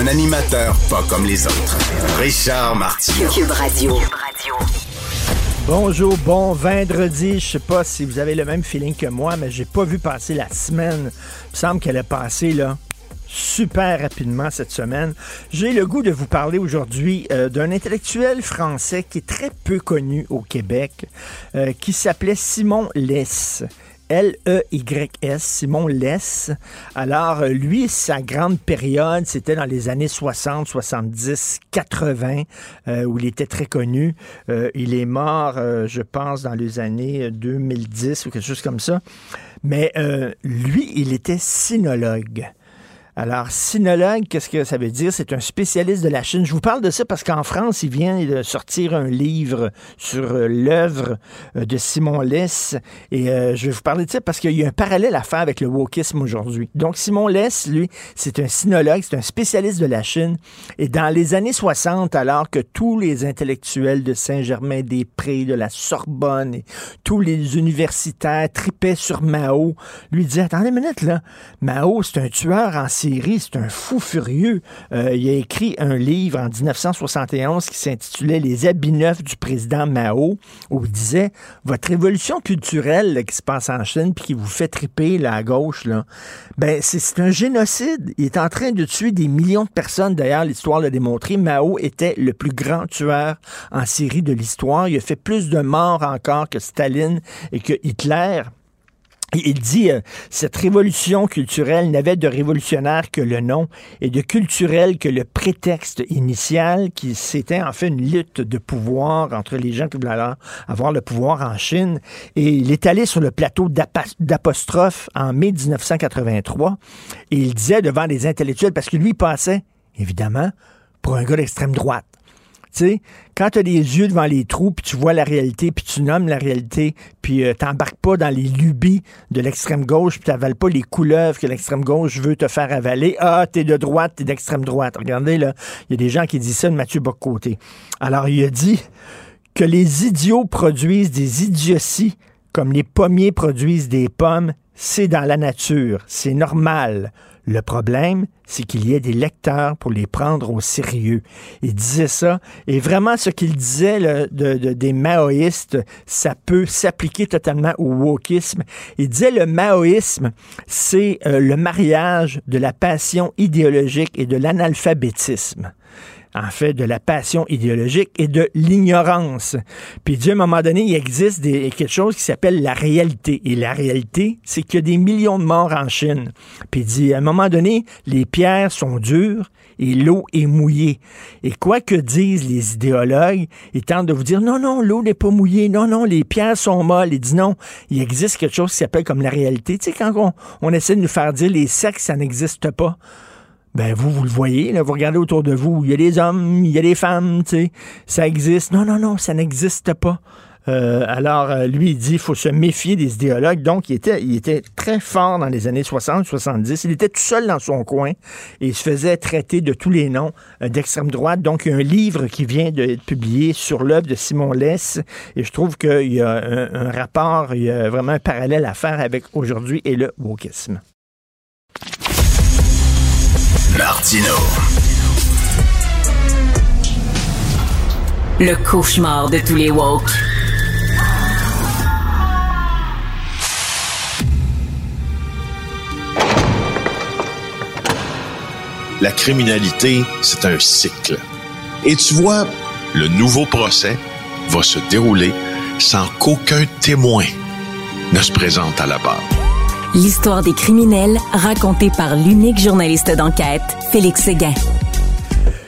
Un animateur pas comme les autres. Richard Martineau. Cube Radio. Bonjour, bon vendredi. Je sais pas si vous avez le même feeling que moi, mais j'ai pas vu passer la semaine. Il me semble qu'elle est passée là super rapidement cette semaine. J'ai le goût de vous parler aujourd'hui euh, d'un intellectuel français qui est très peu connu au Québec, euh, qui s'appelait Simon Less. L-E-Y-S, Simon Less. Alors, euh, lui, sa grande période, c'était dans les années 60, 70, 80, où il était très connu. Euh, il est mort, euh, je pense, dans les années 2010 ou quelque chose comme ça. Mais lui, il était sinologue. Alors, sinologue, qu'est-ce que ça veut dire? C'est un spécialiste de la Chine. Je vous parle de ça parce qu'en France, il vient de sortir un livre sur euh, l'œuvre euh, de Simon Less. Et euh, je vais vous parler de ça parce qu'il y a un parallèle à faire avec le wokisme aujourd'hui. Donc, Simon Less, lui, c'est un sinologue, c'est un spécialiste de la Chine. Et dans les années 60, alors que tous les intellectuels de Saint-Germain-des-Prés, de la Sorbonne et tous les universitaires tripaient sur Mao, lui disaient, attendez une minute, là, Mao, c'est un tueur en c'est un fou furieux. Euh, il a écrit un livre en 1971 qui s'intitulait Les habits neufs du président Mao, où il disait Votre révolution culturelle qui se passe en Chine puis qui vous fait triper à gauche, là, ben, c'est un génocide. Il est en train de tuer des millions de personnes. D'ailleurs, l'histoire l'a démontré. Mao était le plus grand tueur en série de l'histoire. Il a fait plus de morts encore que Staline et que Hitler. Il dit, euh, cette révolution culturelle n'avait de révolutionnaire que le nom et de culturel que le prétexte initial, qui c'était en fait une lutte de pouvoir entre les gens qui voulaient avoir le pouvoir en Chine. Et il est allé sur le plateau d'apostrophe en mai 1983 et il disait devant les intellectuels, parce que lui passait, évidemment, pour un gars d'extrême droite. Sais, quand tu as les yeux devant les trous, puis tu vois la réalité, puis tu nommes la réalité, puis euh, t'embarques pas dans les lubies de l'extrême gauche, puis t'avales pas les couleuvres que l'extrême gauche veut te faire avaler. Ah, t'es de droite, t'es d'extrême droite. Regardez, là, il y a des gens qui disent ça de Mathieu Boccoté. Alors, il a dit que les idiots produisent des idioties comme les pommiers produisent des pommes, c'est dans la nature, c'est normal. Le problème, c'est qu'il y ait des lecteurs pour les prendre au sérieux. Il disait ça. Et vraiment, ce qu'il disait de, des maoïstes, ça peut s'appliquer totalement au wokisme. Il disait le maoïsme, c'est euh, le mariage de la passion idéologique et de l'analphabétisme en fait, de la passion idéologique et de l'ignorance. Puis dit, à un moment donné, il existe des, quelque chose qui s'appelle la réalité. Et la réalité, c'est qu'il y a des millions de morts en Chine. Puis il dit, à un moment donné, les pierres sont dures et l'eau est mouillée. Et quoi que disent les idéologues, ils tentent de vous dire, non, non, l'eau n'est pas mouillée, non, non, les pierres sont molles. Il dit, non, il existe quelque chose qui s'appelle comme la réalité. Tu sais, quand on, on essaie de nous faire dire les sexes, ça n'existe pas ben vous, vous le voyez, là, vous regardez autour de vous, il y a des hommes, il y a des femmes, tu sais, ça existe. Non, non, non, ça n'existe pas. Euh, alors, euh, lui, il dit qu'il faut se méfier des idéologues. Donc, il était, il était très fort dans les années 60, 70. Il était tout seul dans son coin et il se faisait traiter de tous les noms euh, d'extrême droite. Donc, il y a un livre qui vient d'être publié sur l'œuvre de Simon Less et je trouve qu'il y a un, un, rapport, il y a vraiment un parallèle à faire avec aujourd'hui et le wokisme. Martino. Le cauchemar de tous les woke. La criminalité, c'est un cycle. Et tu vois, le nouveau procès va se dérouler sans qu'aucun témoin ne se présente à la barre. L'histoire des criminels racontée par l'unique journaliste d'enquête, Félix Séguin.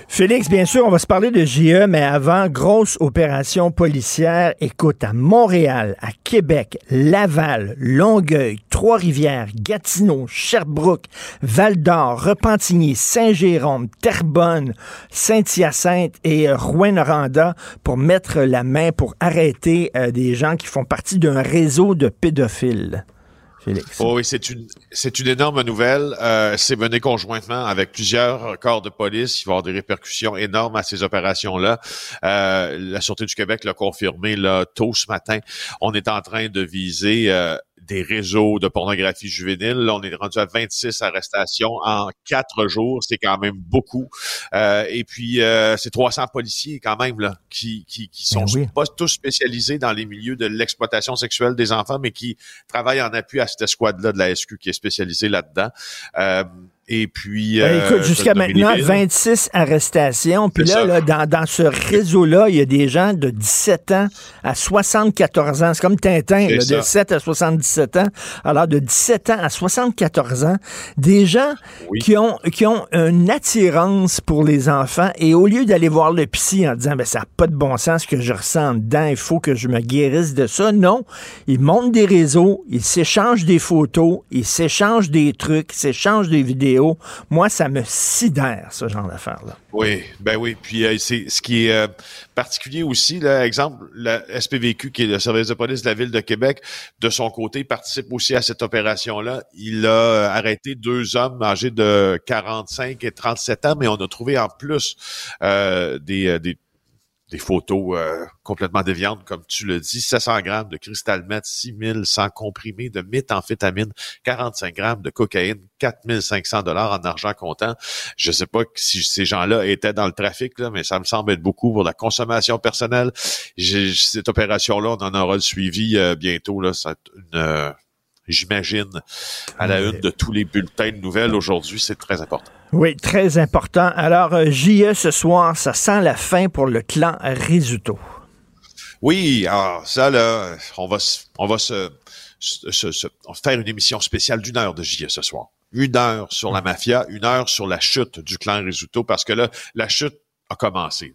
Félix, bien sûr, on va se parler de JE, mais avant, grosse opération policière. Écoute, à Montréal, à Québec, Laval, Longueuil, Trois-Rivières, Gatineau, Sherbrooke, Val-d'Or, Repentigny, Saint-Jérôme, Terrebonne, Saint-Hyacinthe et Rouen-Noranda pour mettre la main pour arrêter euh, des gens qui font partie d'un réseau de pédophiles. Oh oui, c'est une, c'est une énorme nouvelle. Euh, c'est mené conjointement avec plusieurs corps de police. Il va y avoir des répercussions énormes à ces opérations-là. Euh, la Sûreté du Québec l'a confirmé là, tôt ce matin. On est en train de viser euh, des réseaux de pornographie juvénile. Là, on est rendu à 26 arrestations en quatre jours. C'est quand même beaucoup. Euh, et puis, euh, c'est 300 policiers quand même là qui, qui, qui ben sont pas tous spécialisés dans les milieux de l'exploitation sexuelle des enfants, mais qui travaillent en appui à cette escouade-là de la SQ qui est spécialisée là-dedans. Euh, et puis. Ben, écoute, euh, jusqu'à maintenant, 26 arrestations. Puis là, là, dans, dans ce réseau-là, il y a des gens de 17 ans à 74 ans. C'est comme Tintin, là, de 7 à 77 ans. Alors, de 17 ans à 74 ans, des gens qui, ont, qui ont une attirance pour les enfants et au lieu d'aller voir le psy en disant, ben, ça n'a pas de bon sens ce que je ressens dedans, il faut que je me guérisse de ça, non. Ils montent des réseaux, ils s'échangent des photos, ils s'échangent des trucs, ils s'échangent des vidéos moi, ça me sidère, ce genre d'affaires-là. Oui, ben oui. Puis euh, c'est ce qui est euh, particulier aussi, là, exemple, la SPVQ, qui est le service de police de la ville de Québec, de son côté, participe aussi à cette opération-là. Il a euh, arrêté deux hommes âgés de 45 et 37 ans, mais on a trouvé en plus des, des des photos euh, complètement déviantes, comme tu le dis, 700 grammes de cristal meth, 6100 comprimés de méthamphétamine, 45 grammes de cocaïne, 4500 dollars en argent comptant. Je sais pas si ces gens-là étaient dans le trafic, là, mais ça me semble être beaucoup pour la consommation personnelle. cette opération-là, on en aura le suivi euh, bientôt. Là, une euh, j'imagine, à la une de tous les bulletins de nouvelles aujourd'hui. C'est très important. Oui, très important. Alors, euh, JE ce soir, ça sent la fin pour le clan Risuto. Oui, alors ça, là, on va, on va se, se, faire une émission spéciale d'une heure de JE ce soir. Une heure sur la mafia, une heure sur la chute du clan Risuto, parce que là, la chute a commencé.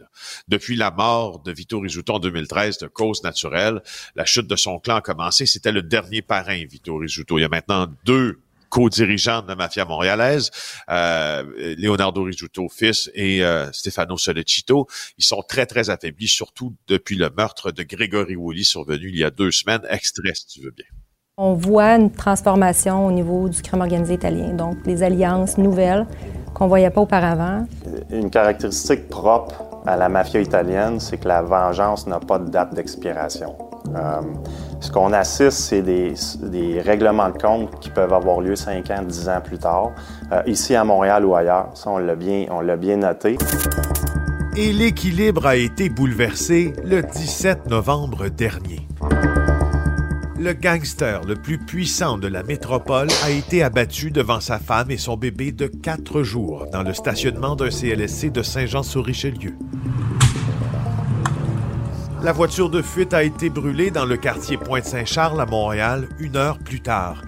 Depuis la mort de Vito Rizzuto en 2013 de cause naturelle, la chute de son clan a commencé. C'était le dernier parrain, Vito Rizzuto. Il y a maintenant deux co-dirigeants de la mafia montréalaise, euh, Leonardo Rizzuto fils et euh, Stefano Solecito. Ils sont très, très affaiblis, surtout depuis le meurtre de Grégory Woolley survenu il y a deux semaines. Extrait, si tu veux bien. On voit une transformation au niveau du crime organisé italien, donc des alliances nouvelles qu'on voyait pas auparavant. Une caractéristique propre à la mafia italienne, c'est que la vengeance n'a pas de date d'expiration. Euh, ce qu'on assiste, c'est des, des, règlements de compte qui peuvent avoir lieu 5 ans, 10 ans plus tard, euh, ici à Montréal ou ailleurs. Ça, on l'a bien, on l'a bien noté. Et l'équilibre a été bouleversé le 17 novembre dernier le gangster le plus puissant de la métropole a été abattu devant sa femme et son bébé de quatre jours dans le stationnement d'un CLSC de Saint-Jean-sur-Richelieu. La voiture de fuite a été brûlée dans le quartier Pointe-Saint-Charles à Montréal une heure plus tard.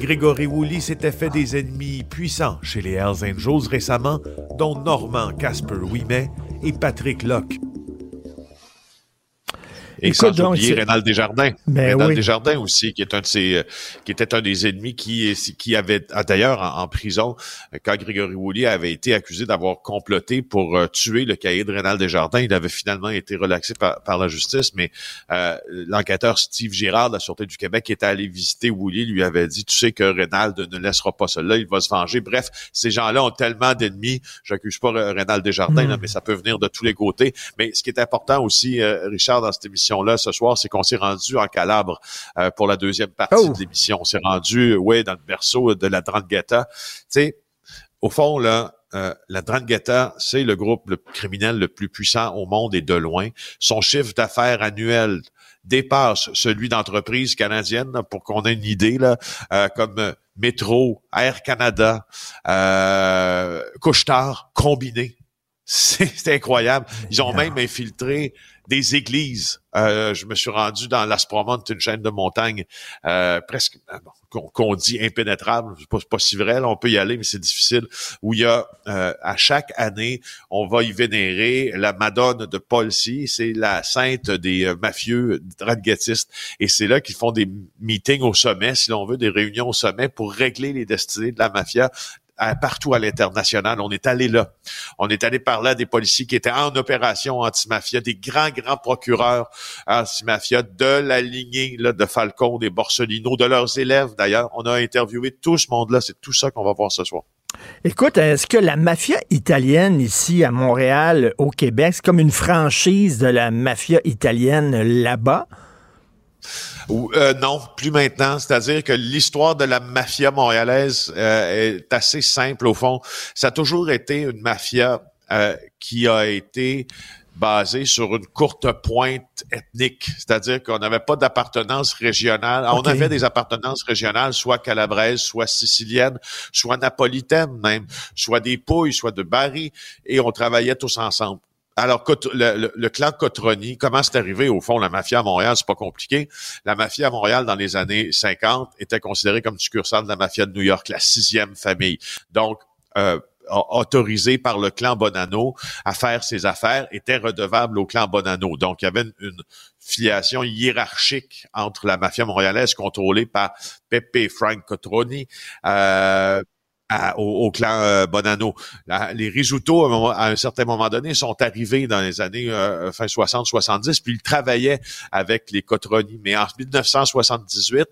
Grégory Woolley s'était fait des ennemis puissants chez les Hells Angels récemment, dont Normand Casper Ouimet et Patrick Locke. Et sans oublier Rénal Desjardins. Ben Rénal Desjardins aussi, qui est un de ses, euh, qui était un des ennemis qui, qui avait, ah, d'ailleurs, en, prison, euh, quand Grégory Woolley avait été accusé d'avoir comploté pour euh, tuer le cahier de Rénal Desjardins, il avait finalement été relaxé par, par la justice, mais l'enquêteur Steve Girard de la Sûreté du Québec qui était allé visiter Woolley lui avait dit, tu sais que Rénal ne laissera pas cela, il va se venger. Bref, ces gens-là ont tellement d'ennemis, j'accuse pas Rénal Desjardins, là, hmm. mais ça peut venir de tous les côtés. Mais ce qui est important aussi, Richard, dans cette émission là ce soir, c'est qu'on s'est rendu en Calabre euh, pour la deuxième partie oh! de l'émission. On s'est rendu, ouais, dans le berceau de la Drangheta. Tu sais, au fond, là, euh, la Drangheta, c'est le groupe le criminel le plus puissant au monde et de loin. Son chiffre d'affaires annuel dépasse celui d'entreprises canadiennes, pour qu'on ait une idée, là, euh, comme Métro, Air Canada, euh, Couchetard, combiné C'est incroyable. Ils ont même infiltré des églises. Euh, je me suis rendu dans l'Aspromont, une chaîne de montagne euh, presque euh, qu'on dit impénétrable. C'est pas, pas si vrai, là, on peut y aller, mais c'est difficile. Où il y a à chaque année, on va y vénérer la Madone de C. C'est la sainte des mafieux draghettistes. Et c'est là qu'ils font des meetings au sommet, si l'on veut, des réunions au sommet pour régler les destinées de la mafia partout à l'international. On est allé là. On est allé parler à des policiers qui étaient en opération anti-mafia, des grands, grands procureurs anti-mafia de la lignée de Falcon, des Borsellino, de leurs élèves d'ailleurs. On a interviewé tout ce monde-là. C'est tout ça qu'on va voir ce soir. Écoute, est-ce que la mafia italienne ici à Montréal, au Québec, c'est comme une franchise de la mafia italienne là-bas? Euh, non, plus maintenant. C'est-à-dire que l'histoire de la mafia montréalaise euh, est assez simple au fond. Ça a toujours été une mafia euh, qui a été basée sur une courte pointe ethnique, c'est-à-dire qu'on n'avait pas d'appartenance régionale. On avait des appartenances régionales, soit calabraises, soit siciliennes, soit napolitaines même, soit des Pouilles, soit de Bari, et on travaillait tous ensemble. Alors, le, clan Cotroni, comment c'est arrivé? Au fond, la mafia à Montréal, c'est pas compliqué. La mafia à Montréal, dans les années 50, était considérée comme succursale de la mafia de New York, la sixième famille. Donc, euh, autorisé par le clan Bonanno à faire ses affaires, était redevable au clan Bonanno. Donc, il y avait une, filiation hiérarchique entre la mafia montréalaise contrôlée par Pepe Frank Cotroni, euh, au, clan euh, Bonanno. les risottos, à un, certain moment donné, sont arrivés dans les années euh, fin 60-70, puis ils travaillaient avec les Cotroni. Mais en 1978,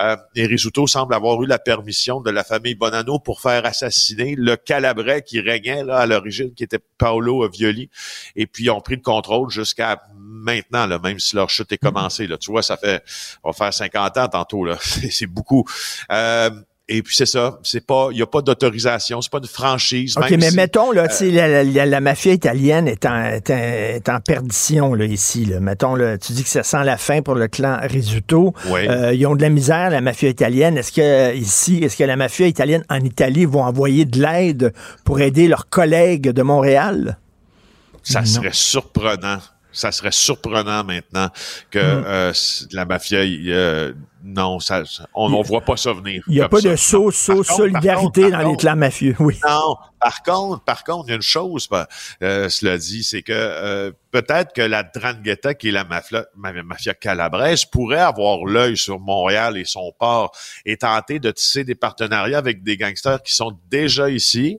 euh, les risottos semblent avoir eu la permission de la famille Bonanno pour faire assassiner le Calabrais qui régnait là, à l'origine, qui était Paolo Violi. Et puis, ils ont pris le contrôle jusqu'à maintenant, là, même si leur chute est commencée. Là. Tu vois, ça fait, on va faire 50 ans tantôt. là. C'est beaucoup. Euh, et puis c'est ça, c'est pas, il y a pas d'autorisation, c'est pas de franchise. Ok, mais mettons là, euh, la, la, mafia italienne est en, est en, perdition là ici. Là. Mettons là, tu dis que ça sent la fin pour le clan Risuto. Oui. Euh, ils ont de la misère, la mafia italienne. Est-ce que ici, est-ce que la mafia italienne en Italie vont envoyer de l'aide pour aider leurs collègues de Montréal? Ça serait surprenant ça serait surprenant maintenant que mm. euh, la mafia euh, non, ça, on ne voit pas ça venir. Il n'y a pas de saut, saut solidarité dans les clans mafieux, oui. Non, par contre, par contre, il y a une chose, euh, cela dit, c'est que euh, peut-être que la Drangheta, qui est la mafia, mafia calabraise, pourrait avoir l'œil sur Montréal et son port et tenter de tisser des partenariats avec des gangsters qui sont déjà ici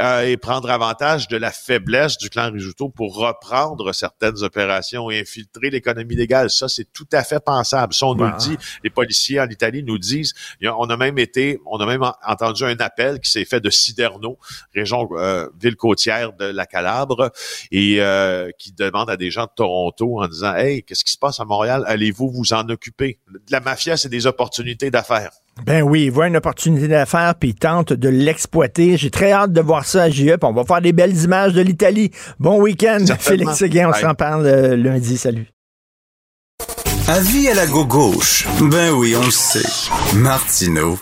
euh, et prendre avantage de la faiblesse du clan Risuto pour reprendre certaines opérations et infiltrer l'économie légale. Ça, c'est tout à fait pensable. Ça, on nous le dit, les policiers en Italie nous disent, on a même été, on a même entendu un appel qui s'est fait de Siderno, région euh, ville côtière de la Calabre, et euh, qui demande à des gens de Toronto en disant, hey, qu'est-ce qui se passe à Montréal? Allez-vous vous en occuper? La mafia, c'est des opportunités d'affaires. Ben oui, il voit une opportunité d'affaires puis il tente de l'exploiter. J'ai très hâte de voir ça à JE. On va faire des belles images de l'Italie. Bon week-end, Félix Seguin. On s'en parle euh, lundi. Salut. Avis à la gauche. Ben oui, on le sait. Martineau,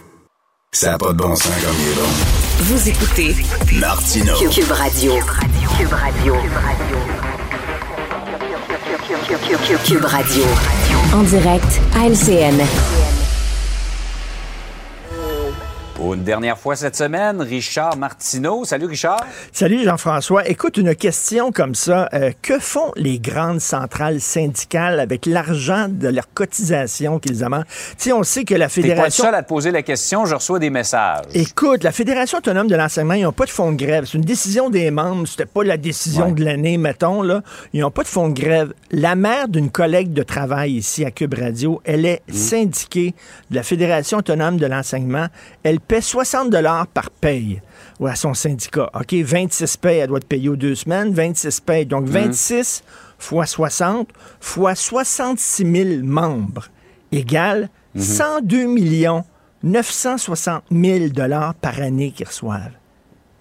ça n'a pas de bon sens comme il est bon. Vous écoutez Martineau. Cube Radio. Cube Radio. Cube Radio. En direct à LCN. Pour une dernière fois cette semaine, Richard Martineau. Salut Richard. Salut Jean-François. Écoute, une question comme ça. Euh, que font les grandes centrales syndicales avec l'argent de leur cotisation qu'ils amènent? Tu on sait que la Fédération... T'es pas seul à te poser la question, je reçois des messages. Écoute, la Fédération autonome de l'enseignement, ils n'ont pas de fonds de grève. C'est une décision des membres. C'était pas la décision de l'année, mettons. Là. Ils n'ont pas de fonds de grève. La mère d'une collègue de travail ici à Cube Radio, elle est mmh. syndiquée de la Fédération autonome de l'enseignement. Elle paie 60 dollars par paye à son syndicat. OK, 26 payes, elle doit te payer aux deux semaines, 26 payes. Donc, 26 mhm. fois 60 fois 66 000 membres égale 102 mhm. millions 960 000 dollars par année qu'ils reçoivent.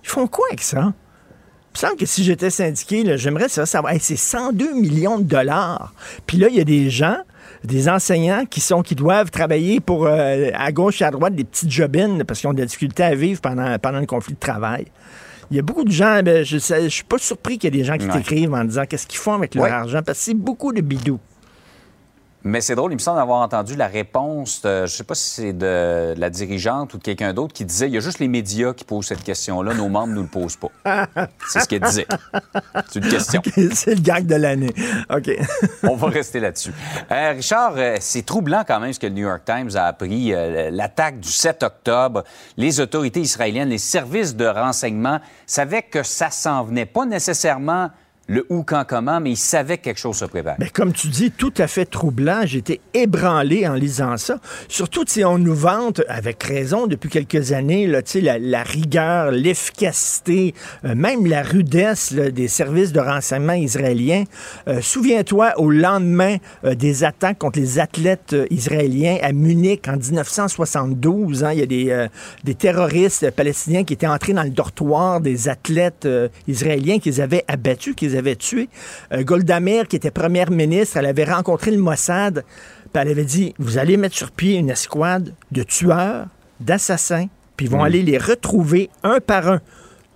Ils font quoi avec ça? Il me semble que si j'étais syndiqué, j'aimerais ça savoir. c'est 102 millions de dollars. Puis là, il y a des gens des enseignants qui sont qui doivent travailler pour euh, à gauche et à droite des petites jobines parce qu'ils ont des difficultés à vivre pendant, pendant le conflit de travail. Il y a beaucoup de gens, ben, je ne suis pas surpris qu'il y ait des gens qui Ouais. t'écrivent en disant qu'est-ce qu'ils font avec leur Ouais. argent, parce que c'est beaucoup de bidou. Mais c'est drôle, il me semble avoir entendu la réponse, de, je sais pas si c'est de la dirigeante ou de quelqu'un d'autre qui disait il y a juste les médias qui posent cette question-là, nos membres ne nous le posent pas. c'est ce qu'elle disait. C'est une question. c'est le gag de l'année. OK. On va rester là-dessus. Euh, Richard, euh, c'est troublant quand même ce que le New York Times a appris. Euh, L'attaque du 7 octobre, les autorités israéliennes, les services de renseignement savaient que ça s'en venait. Pas nécessairement le où, quand, comment, mais ils savaient que quelque chose se prépare. Mais comme tu dis, tout à fait troublant. J'étais ébranlé en lisant ça. Surtout, si on nous vante, avec raison, depuis quelques années, là, la, la rigueur, l'efficacité, euh, même la rudesse des services de renseignement israéliens. Euh, Souviens-toi, au lendemain euh, des attaques contre les athlètes israéliens à Munich en 1972, hein, il y a des, des terroristes palestiniens qui étaient entrés dans le dortoir des athlètes israéliens qu'ils avaient abattus, qu'ils avaient tués. Euh, Golda Meir, qui était première ministre, elle avait rencontré le Mossad, puis elle avait dit, vous allez mettre sur pied une escouade de tueurs, d'assassins, puis ils vont aller les retrouver un par un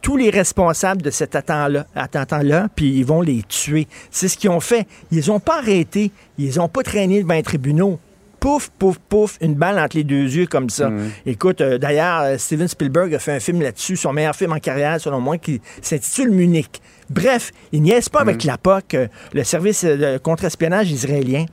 tous les responsables de cet attentat-là, attentat-là, puis ils vont les tuer. C'est ce qu'ils ont fait. Ils ont pas arrêté. Ils ont pas traîné devant les tribunaux. Pouf, pouf, pouf, une balle entre les deux yeux comme ça. Écoute, euh, d'ailleurs, euh, Steven Spielberg a fait un film là-dessus, son meilleur film en carrière, selon moi, qui s'intitule Munich. Bref, il niaise pas avec la POC, euh, le service de contre-espionnage israélien.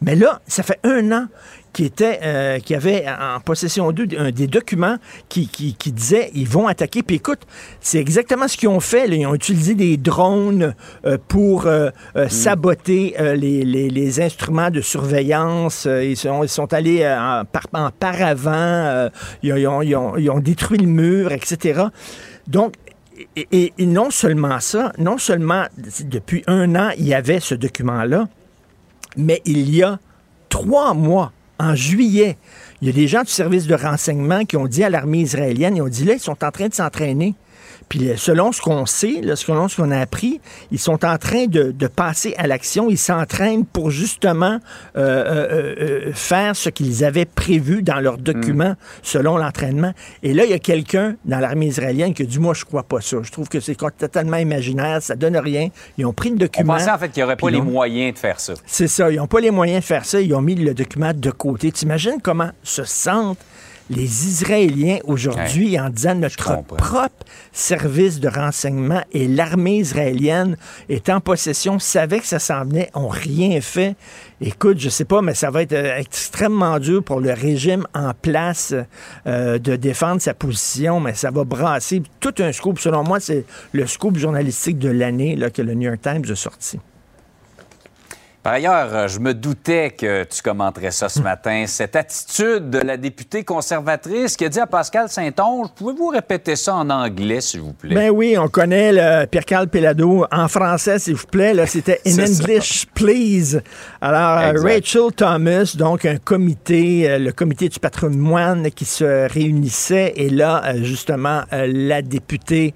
Mais là, ça fait un an qu'il était, euh, qu'il avait en possession d'eux un- des documents qui, qui, qui disaient ils vont attaquer. Puis écoute, c'est exactement ce qu'ils ont fait. là. Ils ont utilisé des drones euh, pour euh, euh, saboter les, les- les instruments de surveillance. Ils, sont, ils sont allés en, par, en paravent. ils, ont, ils ont- ils ont- ils ont détruit le mur, etc. Donc, et, et- et non seulement ça, non seulement depuis un an, il y avait ce document-là, mais il y a trois mois, en juillet, il y a des gens du service de renseignement qui ont dit à l'armée israélienne, ils ont dit là, ils sont en train de s'entraîner. Puis euh, selon ce qu'on sait, là, selon ce qu'on a appris, ils sont en train de, de passer à l'action. Ils s'entraînent pour justement euh, euh, euh, faire ce qu'ils avaient prévu dans leurs documents selon l'entraînement. Et là, il y a quelqu'un dans l'armée israélienne qui a dit, moi, je crois pas ça. Je trouve que c'est totalement imaginaire, ça donne rien. Ils ont pris le On document. pensait en fait qu'il n'y aurait pas les moyens de faire ça. c'est ça. Ils n'ont pas les moyens de faire ça. Ils ont mis le document de côté. T'imagines comment se sentent les Israéliens aujourd'hui en disant notre propre service de renseignement et l'armée israélienne est en possession, savait que ça s'en venait, ont rien fait. Écoute, je sais pas, mais ça va être euh, extrêmement dur pour le régime en place euh, de défendre sa position, mais ça va brasser tout un scoop. Selon moi, c'est le scoop journalistique de l'année là, que le New York Times a sorti. Par ailleurs, euh, je me doutais que tu commenterais ça ce matin. Cette attitude de la députée conservatrice qui a dit à Pascal Saint-Onge, pouvez-vous répéter ça en anglais, s'il vous plaît? Ben oui, on connaît le Pierre-Carl Pelado en français, s'il vous plaît. Là, c'était In C'est ça. English, please. Alors, euh, Exact. Rachel Thomas, donc un comité, euh, le comité du patrimoine qui se réunissait, et là, justement, la députée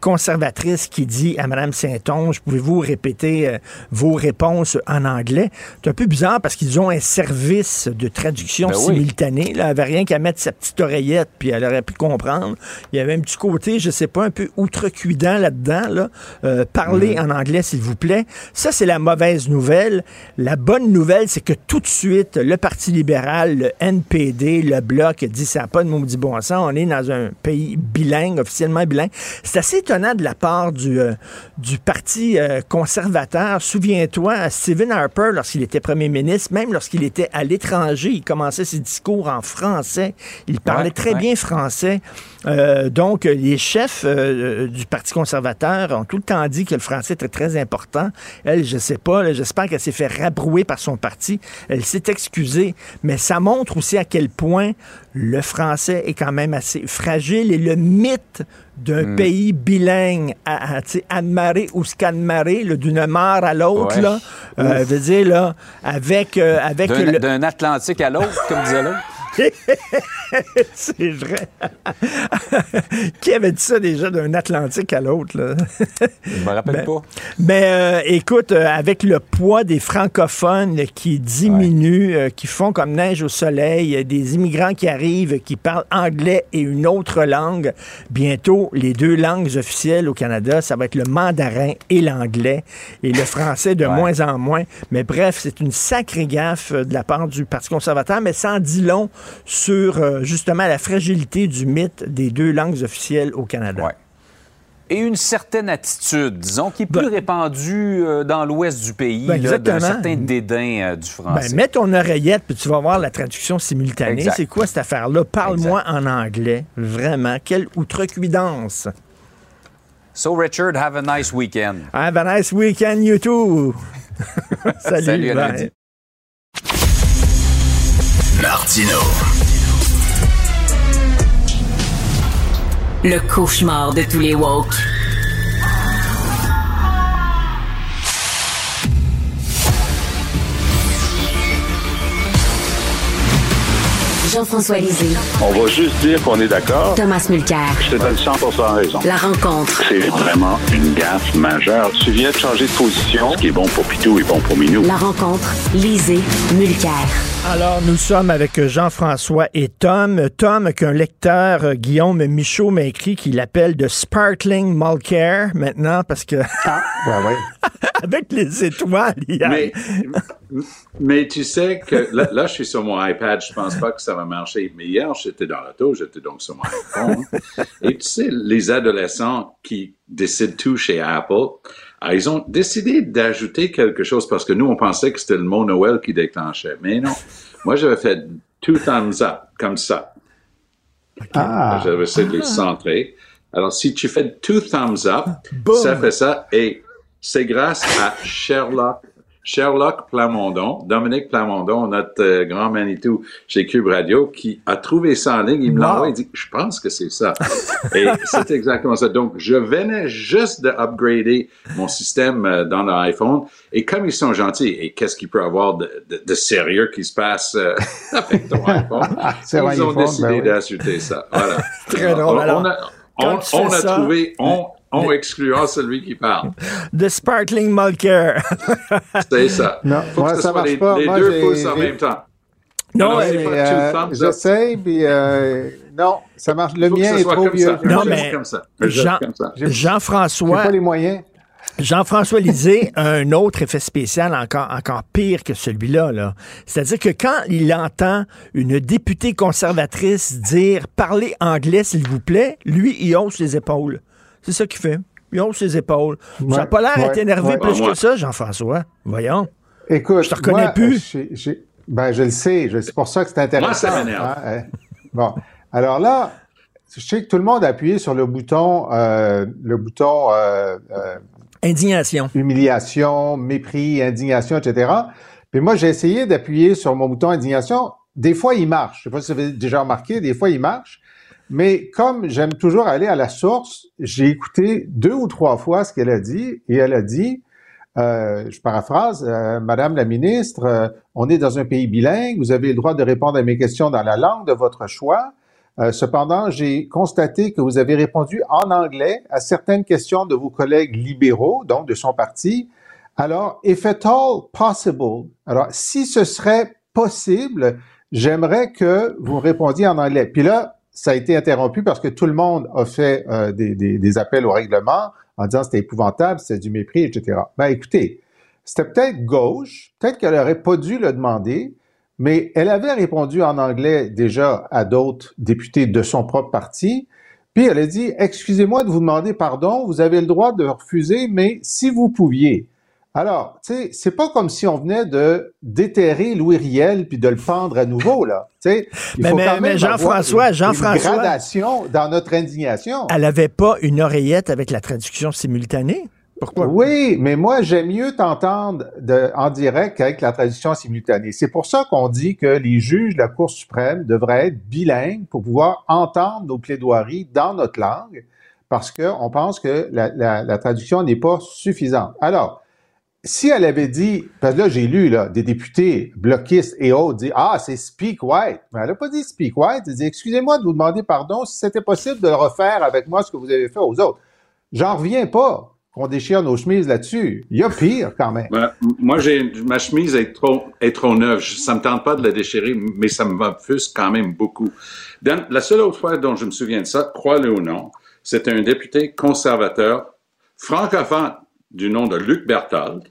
conservatrice qui dit à Mme Saint-Onge, pouvez-vous répéter vos réponses en anglais? C'est un peu bizarre parce qu'ils ont un service de traduction Ben oui. simultanée. Là, elle avait rien qu'à mettre sa petite oreillette, puis elle aurait pu comprendre. Il y avait un petit côté, je sais pas, un peu outrecuidant là-dedans. Là. Euh, parlez en anglais, s'il vous plaît. Ça, c'est la mauvaise nouvelle. La bonne nouvelle, c'est que tout de suite, le Parti libéral, le NPD, le Bloc, dit ça n'a pas de maudit bon sens. On est dans un pays bilingue, officiellement bilingue. C'est assez étonnant de la part du, euh, du Parti euh, conservateur. Souviens-toi, Stephen Harper, lorsqu'il était premier ministre, même lorsqu'il était à l'étranger, il commençait ses discours en français. Il parlait Ouais, très ouais. bien français. Euh, donc, euh, les chefs euh, du Parti conservateur ont tout le temps dit que le français était très important. Elle, je sais pas, j'espère qu'elle s'est fait rabrouer par son parti. Elle s'est excusée, mais ça montre aussi à quel point le français est quand même assez fragile et le mythe d'un Hmm. pays bilingue, à, à, tu sais, Anne-Marie ou Scanmaré, d'une mare à l'autre, Ouais. là, euh, veut dire, là, avec, euh, avec D'un le, d'un Atlantique à l'autre, comme disait l'autre. c'est vrai. Qui avait dit ça déjà d'un Atlantique à l'autre? Je me rappelle Ben, pas. Mais euh, écoute, euh, avec le poids des francophones qui diminue, euh, qui font comme neige au soleil, euh, des immigrants qui arrivent, qui parlent anglais et une autre langue, bientôt, les deux langues officielles au Canada, ça va être le mandarin et l'anglais, et le français de Ouais. moins en moins. Mais bref, c'est une sacrée gaffe de la part du Parti conservateur, mais en dit long sur euh, justement la fragilité du mythe des deux langues officielles au Canada. Ouais. Et une certaine attitude, disons, qui est plus Ben- répandue euh, dans l'ouest du pays, Ben, là, d'un certain dédain euh, du français. Ben, mets ton oreillette, puis tu vas voir la traduction simultanée. Exact. C'est quoi cette affaire-là? Parle-moi en anglais. Vraiment. Quelle outrecuidance. So, Richard, have a nice weekend. Have a nice weekend, you too. Salut. Salut. Martino. Le cauchemar de tous les woke. Jean-François Lisée, On va juste dire qu'on est d'accord. Thomas Mulcair. Je te donne 100 raison. La rencontre. C'est vraiment une gaffe majeure. Tu viens de changer de position. Ce qui est bon pour Pitou est bon pour Minou. La rencontre. Lisée. Mulcair. Alors, nous sommes avec Jean-François et Tom. Tom, qu'un lecteur, euh, Guillaume Michaud, m'a écrit qu'il appelle de Sparkling Mulcair maintenant parce que Ouais, ouais. avec les étoiles, hier. Mais, mais tu sais que là, là, je suis sur mon iPad, je pense pas que ça va marcher. Mais hier, j'étais dans l'auto, j'étais donc sur mon iPhone. Et tu sais, les adolescents qui décident tout chez Apple, ah, ils ont décidé d'ajouter quelque chose parce que nous, on pensait que c'était le mot Noël qui déclenchait. Mais non. Moi, j'avais fait two thumbs up, comme ça. Ah. J'avais essayé de le centrer. Alors, si tu fais two thumbs up, Boom. ça fait ça. Et c'est grâce à Sherlock, Sherlock Plamondon, Dominique Plamondon, notre euh, grand Manitou chez Cube Radio, qui a trouvé ça en ligne. Il me l'a envoyé. Il dit, je pense que c'est ça. Et c'est exactement ça. Donc, je venais juste de upgrader mon système euh, dans l'iPhone. Et comme ils sont gentils, et qu'est-ce qu'il peut y avoir de, de- de sérieux qui se passe euh, avec ton iPhone? Ils ont iPhone, décidé ben oui. d'ajouter ça. Voilà. Très drôle. On, a ça- trouvé, on, on excluant celui qui parle. de Sparkling Mulcair. C'est ça. Non, Faut moi, que ce ça soit marche les, pas. les Moi, deux pouces en même temps. Non, Alors, euh. J'essaie, puis euh, non, ça marche. Le mien est trop comme vieux. ça. Non, mais. Juste Jean- Jean-François, pas les moyens. Jean-François Lisée a un autre effet spécial encore, encore pire que celui-là. Là. C'est-à-dire que quand il entend une députée conservatrice dire Parlez anglais, s'il vous plaît, lui, il hausse les épaules. C'est ça qu'il fait. Il hausse les épaules. ça n'a Ouais, pas l'air ouais, t'énerver ouais. plus moi- que ça, Jean-François. Voyons. Écoute, Je te reconnais moi, plus. j'ai- j'ai- ben, je le sais. C'est pour ça que c'est intéressant. Moi, ça m'énerve. hein, hein. Bon. Alors là, je sais que tout le monde a appuyé sur le bouton, euh, le bouton euh, euh, Indignation. humiliation, mépris, indignation, etc. Puis moi, j'ai essayé d'appuyer sur mon bouton indignation. Des fois, il marche. Je sais pas si vous avez déjà remarqué, des fois, il marche. Mais comme j'aime toujours aller à la source, j'ai écouté deux ou trois fois ce qu'elle a dit et elle a dit, euh, je paraphrase, euh, Madame la ministre, euh, on est dans un pays bilingue, vous avez le droit de répondre à mes questions dans la langue de votre choix. Euh, cependant, j'ai constaté que vous avez répondu en anglais à certaines questions de vos collègues libéraux, donc de son parti. Alors, if at all possible, alors si ce serait possible, j'aimerais que vous répondiez en anglais. Puis là, ça a été interrompu parce que tout le monde a fait euh, des, appels au règlement en disant c'était épouvantable, c'était du mépris, etc. Ben écoutez, c'était peut-être gauche, peut-être qu'elle aurait pas dû le demander, mais elle avait répondu en anglais déjà à d'autres députés de son propre parti. Puis elle a dit, excusez-moi de vous demander pardon, vous avez le droit de refuser, mais si vous pouviez. Alors, tu sais, c'est pas comme si on venait de déterrer Louis Riel puis de le pendre à nouveau, là. Tu sais, il Mais- faut mais- quand même mais Jean-François, Jean-François- une gradation dans notre indignation. Elle n'avait pas une oreillette avec la traduction simultanée? Pourquoi? Oui, mais moi, j'aime mieux t'entendre en direct qu'avec la traduction simultanée. C'est pour ça qu'on dit que les juges de la Cour suprême devraient être bilingues pour pouvoir entendre nos plaidoiries dans notre langue, parce qu'on pense que la, la- la traduction n'est pas suffisante. Alors, si elle avait dit, parce là, j'ai lu, là, des députés bloquistes et autres dire, ah, c'est Speak White. Mais elle n'a pas dit Speak White. Elle dit, excusez-moi de vous demander pardon si c'était possible de refaire avec moi ce que vous avez fait aux autres. J'en reviens pas qu'on déchire nos chemises là-dessus. Il y a pire, quand même. Ben, moi, j'ai, ma chemise est trop, est trop neuve. Ça me tente pas de la déchirer, mais ça me m'offusque quand même beaucoup. la seule autre fois dont je me souviens de ça, crois-le ou non, c'était un député conservateur francophone du nom de Luc Berthold,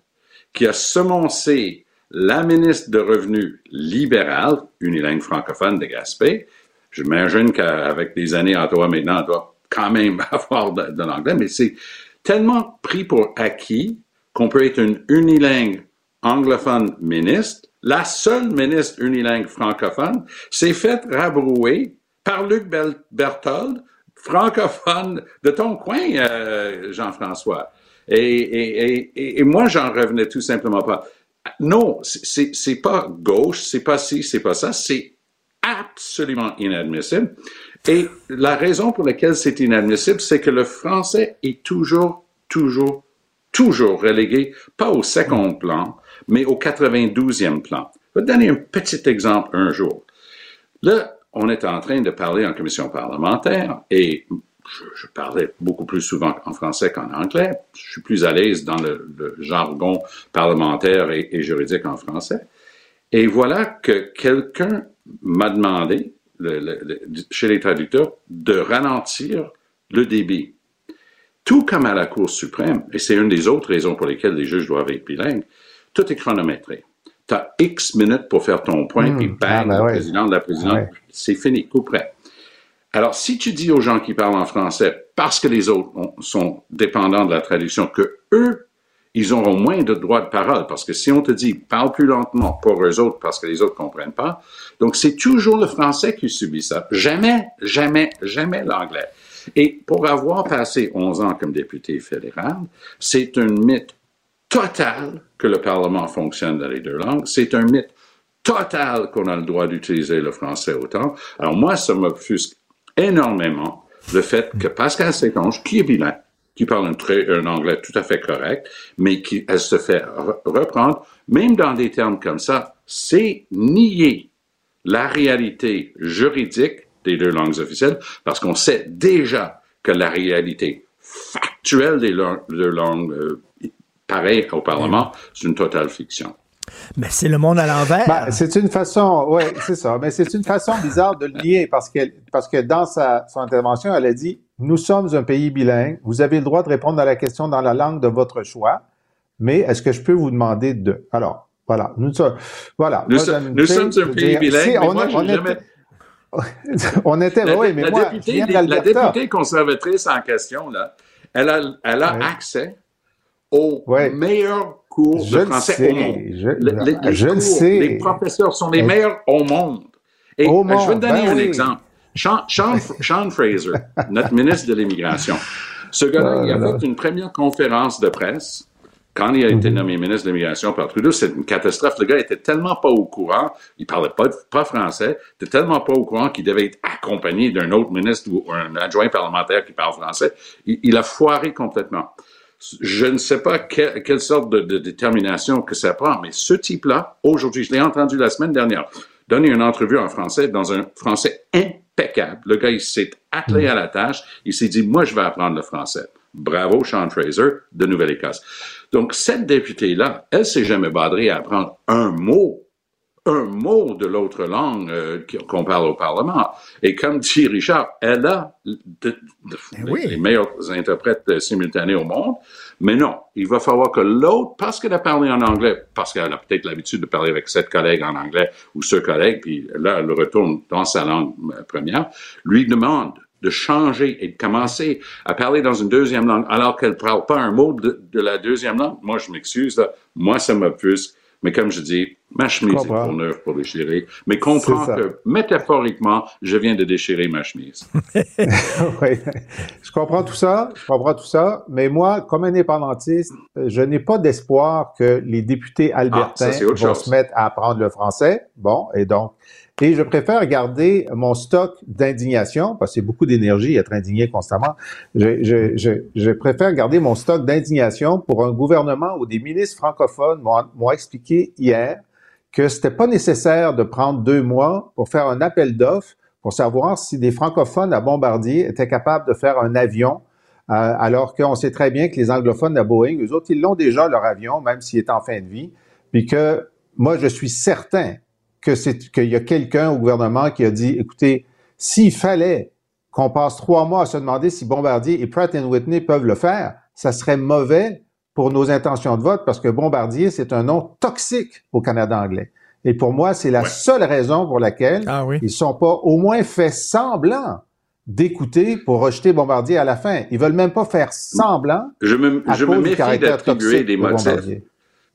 qui a semoncé la ministre de Revenus libérale, unilingue francophone de Gaspé. J'imagine qu'avec des années en toi maintenant, elle doit quand même avoir de, l'anglais, mais c'est tellement pris pour acquis qu'on peut être une unilingue anglophone ministre. La seule ministre unilingue francophone s'est faite rabrouer par Luc Berthold, francophone de ton coin, euh, Jean-François. Et, moi, j'en revenais tout simplement pas. Non, c'est pas gauche, c'est pas ci, c'est pas ça, c'est absolument inadmissible. Et la raison pour laquelle c'est inadmissible, c'est que le français est toujours, toujours, toujours relégué, pas au second plan, mais au 92e plan. Je vais te donner un petit exemple un jour. Là, on est en train de parler en commission parlementaire et je, parlais beaucoup plus souvent en français qu'en anglais. Je suis plus à l'aise dans le, jargon parlementaire et, juridique en français. Et voilà que quelqu'un m'a demandé, chez les traducteurs, de ralentir le débit. Tout comme à la Cour suprême, et c'est une des autres raisons pour lesquelles les juges doivent être bilingues, tout est chronométré. Tu as X minutes pour faire ton point, puis hmm. bang, ah, ben le président de la présidente, c'est fini, coup près. Alors, si tu dis aux gens qui parlent en français, parce que les autres sont dépendants de la traduction, que eux, ils auront moins de droits de parole, parce que si on te dit parle plus lentement pour eux autres, parce que les autres comprennent pas, donc c'est toujours le français qui subit ça. Jamais, jamais, jamais l'anglais. Et pour avoir passé 11 ans comme député fédéral, c'est un mythe total que le Parlement fonctionne dans les deux langues. C'est un mythe total qu'on a le droit d'utiliser le français autant. Alors moi, ça m'offusque énormément le fait que Pascal Séconge, qui est bilingue, qui parle un, anglais tout à fait correct, mais qui elle se fait reprendre, même dans des termes comme ça, c'est nier la réalité juridique des deux langues officielles, parce qu'on sait déjà que la réalité factuelle des deux langues euh, pareilles au Parlement, c'est une totale fiction. Mais c'est le monde à l'envers. Ben, c'est une façon, oui, c'est ça. Mais c'est une façon bizarre de le lier parce que, parce que dans sa, son intervention, elle a dit Nous sommes un pays bilingue. Vous avez le droit de répondre à la question dans la langue de votre choix. Mais est-ce que je peux vous demander de. Alors, voilà. Nous, voilà. Nous, sommes, un pays bilingue. on, moi, on, jamais... on était, la, oui, mais la moi, députée, la députée conservatrice en question, là, elle a, elle a accès aux meilleurs cours de français au monde. Je, je le sais. Les professeurs sont les meilleurs au monde. Et je vais te donner ben un exemple. Sean, Sean, Fraser, notre ministre de l'Immigration, ce gars-là, il a fait une première conférence de presse quand il a été mhm. nommé ministre de l'Immigration par Trudeau, c'est une catastrophe. Le gars était tellement pas au courant, il parlait pas, pas français, il était tellement pas au courant qu'il devait être accompagné d'un autre ministre ou un adjoint parlementaire qui parle français. il a foiré complètement. Je ne sais pas quelle sorte de, détermination que ça prend, mais ce type-là, aujourd'hui, je l'ai entendu la semaine dernière, donner une entrevue en français dans un français impeccable. Le gars, il s'est attelé à la tâche. Il s'est dit, moi, je vais apprendre le français. Bravo, Sean Fraser, de Nouvelle-Écosse. Donc, cette députée-là, elle s'est jamais badrée à apprendre un mot un mot de l'autre langue euh, qu'on parle au Parlement. Et comme dit Richard, elle a de, eh les meilleurs interprètes simultanés au monde, mais non, il va falloir que l'autre, parce qu'elle a parlé en anglais, parce qu'elle a peut-être l'habitude de parler avec sept collègues en anglais ou ce collègue, puis là, elle retourne dans sa langue euh, première, lui demande de changer et de commencer à parler dans une deuxième langue alors qu'elle ne parle pas un mot de, la deuxième langue. Moi, je m'excuse, moi, ça m'offusque. Mais comme je dis, Ma chemise est trop neuve pour déchirer. Mais comprends que, métaphoriquement, je viens de déchirer ma chemise. Oui. Je comprends tout ça, je comprends tout ça, mais moi, comme indépendantiste, je n'ai pas d'espoir que les députés albertains Ah, ça, autre vont chose. se mettre à apprendre le français. Bon, et donc, et je préfère garder mon stock d'indignation, parce que c'est beaucoup d'énergie être indigné constamment. Je, je, je, je préfère garder mon stock d'indignation pour un gouvernement où des ministres francophones m'ont expliqué hier que c'était pas nécessaire de prendre deux mois pour faire un appel d'offres pour savoir si des francophones à Bombardier étaient capables de faire un avion, euh, alors qu'on sait très bien que les anglophones à Boeing, eux autres, ils l'ont déjà leur avion, même s'il est en fin de vie, puis que moi, je suis certain que c'est qu'il y a quelqu'un au gouvernement qui a dit, écoutez, s'il fallait qu'on passe trois mois à se demander si Bombardier et Pratt Whitney peuvent le faire, ça serait mauvais pour nos intentions de vote parce que Bombardier, c'est un nom toxique au Canada anglais. Et pour moi, c'est la seule raison pour laquelle Ah oui. ils sont pas au moins fait semblant d'écouter pour rejeter Bombardier à la fin. Ils veulent même pas faire semblant Je me, à je cause me méfie caractère d'attribuer des de motifs.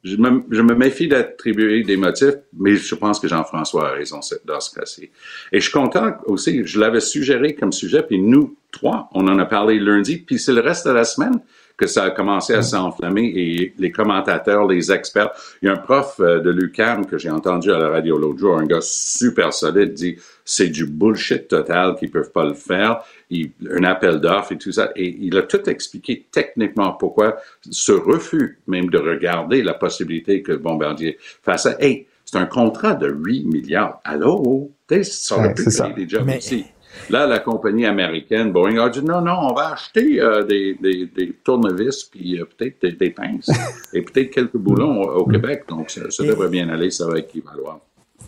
Bombardier. Je me, je me méfie d'attribuer des motifs, mais je pense que Jean-François a raison dans ce cas-ci. Et je suis content aussi, je l'avais suggéré comme sujet, puis nous trois, on en a parlé lundi, puis c'est le reste de la semaine que ça a commencé à s'enflammer et les commentateurs, les experts. Il y a un prof euh, de l'UQAM que j'ai entendu à la radio l'autre jour, un gars super solide, dit c'est du bullshit total qu'ils peuvent pas le faire. Il, un appel d'offres et tout ça. Et il a tout expliqué techniquement pourquoi ce refus même de regarder la possibilité que Bombardier fasse ça. Hey, c'est un contrat de 8 milliards. Allô? Ça aurait Ouais, pu des jobs Mais- aussi. Là, la compagnie américaine, Boeing, a dit non, non, on va acheter euh, des, des, des tournevis puis euh, peut-être des, des pinces et peut-être quelques boulons au, au Québec. Donc, ça, ça devrait bien aller, ça va équivaloir.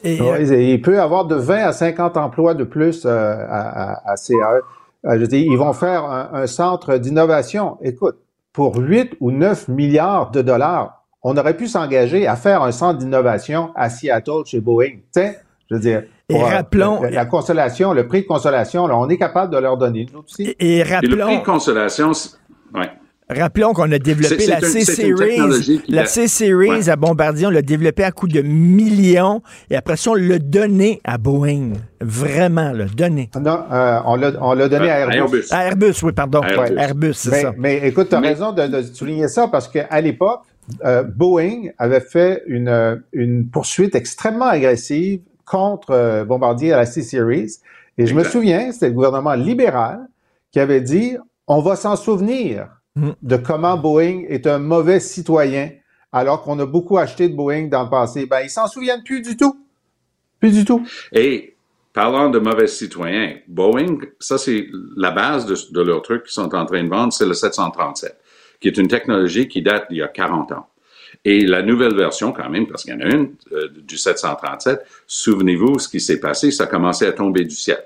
Et, euh, il peut y avoir de 20 à 50 emplois de plus euh, à, à, à CAE. Euh, je veux dire, ils vont faire un, un centre d'innovation. Écoute, pour 8 ou 9 milliards de dollars, on aurait pu s'engager à faire un centre d'innovation à Seattle chez Boeing. Tu sais, je veux dire, Et pour, rappelons- la, la consolation, le prix de consolation, là, on est capable de leur donner. Nous aussi. et- et Et le prix rappelons, de consolation, ouais. rappelons qu'on a développé la C-Series. La C-Series Ouais. à Bombardier, on l'a développé à coût de millions. Et après ça, on l'a donné à Boeing. Vraiment, le donné. Non, euh, on l'a on l'a donné à Euh, Airbus. À Airbus, oui, pardon. Airbus. Ouais, Airbus, c'est mais, ça. mais écoute, tu as Mais- raison de, de souligner ça parce qu'à l'époque, euh, Boeing avait fait une, euh, une poursuite extrêmement agressive contre euh, Bombardier à la C-Series. Et je me souviens, c'était le gouvernement libéral qui avait dit on va s'en souvenir Mm. de comment Boeing est un mauvais citoyen alors qu'on a beaucoup acheté de Boeing dans le passé. Ben, ils s'en souviennent plus du tout. Plus du tout. Et parlant de mauvais citoyens, Boeing, ça c'est la base de, de leur truc qu'ils sont en train de vendre, c'est le 737, qui est une technologie qui date d'il y a 40 ans. Et la nouvelle version, quand même, parce qu'il y en a une, euh, du 737, souvenez-vous ce qui s'est passé, ça a commencé à tomber du ciel.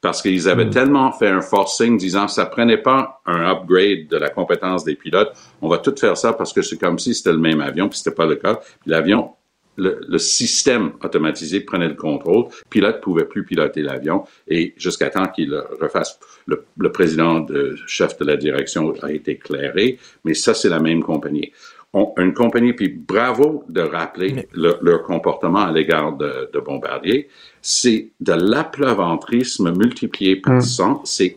Parce qu'ils avaient tellement fait un forcing disant ça prenait pas un upgrade de la compétence des pilotes, on va tout faire ça parce que c'est comme si c'était le même avion, puis c'était pas le cas. L'avion le, le système automatisé prenait le contrôle. Le pilote pouvait plus piloter l'avion et jusqu'à temps qu'il refasse. Le, le président, de, chef de la direction a été éclairé, mais ça, c'est la même compagnie. Une compagnie, puis bravo de rappeler Mais- le- leur comportement à l'égard de, de Bombardier. C'est de l'apleuventrisme multiplié par 100. C'est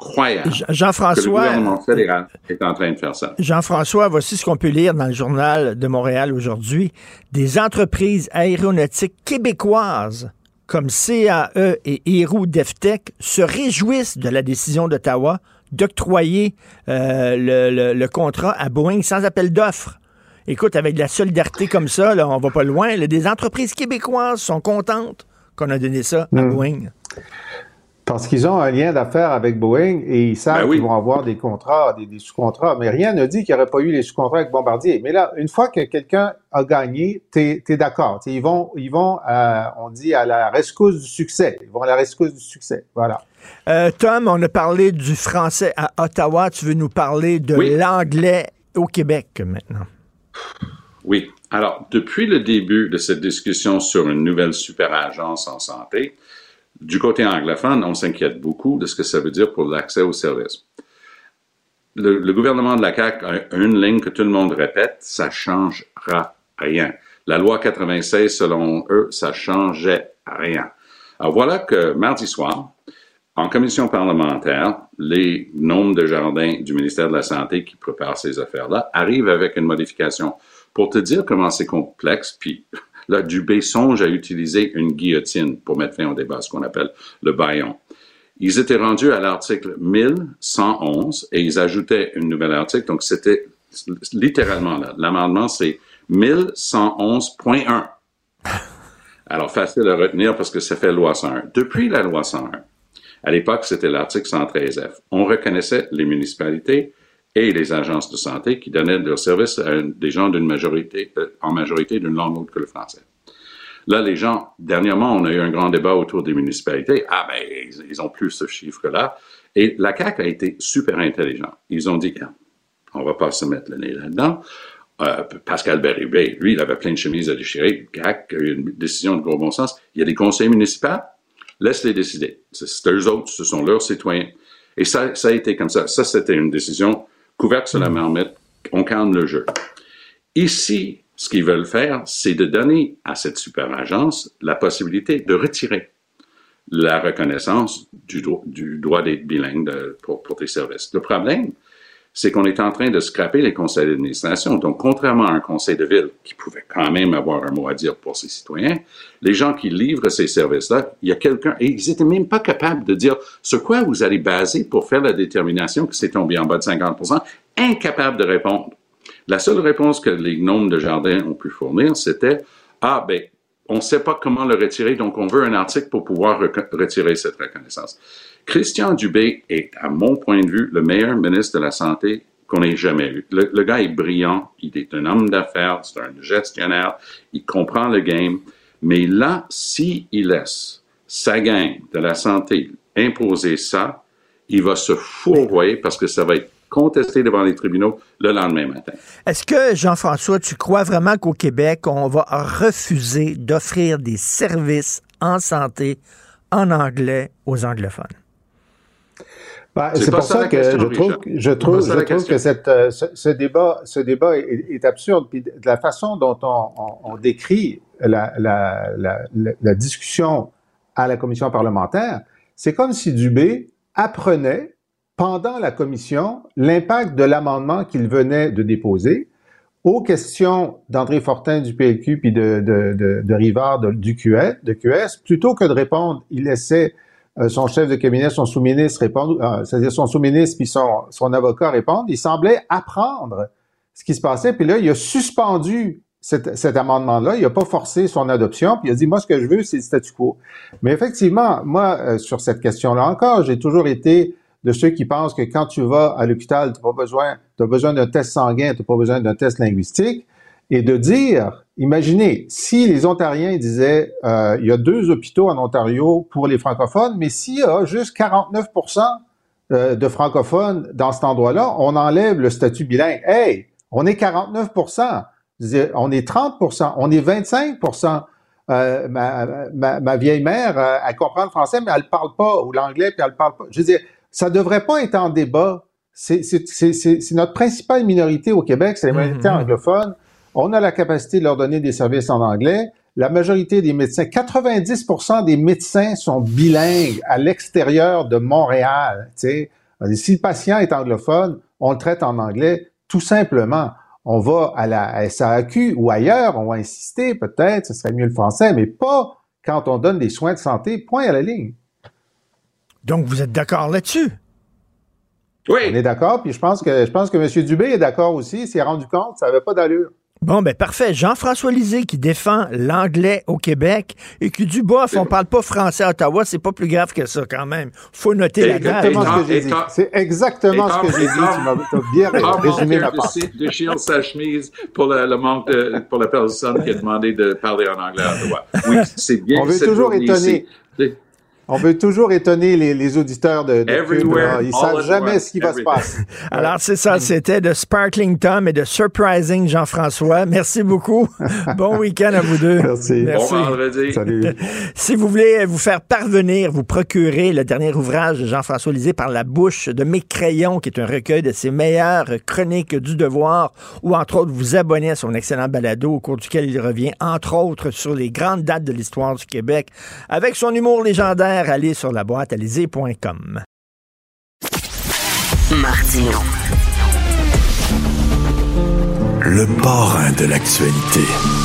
incroyable Jean- que le Jean-François, gouvernement fédéral est en train de faire ça. Jean-François, voici ce qu'on peut lire dans le journal de Montréal aujourd'hui. Des entreprises aéronautiques québécoises comme CAE et Héroux Deftech se réjouissent de la décision d'Ottawa d'octroyer euh, le, le- le contrat à Boeing sans appel d'offres. Écoute, avec de la solidarité comme ça, là, on va pas loin. là, des entreprises québécoises sont contentes qu'on a donné ça à Hmm. Boeing. Parce qu'ils ont un lien d'affaires avec Boeing et ils savent Ben oui. qu'ils vont avoir des contrats, des, des sous-contrats. Mais rien ne dit qu'il n'y aurait pas eu les sous-contrats avec Bombardier. Mais là, une fois que quelqu'un a gagné, t'es es, d'accord. T'sais, Ils vont, ils vont euh, on dit, à la rescousse du succès. Ils vont à la rescousse du succès. Voilà. Euh, Tom, on a parlé du français à Ottawa. Tu veux nous parler de Oui. l'anglais au Québec maintenant? Oui. Alors, depuis le début de cette discussion sur une nouvelle superagence en santé, du côté anglophone, on s'inquiète beaucoup de ce que ça veut dire pour l'accès aux services. Le, le gouvernement de la CAQ a une ligne que tout le monde répète, ça changera rien. La loi 96, selon eux, ça changeait rien. Alors voilà que mardi soir, en commission parlementaire, les nombres de jardins du ministère de la Santé qui prépare ces affaires-là arrivent avec une modification. Pour te dire comment c'est complexe, puis là, Dubé songe à utiliser une guillotine pour mettre fin au débat, ce qu'on appelle le baillon. Ils étaient rendus à l'article 1111 et ils ajoutaient une nouvelle article. Donc, c'était littéralement là. L'amendement, c'est 1111.1. Alors, facile à retenir parce que ça fait loi 101. Depuis la loi 101, à l'époque, c'était l'article 113F. On reconnaissait les municipalités et les agences de santé qui donnaient leurs services à des gens d'une majorité, euh, en majorité d'une langue autre que le français. Là, les gens, dernièrement, on a eu un grand débat autour des municipalités. Ah, ben, ils, ont plus ce chiffre-là. Et la CAQ a été super intelligent. Ils ont dit, on va pas se mettre le nez là-dedans. Euh, Pascal Berrubé, lui, il avait plein de chemises à déchirer. CAQ a eu une décision de gros bon sens. Il y a des conseils municipaux, laisse-les décider. C'est eux autres, ce sont leurs citoyens. Et ça, ça a été comme ça. Ça, c'était une décision couverte sur la marmite. On calme le jeu. Ici, ce qu'ils veulent faire, c'est de donner à cette super agence la possibilité de retirer la reconnaissance du, droit d'être bilingue pour, pour tes services. Le problème, c'est qu'on est en train de scraper les conseils d'administration. Donc, contrairement à un conseil de ville qui pouvait quand même avoir un mot à dire pour ses citoyens, les gens qui livrent ces services-là, il y a quelqu'un, et ils n'étaient même pas capables de dire sur quoi vous allez baser pour faire la détermination que c'est tombé en bas de 50 incapables de répondre. La seule réponse que les gnomes de jardin ont pu fournir, c'était Ah, ben, on ne sait pas comment le retirer, donc on veut un article pour pouvoir retirer cette reconnaissance. Christian Dubé est, à mon point de vue, le meilleur ministre de la Santé qu'on ait jamais eu. Le, gars est brillant, il est un homme d'affaires, c'est un gestionnaire, il comprend le game, mais là, s'il laisse sa gang de la santé imposer ça, il va se fourvoyer parce que ça va être contester devant les tribunaux le lendemain matin. Est-ce que, Jean-François, tu crois vraiment qu'au Québec, on va refuser d'offrir des services en santé en anglais aux anglophones? Ben, c'est pour ça, que je trouve, je trouve, je trouve que cette, euh, ce, débat, ce débat est, absurde. Puis de la façon dont on, décrit la, la, la, la, discussion à la commission parlementaire, c'est comme si Dubé apprenait pendant la commission l'impact de l'amendement qu'il venait de déposer aux questions d'André Fortin du PLQ puis de, de, de, de Rivard du QS, de QS, plutôt que de répondre, il laissait son chef de cabinet, son sous-ministre répondre, euh, c'est-à-dire son sous-ministre puis son, son avocat répondre. Il semblait apprendre ce qui se passait, puis là, il a suspendu cet, cet amendement-là. Il n'a pas forcé son adoption, puis il a dit, moi, ce que je veux, c'est le statu quo. Mais effectivement, moi, euh, sur cette question-là encore, j'ai toujours été de ceux qui pensent que quand tu vas à l'hôpital, tu n'as pas besoin, as besoin d'un test sanguin, tu n'as pas besoin d'un test linguistique, et de dire, imaginez, si les Ontariens disaient, euh, il y a deux hôpitaux en Ontario pour les francophones, mais s'il y a juste 49% euh, de francophones dans cet endroit-là, on enlève le statut bilingue. Hey, on est 49% on est 30% on est 25 euh, ma, ma, vieille mère, euh, elle comprend le français, mais elle parle pas, ou l'anglais, puis elle parle pas. Je veux dire, ça devrait pas être en débat. C'est notre principale minorité au Québec, c'est la minorité mm-hmm. anglophone. On a la capacité de leur donner des services en anglais. La majorité des médecins, 90% des médecins sont bilingues à l'extérieur de Montréal. Si le patient est anglophone, on le traite en anglais, tout simplement. On va à la SAQ ou ailleurs, on va insister peut-être, ce serait mieux le français, mais pas quand on donne des soins de santé, point à la ligne. Donc, vous êtes d'accord là-dessus? Oui. On est d'accord, puis je pense que je pense que M. Dubé est d'accord aussi. Il s'est rendu compte, ça n'avait pas d'allure. Bon, ben parfait. Jean-François Lisée qui défend l'anglais au Québec et qui dit bof, on parle pas français à Ottawa, c'est pas plus grave que ça quand même. faut noter la date. C'est exactement ce que j'ai dit. Tu m'as bien résumé ma part. déchire sa chemise pour le, manque de, pour la personne qui a demandé de parler en anglais à Ottawa. Oui, c'est bien. On veut toujours étonner. On veut toujours étonner les, les auditeurs de, de Cube, Everywhere, là. Ils savent jamais ce qui va se passer. Alors, c'est ça, c'était de Sparkling Tom et de Surprising Jean-François. Merci beaucoup. Bon week-end à vous deux. Merci. Bon vendredi. Salut. Si vous voulez vous faire parvenir, vous procurer le dernier ouvrage de Jean-François Lisée par la bouche de mes crayons, qui est un recueil de ses meilleures chroniques du devoir, ou entre autres vous abonner à son excellent balado au cours duquel il revient, entre autres, sur les grandes dates de l'histoire du Québec. Avec son humour légendaire, allez sur la boîte alizé.com. Martino. Le parrain de l'actualité.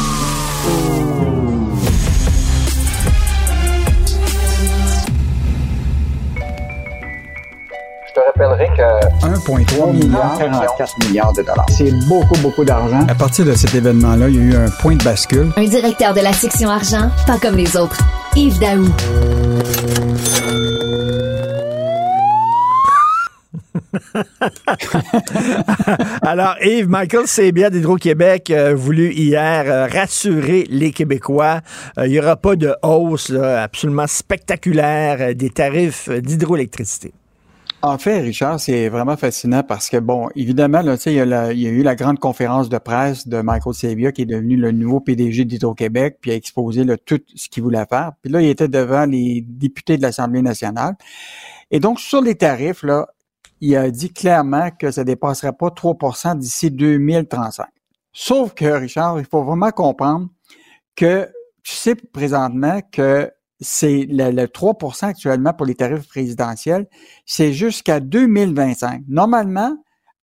Rappellerai que 1,3 milliard, 44 milliards de dollars. C'est beaucoup, beaucoup d'argent. À partir de cet événement-là, il y a eu un point de bascule. Un directeur de la section argent, pas comme les autres. Yves Daou. Alors, Yves, Michael Sabia d'Hydro-Québec a voulu hier euh, rassurer les Québécois. Euh, il n'y aura pas de hausse là, absolument spectaculaire euh, des tarifs euh, d'hydroélectricité. En fait, Richard, c'est vraiment fascinant parce que, bon, évidemment, là, il, y a il y a eu la grande conférence de presse de Michael Sabia, qui est devenu le nouveau PDG d'Hydro-Québec, puis a exposé là, tout ce qu'il voulait faire. Puis là, il était devant les députés de l'Assemblée nationale. Et donc, sur les tarifs, là, il a dit clairement que ça ne dépasserait pas 3% d'ici 2035. Sauf que, Richard, il faut vraiment comprendre que tu sais présentement que c'est le, le 3% actuellement pour les tarifs présidentiels, c'est jusqu'à 2025. Normalement,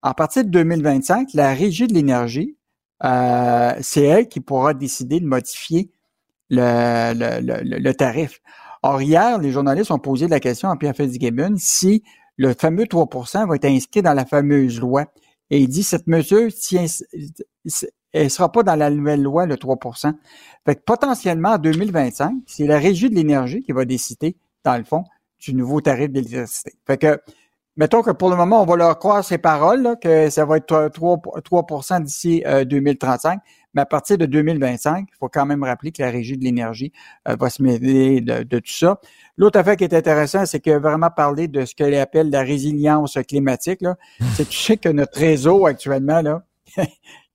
à partir de 2025, la Régie de l'énergie, euh, c'est elle qui pourra décider de modifier le, tarif. Or, hier, les journalistes ont posé la question à Pierre Fitzgibbon si le fameux 3% va être inscrit dans la fameuse loi. Et il dit cette mesure tient, elle sera pas dans la nouvelle loi, le 3% Fait que potentiellement, en 2025, c'est la Régie de l'énergie qui va décider, dans le fond, du nouveau tarif d'électricité. Fait que, mettons que pour le moment, on va leur croire ces paroles, là, que ça va être 3, 3 d'ici euh, 2035. Mais à partir de 2025, il faut quand même rappeler que la Régie de l'énergie euh, va se mêler de, de tout ça. L'autre affaire qui est intéressant, c'est a vraiment parlé de ce qu'elle appelle la résilience climatique. Là. C'est tu sais que notre réseau actuellement, là,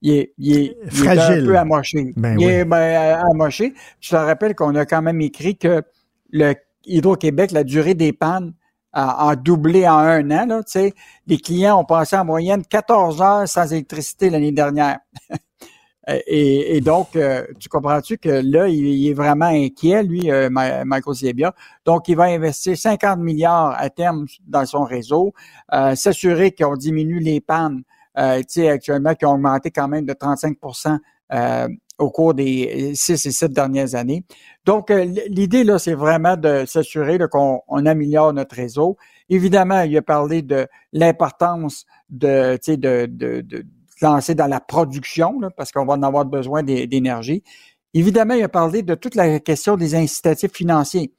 il est, il est, il est Fragile. un peu amoché. Ben il oui. est ben, amoché. Je te rappelle qu'on a quand même écrit que le Hydro-Québec, la durée des pannes a, a doublé en un an. Là, tu sais. les clients ont passé en moyenne 14 heures sans électricité l'année dernière. Et, et donc, euh, tu comprends-tu que là, il, il est vraiment inquiet, lui, euh, Michael Sebia. Donc, il va investir 50 milliards à terme dans son réseau, euh, s'assurer qu'on diminue les pannes, euh, actuellement, qui ont augmenté quand même de 35% euh, au cours des six et sept dernières années. Donc, euh, l'idée, là, c'est vraiment de s'assurer qu'on on améliore notre réseau. Évidemment, il a parlé de l'importance de, de, de, de lancer dans la production, là, parce qu'on va en avoir besoin d'é- d'énergie. Évidemment, il a parlé de toute la question des incitatifs financiers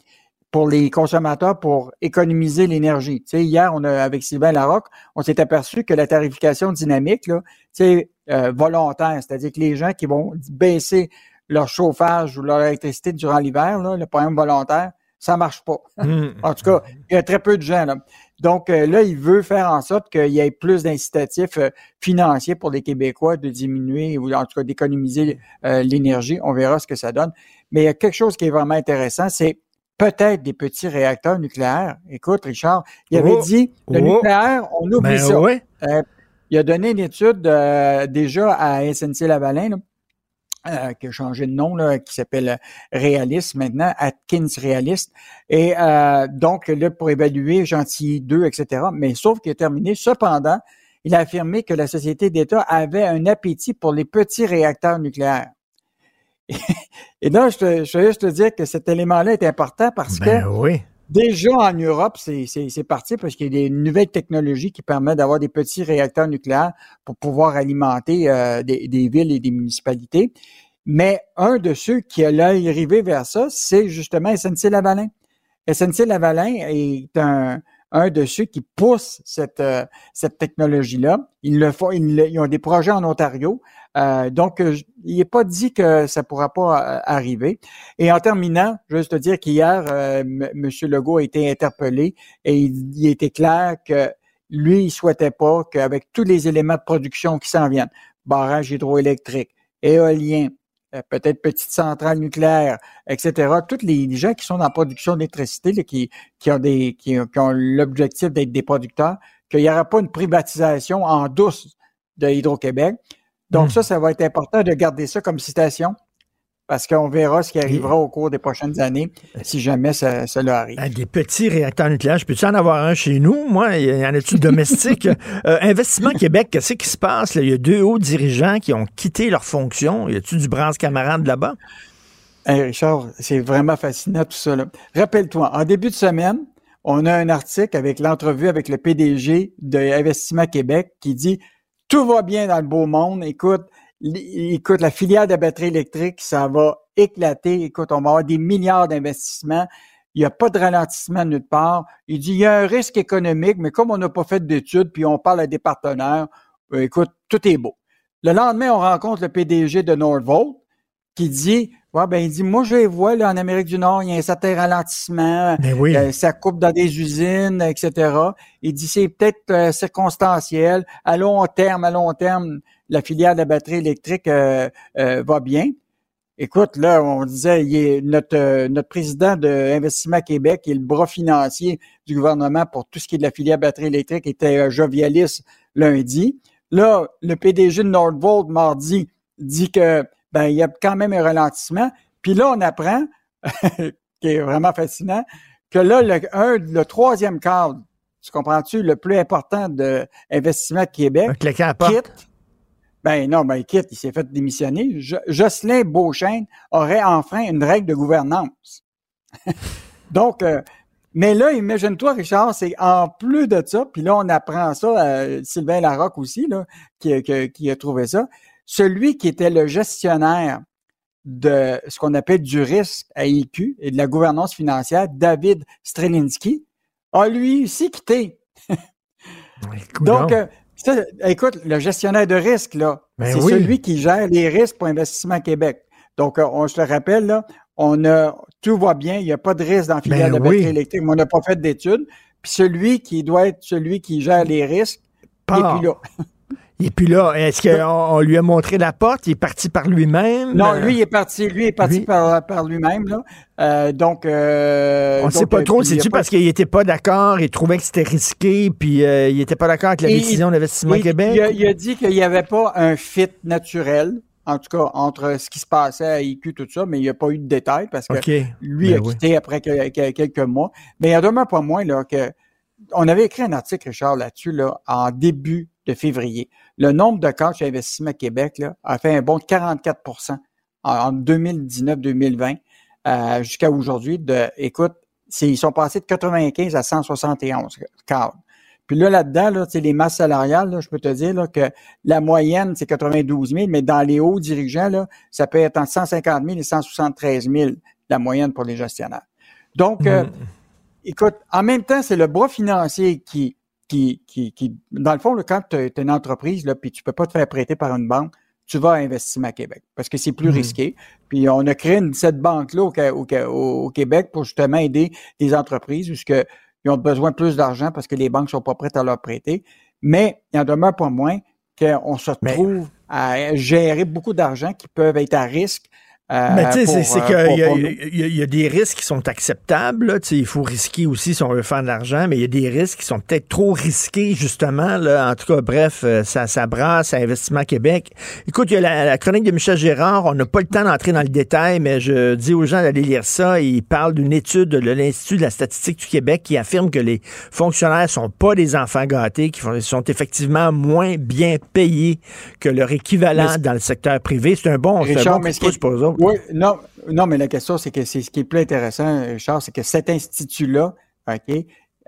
pour les consommateurs pour économiser l'énergie. Tu sais, hier, on a, avec Sylvain Larocque, on s'est aperçu que la tarification dynamique, là, tu sais, euh, volontaire, c'est-à-dire que les gens qui vont baisser leur chauffage ou leur électricité durant l'hiver, là, le programme volontaire, ça marche pas. Hmm. En tout cas, il y a très peu de gens. Là. Donc euh, là, il veut faire en sorte qu'il y ait plus d'incitatifs euh, financiers pour les Québécois de diminuer ou en tout cas d'économiser euh, l'énergie. On verra ce que ça donne. Mais il y a quelque chose qui est vraiment intéressant, c'est peut-être des petits réacteurs nucléaires. Écoute, Richard, il avait Oh, dit le oh. nucléaire, on oublie Ben ça. ouais. Euh, il a donné une étude euh, déjà à SNC-Lavalin, là, euh, qui a changé de nom, là, qui s'appelle Realist maintenant, Atkins Realist. Et euh, donc, là, pour évaluer Gentilly 2, etc. Mais sauf qu'il a terminé. Cependant, il a affirmé que la société d'État avait un appétit pour les petits réacteurs nucléaires. Et là, je, te, je te dire que cet élément-là est important parce Ben que oui. Déjà en Europe, c'est parti parce qu'il y a des nouvelles technologies qui permettent d'avoir des petits réacteurs nucléaires pour pouvoir alimenter euh, des, des villes et des municipalités. Mais un de ceux qui a l'œil rivé vers ça, c'est justement SNC-Lavalin. SNC-Lavalin est un, un de ceux qui poussent cette, euh, cette technologie-là. Ils le font, ils, ont des projets en Ontario. Euh, donc, il n'est pas dit que ça ne pourra pas arriver. Et en terminant, juste te dire qu'hier, M. Legault a été interpellé et il, il était clair que lui, il souhaitait pas qu'avec tous les éléments de production qui s'en viennent, barrage hydroélectrique, éolien, euh, peut-être petite centrale nucléaire, etc. Tous les gens qui sont dans la production d'électricité, qui, qui ont des, qui, ont l'objectif d'être des producteurs, qu'il n'y aura pas une privatisation en douce de Hydro-Québec. Donc hmm. ça, ça va être important de garder ça comme citation parce qu'on verra ce qui arrivera au cours des prochaines années si jamais ça, cela arrive. Ah, des petits réacteurs nucléaires, je peux-tu en avoir un chez nous? Moi, il y en a-tu domestique? Euh, Investissement Québec, qu'est-ce qui se passe? Il y a deux hauts dirigeants qui ont quitté leur fonction. Y a-tu du bronze camarade là-bas? Richard, c'est vraiment fascinant tout ça. Rappelle-toi, en début de semaine, on a un article avec l'entrevue avec le PDG de Investissement Québec qui dit tout va bien dans le beau monde. Écoute, écoute, la filière de batterie électrique, ça va éclater. Écoute, on va avoir des milliards d'investissements. Il n'y a pas de ralentissement de nulle part. Il dit, il y a un risque économique, mais comme on n'a pas fait d'études, puis on parle à des partenaires, euh, écoute, tout est beau. Le lendemain, on rencontre le PDG de Nordvolt qui dit, ouais, ben, il dit, moi, je vois, là, en Amérique du Nord, il y a un certain ralentissement, ben oui. Euh, ça coupe dans des usines, etc. Il dit, c'est peut-être euh, circonstanciel. À long terme, à long terme, la filière de la batterie électrique euh, euh, va bien. Écoute, là, on disait, il est notre, euh, notre président d'Investissement Québec, qui est le bras financier du gouvernement pour tout ce qui est de la filière batterie électrique, était jovialiste lundi. Là, le PDG de Nordvolt, mardi, dit que ben, il y a quand même un ralentissement. Puis là, on apprend, qui est vraiment fascinant, que là, le, un, le troisième cadre, tu comprends-tu, le plus important de Investissement Québec, quitte, ben non, ben il quitte, il s'est fait démissionner. Jocelyn Beauchesne aurait enfin une règle de gouvernance. Donc, euh, mais là, imagine-toi, Richard, c'est en plus de ça, puis là, on apprend ça, euh, Sylvain Larocque aussi, là, qui, qui, a trouvé ça. Celui qui était le gestionnaire de ce qu'on appelle du risque à IQ et de la gouvernance financière, David Strelinski, a lui aussi quitté. Donc, euh, écoute, le gestionnaire de risque, là, ben c'est celui qui gère les risques pour Investissement Québec. Donc, euh, on, je te rappelle, là, on a, tout va bien, il n'y a pas de risque dans la filière ben de batterie électrique, mais on n'a pas fait d'études. Puis celui qui doit être celui qui gère les risques, n'est plus là. Et puis là, est-ce qu'on lui a montré la porte? Il est parti par lui-même? Non, lui, il est parti, lui est parti par, par lui-même. Là. Euh, donc, euh, on ne sait pas trop. C'est-tu parce qu'il n'était pas d'accord, il trouvait que c'était risqué, puis euh, il n'était pas d'accord avec la décision d'Investissement Québec? Il a, il a dit qu'il n'y avait pas un fit naturel en tout cas, entre ce qui se passait à IQ, tout ça, mais il n'y a pas eu de détails parce que lui ben a quitté après quelques mois. Mais il y a demain pas moins là, que on avait écrit un article, Richard, là-dessus, là, en début de février. Le nombre de cas chez Investissement Québec là, a fait un bond de 44% en 2019-2020 euh, jusqu'à aujourd'hui. De, écoute, ils sont passés de 95 à 171 cadres. Puis là, là-dedans, là, les masses salariales, je peux te dire là, que la moyenne, c'est 92 000, mais dans les hauts dirigeants, là, ça peut être entre 150 000 et 173 000, la moyenne pour les gestionnaires. Donc, euh, mm. écoute, en même temps, c'est le bras financier qui qui, qui, qui dans le fond, quand tu es une entreprise, là, puis tu peux pas te faire prêter par une banque, tu vas investir à Québec parce que c'est plus mhm. risqué. Puis on a créé cette banque-là au, au, Québec pour justement aider les entreprises ils ont besoin de plus d'argent parce que les banques sont pas prêtes à leur prêter. Mais il en demeure pas moins qu'on se retrouve à gérer beaucoup d'argent qui peuvent être à risque euh, Mais tu sais, c'est euh, qu'il y, a des risques qui sont acceptables. Il faut risquer aussi si on veut faire de l'argent, mais il y a des risques qui sont peut-être trop risqués, justement. Là. En tout cas, bref, euh, ça, ça brasse à Investissement Québec. Écoute, il y a la, chronique de Michel Gérard. On n'a pas le temps d'entrer dans le détail, mais je dis aux gens d'aller lire ça. Il parle d'une étude de l'Institut de la statistique du Québec qui affirme que les fonctionnaires sont pas des enfants gâtés, qui sont effectivement moins bien payés que leur équivalent dans le secteur privé. C'est un bon, Richard, un bon pour Oui, non, non, mais la question, c'est que c'est ce qui est plus intéressant, Richard, c'est que cet institut-là, OK,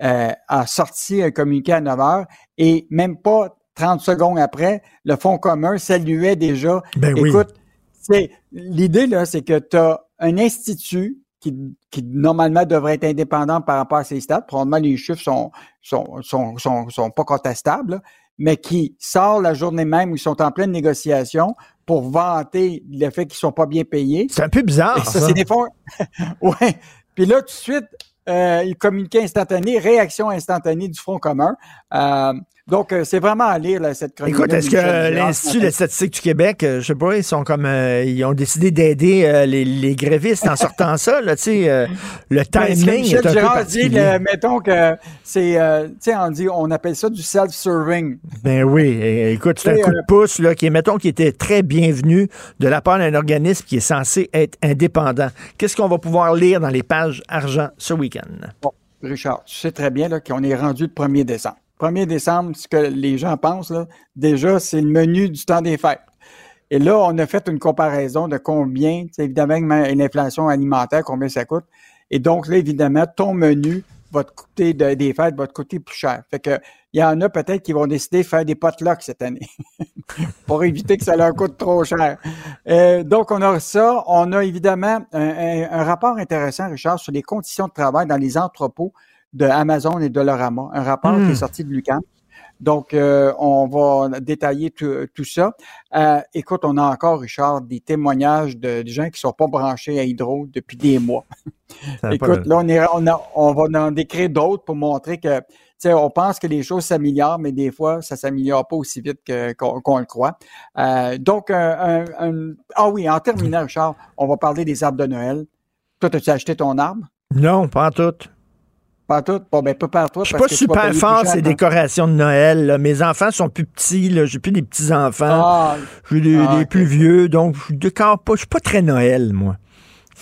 euh, a sorti un communiqué à 9 heures et même pas 30 secondes après, le Fonds commun saluait déjà. Ben Écoute, c'est l'idée, là, c'est que tu as un institut qui, qui, normalement devrait être indépendant par rapport à ses stats. Probablement, les chiffres sont, sont, sont, sont, sont pas contestables, mais qui sort la journée même où ils sont en pleine négociation pour vanter le fait qu'ils sont pas bien payés. C'est un peu bizarre. ça, c'est des fonds. ouais. Puis là, tout de suite, euh, il communiquait instantané, réaction instantanée du Front commun. Euh, donc, euh, c'est vraiment à lire cette chronique. Écoute, est-ce que l'Institut de statistique du Québec, je sais pas, ils sont comme ils ont décidé d'aider les, grévistes en sortant ça, là, tu sais, le ben, timing est, un peu particulier. mettons que c'est, tu sais, on dit, on appelle ça du self-serving. Ben oui, écoute, c'est un coup de pouce, là, qui, mettons, qui était très bienvenu de la part d'un organisme qui est censé être indépendant. Qu'est-ce qu'on va pouvoir lire dans les pages argent ce week-end? Bon, Richard, tu sais très bien qu'on est rendu le 1er décembre. 1er décembre, ce que les gens pensent, déjà, c'est le menu du temps des fêtes. Et là, on a fait une comparaison de combien, évidemment, l'inflation alimentaire, combien ça coûte. Et donc, là, évidemment, ton menu va te coûter des fêtes, va te coûter plus cher. Fait que, il y en a peut-être qui vont décider de faire des potlucks cette année pour éviter que ça leur coûte trop cher. Euh, donc, on a ça. On a évidemment un, rapport intéressant, Richard, sur les conditions de travail dans les entrepôts de Amazon et de Lorama. Un rapport qui est hmm. sorti de Lucam. Donc, euh, on va détailler tout, ça. Euh, écoute, on a encore, Richard, des témoignages de, gens qui sont pas branchés à Hydro depuis des mois. écoute, là, on, est, on, on va en décrire d'autres pour montrer que on pense que les choses s'améliorent, mais des fois, ça s'améliore pas aussi vite qu'on le croit. Euh, donc, un, ah oui, en terminant, Richard, on va parler des arbres de Noël. Toi, as-tu acheté ton arbre? Non, pas en tout. Pas tout. Bon, ben, pas par toi. Je suis pas super fort ces décorations de Noël. Mes enfants sont plus petits. J'ai plus des petits-enfants. Ah, J'ai des, ah, plus vieux. Donc, je décore pas. Je suis pas très Noël, moi.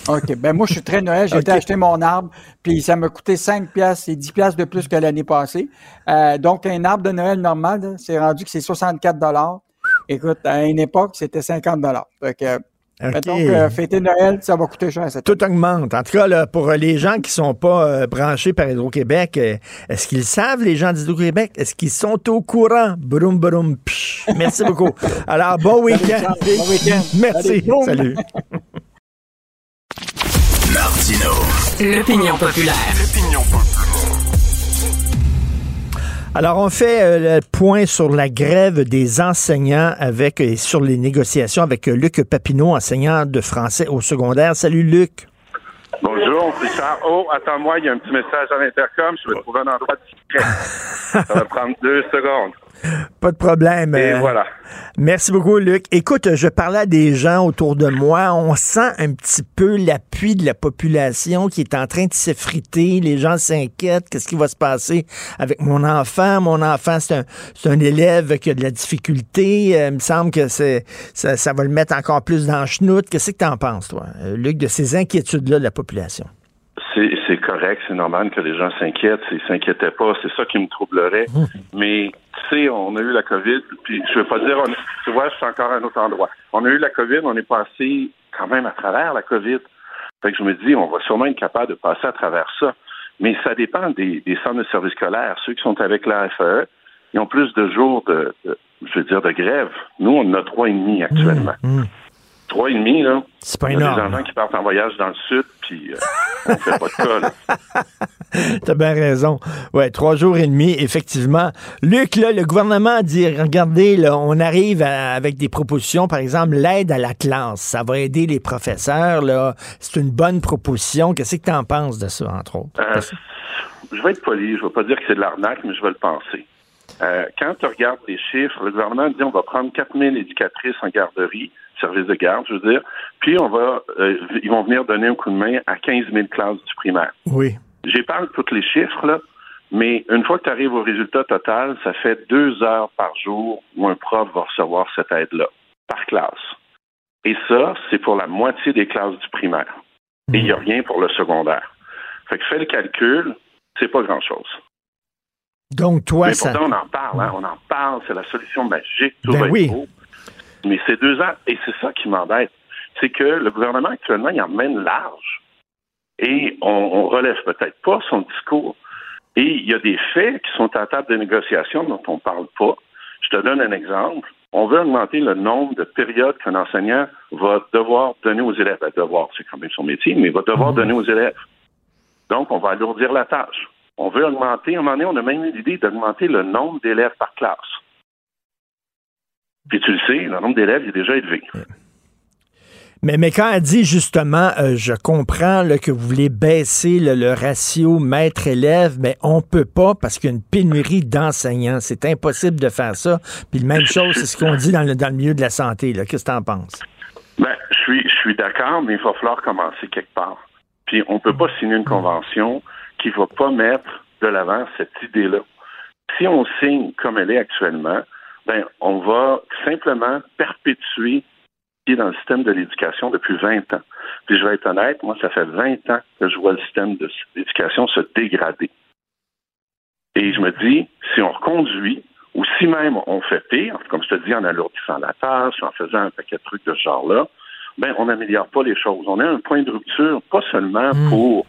OK. Ben moi, je suis très Noël. J'ai été acheter mon arbre, puis ça m'a coûté 5 piastres et 10 piastres de plus que l'année passée. Euh, donc, un arbre de Noël normal, c'est rendu que c'est 64 Écoute, à une époque, c'était 50 Donc, euh, fêter Noël, ça va coûter cher. Tout augmente. En tout cas, là, pour les gens qui sont pas euh, branchés par Hydro-Québec, est-ce qu'ils savent, les gens d'Hydro-Québec? Est-ce qu'ils sont au courant? Broum, broum, Merci beaucoup. Alors, bon week-end. Bon week-end. Merci. Salut. L'opinion populaire. Alors, on fait euh, le point sur la grève des enseignants avec et sur les négociations avec Luc Papineau, enseignant de français au secondaire. Salut, Luc. Bonjour, Richard. Oh, attends-moi, il y a un petit message à l'intercom. Je vais trouver un endroit discret. Ça va prendre deux secondes. Pas de problème. Et euh, voilà. Merci beaucoup, Luc. Écoute, je parlais à des gens autour de moi. On sent un petit peu l'appui de la population qui est en train de s'effriter. Les gens s'inquiètent. Qu'est-ce qui va se passer avec mon enfant? Mon enfant, c'est un, un, élève qui a de la difficulté. Euh, il me semble que c'est, ça, ça, va le mettre encore plus dans le chenoute. Qu'est-ce que tu en penses, toi, euh, Luc, de ces inquiétudes-là de la population? C'est correct, c'est normal que les gens s'inquiètent. S'ils s'inquiétaient pas, c'est ça qui me troublerait. Mmh. Mais tu sais, on a eu la COVID, puis je veux pas dire, tu vois, je suis encore à un autre endroit. On a eu la COVID, on est passé quand même à travers la COVID. Fait que je me dis, on va sûrement être capable de passer à travers ça. Mais ça dépend des, centres de services scolaires. Ceux qui sont avec la FAE, ils ont plus de jours de, je veux dire, de grève. Nous, on en a trois et demi actuellement. Mmh, mmh. Trois et demi, là. C'est pas énorme. Il y a des enfants qui partent en voyage dans le sud, puis euh, on fait pas de cas, là. T'as bien raison. Ouais, trois jours et demi, effectivement. Luc, là, le gouvernement a dit, regardez, là, on arrive avec des propositions, par exemple, l'aide à la classe. Ça va aider les professeurs, là. C'est une bonne proposition. Qu'est-ce que tu en penses de ça, entre autres? Euh, je vais être poli. Je vais pas dire que c'est de l'arnaque, mais je vais le penser. Euh, quand tu regardes les chiffres, le gouvernement dit on va prendre 4000 éducatrices en garderie service de garde, je veux dire. Puis on va, euh, ils vont venir donner un coup de main à 15 000 classes du primaire. Oui. J'épargne tous les chiffres là, mais une fois que tu arrives au résultat total, ça fait deux heures par jour où un prof va recevoir cette aide-là par classe. Et ça, c'est pour la moitié des classes du primaire. Et il n'y a rien pour le secondaire. Fait que fais le calcul, c'est pas grand-chose. Donc, toi, Mais pourtant, on en parle, hein, on en parle, c'est la solution magique, tout ben va oui. beau. Mais c'est deux ans, et c'est ça qui m'embête, c'est que le gouvernement actuellement, il emmène large. Et on, on relève peut-être pas son discours. Et il y a des faits qui sont à table de négociation dont on ne parle pas. Je te donne un exemple. On veut augmenter le nombre de périodes qu'un enseignant va devoir donner aux élèves. Ben, devoir, c'est quand même son métier, mais il va devoir donner aux élèves. Donc, on va alourdir la tâche. On veut augmenter, à un moment donné, on a même eu l'idée d'augmenter le nombre d'élèves par classe. Puis tu le sais, le nombre d'élèves est déjà élevé. Mais, mais quand elle dit justement, euh, je comprends là, que vous voulez baisser le, le ratio maître-élève, mais on peut pas parce qu'il y a une pénurie d'enseignants. C'est impossible de faire ça. Puis la même chose, c'est ce qu'on dit dans le, dans le milieu de la santé. Qu'est-ce que tu en penses? Ben, je suis, je suis d'accord, mais il va falloir commencer quelque part. Puis on peut pas signer une convention qui va pas mettre de l'avant cette idée-là. Si on signe comme elle est actuellement, ben on va simplement perpétuer qui est dans le système de l'éducation depuis 20 ans. Puis je vais être honnête, moi, ça fait 20 ans que je vois le système de l'éducation se dégrader. Et je me dis, si on reconduit, ou si même on fait pire, comme je te dis, en alourdissant la tâche, en faisant un paquet de trucs de ce genre-là, ben, on n'améliore pas les choses. On a un point de rupture, pas seulement pour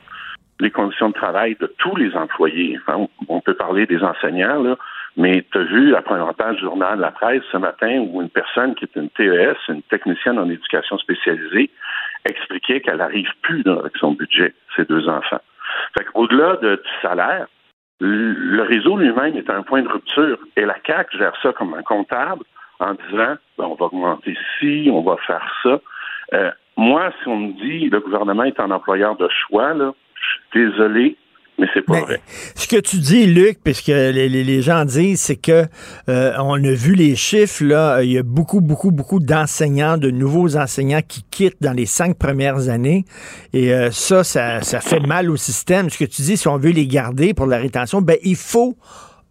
les conditions de travail de tous les employés. On peut parler des enseignants, là, mais tu as vu la première page du journal La Presse ce matin où une personne qui est une TES, une technicienne en éducation spécialisée, expliquait qu'elle n'arrive plus avec son budget, ses deux enfants. Fait qu'au-delà de, du salaire, le réseau lui-même est un point de rupture. Et la CAC gère ça comme un comptable en disant ben, on va augmenter ci, on va faire ça. Euh, moi, si on me dit le gouvernement est un employeur de choix, là, désolé, mais c'est pas vrai. Ce que tu dis, Luc, puisque les, gens disent, c'est que euh, on a vu les chiffres, là, il y a beaucoup, beaucoup, beaucoup d'enseignants, de nouveaux enseignants qui quittent dans les cinq premières années. Et euh, ça, ça, ça fait mal au système. Ce que tu dis, si on veut les garder pour la rétention, ben il faut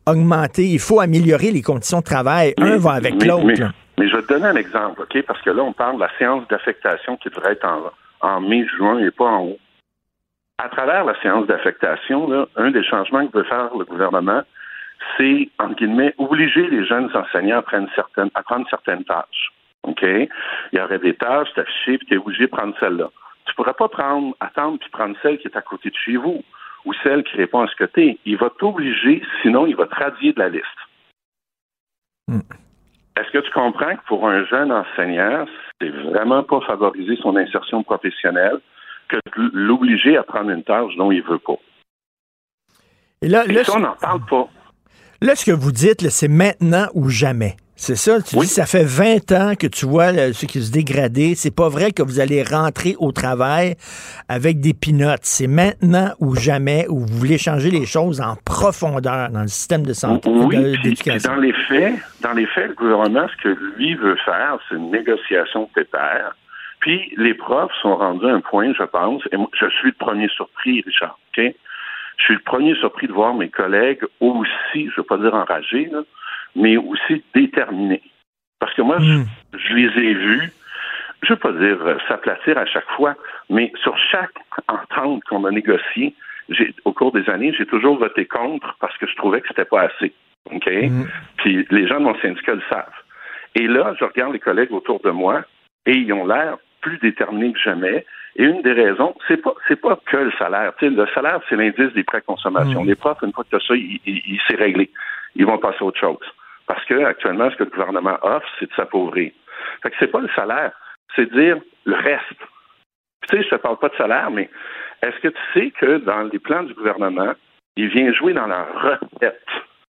augmenter, il faut améliorer les conditions de travail. Un va avec l'autre. mais- je vais te donner un exemple, OK? Parce que là, on parle de la séance d'affectation qui devrait être en, en mai, juin et pas en haut. À travers la séance d'affectation, là, un des changements que veut faire le gouvernement, c'est, entre guillemets, obliger les jeunes enseignants à prendre certaines, à prendre certaines tâches. OK? Il y aurait des tâches, t'es affiché, puis tu es obligé de prendre celle-là. Tu pourrais pas prendre, attendre puis prendre celle qui est à côté de chez vous ou celle qui répond à ce que t'es. Il va t'obliger, sinon il va te radier de la liste. Est-ce que tu comprends que pour un jeune enseignant, c'est vraiment pas favoriser son insertion professionnelle? Que de l'obliger à prendre une tâche dont il veut pas? Et là, Et là, ça, on n'en parle pas. Là, ce que vous dites, c'est maintenant ou jamais. C'est ça? Tu dis, ça fait 20 ans que tu vois là, ce qui se dégrader. C'est pas vrai que vous allez rentrer au travail avec des pinottes. C'est maintenant ou jamais où vous voulez changer les choses en profondeur dans le système de santé, Oui, d'éducation. dans les faits, dans les faits, le gouvernement, ce que lui veut faire, c'est une négociation pépère. Puis les profs sont rendus à un point, je pense, et moi, je suis le premier surpris, Richard, OK? Je suis le premier surpris de voir mes collègues aussi, je ne veux pas dire enragés, là, mais aussi déterminés. Parce que moi, je, je les ai vus, je ne veux pas dire euh, s'aplatir à chaque fois, mais sur chaque entente qu'on a négociée, j'ai- au cours des années, j'ai toujours voté contre parce que je trouvais que c'était pas assez. OK? Puis les gens de mon syndicat le savent. Et là, je regarde les collègues autour de moi et ils ont l'air plus déterminés que jamais. Et une des raisons, c'est pas c'est pas que le salaire. Le salaire, c'est l'indice des prêts consommation. Les profs, une fois que tu as ça, il, il, il s'est réglé. Ils vont passer à autre chose. Parce que actuellement, ce que le gouvernement offre, c'est de s'appauvrir. Fait que c'est pas le salaire, c'est de dire le reste. Tu sais, je te parle pas de salaire, mais est-ce que tu sais que dans les plans du gouvernement, il vient jouer dans la retraite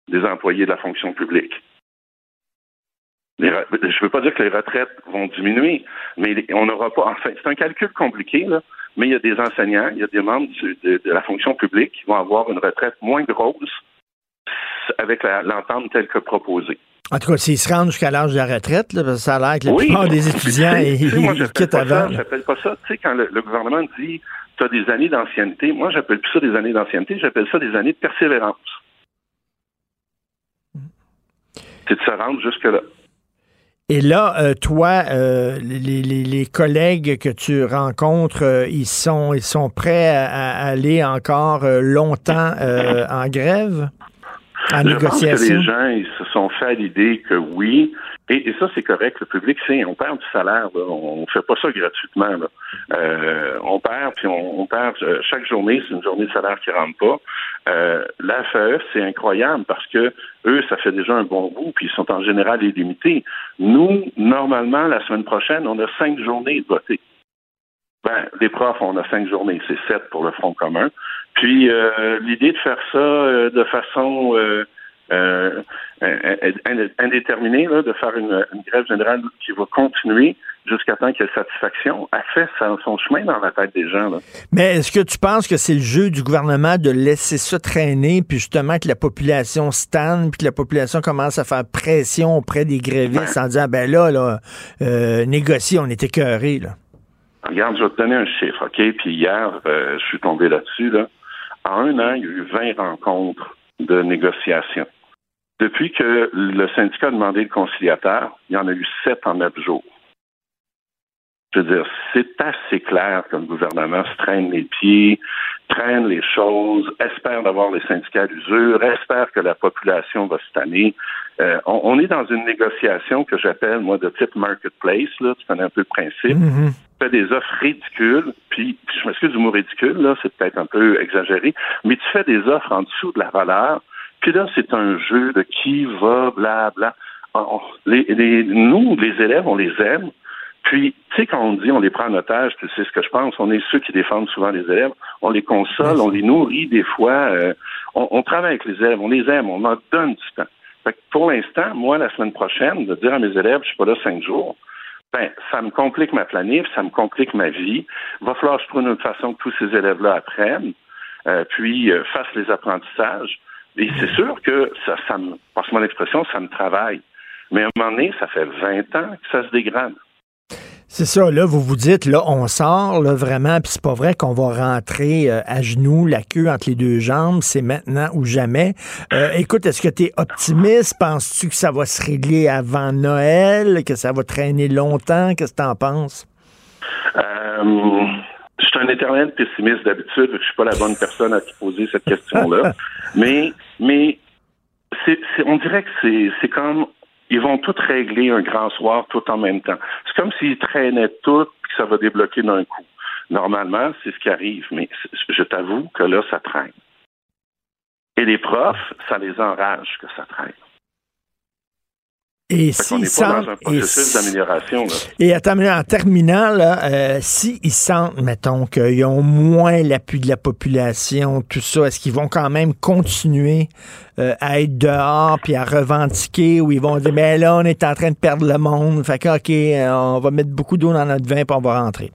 des employés de la fonction publique? Les je ne veux pas dire que les retraites vont diminuer, mais on n'aura pas. Enfin, c'est un calcul compliqué, là, mais il y a des enseignants, il y a des membres du- de, de la fonction publique qui vont avoir une retraite moins grosse avec l'entente telle que proposée. En tout cas, s'ils se rendent jusqu'à l'âge de la retraite, là, parce que ça a l'air que la Oui. plupart des étudiants, Tu sais, moi, ils quittent pas avant. ça, j'appelle pas ça. Tu sais, quand le, le gouvernement dit tu as des années d'ancienneté, moi, j'appelle plus ça des années d'ancienneté, j'appelle ça des années de persévérance. C'est de se rendre jusque-là. Et là, euh, toi, euh, les, collègues que tu rencontres, euh, ils sont ils sont prêts à, aller encore longtemps en grève? En Je pense que les gens, ils se sont fait à l'idée que oui, et, et ça, c'est correct. Le public, c'est, on perd du salaire. Là. On ne fait pas ça gratuitement. Là. Euh, on perd, puis on, on perd euh, chaque journée, c'est une journée de salaire qui rentre pas. Euh, la FAE, c'est incroyable parce que eux, ça fait déjà un bon bout, puis ils sont en général illimités. Nous, normalement, la semaine prochaine, on a cinq journées de voter. Ben, les profs, on a cinq journées, c'est sept pour le Front commun. Puis euh, l'idée de faire ça euh, de façon euh, euh, ind- indéterminée, là, de faire une, une grève générale qui va continuer jusqu'à temps qu'il y ait satisfaction, a fait son chemin dans la tête des gens. Là. Mais est-ce que tu penses que c'est le jeu du gouvernement de laisser ça traîner, puis justement que la population stagne, puis que la population commence à faire pression auprès des grévistes en disant, ben là, là, euh, négocier, on est écœuré, là? Regarde, je vais te donner un chiffre, OK? Puis hier, euh, je suis tombé là-dessus. Là. En un an, il y a eu 20 rencontres de négociation. Depuis que le syndicat a demandé le conciliateur, il y en a eu sept en neuf jours. Je veux dire, c'est assez clair que le gouvernement se traîne les pieds, traîne les choses, espère d'avoir les syndicats à l'usure, espère que la population va se tanner. Euh, on, est dans une négociation que j'appelle, moi, de type marketplace, là, tu connais un peu le principe. Tu fais des offres ridicules, puis, puis je m'excuse du mot ridicule, là, c'est peut-être un peu exagéré, mais tu fais des offres en dessous de la valeur, puis là, c'est un jeu de qui va, bla, bla. On- les, les- nous, les élèves, on les aime, puis, tu sais, quand on dit on les prend en otage, tu sais ce que je pense, on est ceux qui défendent souvent les élèves, on les console, on les nourrit des fois, euh, on, on travaille avec les élèves, on les aime, on leur donne du temps. Fait que pour l'instant, moi, la semaine prochaine, de dire à mes élèves, je suis pas là cinq jours, ben, ça me complique ma planif, ça me complique ma vie. Va falloir que je trouve une façon que tous ces élèves-là apprennent, euh, puis euh, fassent les apprentissages. Et c'est sûr que ça, ça me, passe-moi l'expression, ça me travaille. Mais à un moment donné, ça fait 20 ans que ça se dégrade. C'est ça, là, vous vous dites, là, on sort, là, vraiment, puis c'est pas vrai qu'on va rentrer euh, à genoux, la queue entre les deux jambes, c'est maintenant ou jamais. Euh, écoute, est-ce que tu es optimiste? Penses-tu que ça va se régler avant Noël, que ça va traîner longtemps? Qu'est-ce que t'en penses? Euh, je suis un éternel pessimiste d'habitude, je suis pas la bonne personne à te poser cette question-là. mais, mais c'est, c'est- on dirait que c'est, c'est comme ils vont tout régler un grand soir tout en même temps. C'est comme s'ils traînaient tout puis que ça va débloquer d'un coup. Normalement, c'est ce qui arrive, mais je t'avoue que là, ça traîne. Et les profs, ça les enrage que ça traîne. Et pas sentent... dans un processus si- d'amélioration. Et mais en terminant, là, euh, s'ils sentent, mettons, qu'ils ont moins l'appui de la population, tout ça, est-ce qu'ils vont quand même continuer euh, à être dehors puis à revendiquer ou ils vont dire, ben là, on est en train de perdre le monde, fait que, OK, euh, on va mettre beaucoup d'eau dans notre vin puis on va rentrer?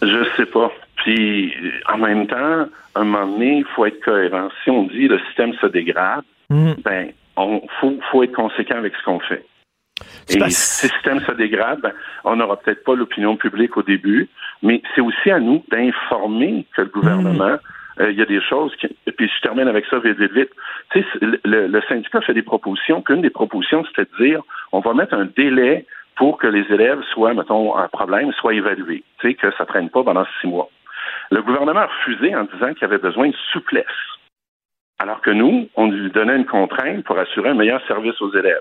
Je sais pas. Puis, en même temps, à un moment donné, il faut être cohérent. Si on dit le système se dégrade, Mm. ben, on faut, faut être conséquent avec ce qu'on fait. Et si le système se dégrade, ben, on n'aura peut-être pas l'opinion publique au début, mais c'est aussi à nous d'informer que le gouvernement, euh, il y a des choses qui... Et puis je termine avec ça vite, vite, vite. Tu sais, le, syndicat fait des propositions, puis une des propositions, c'était de dire, on va mettre un délai pour que les élèves soient, mettons, un problème, soient évalués. Tu sais, que ça traîne pas pendant six mois. Le gouvernement a refusé en disant qu'il y avait besoin de souplesse. Alors que nous, on lui donnait une contrainte pour assurer un meilleur service aux élèves.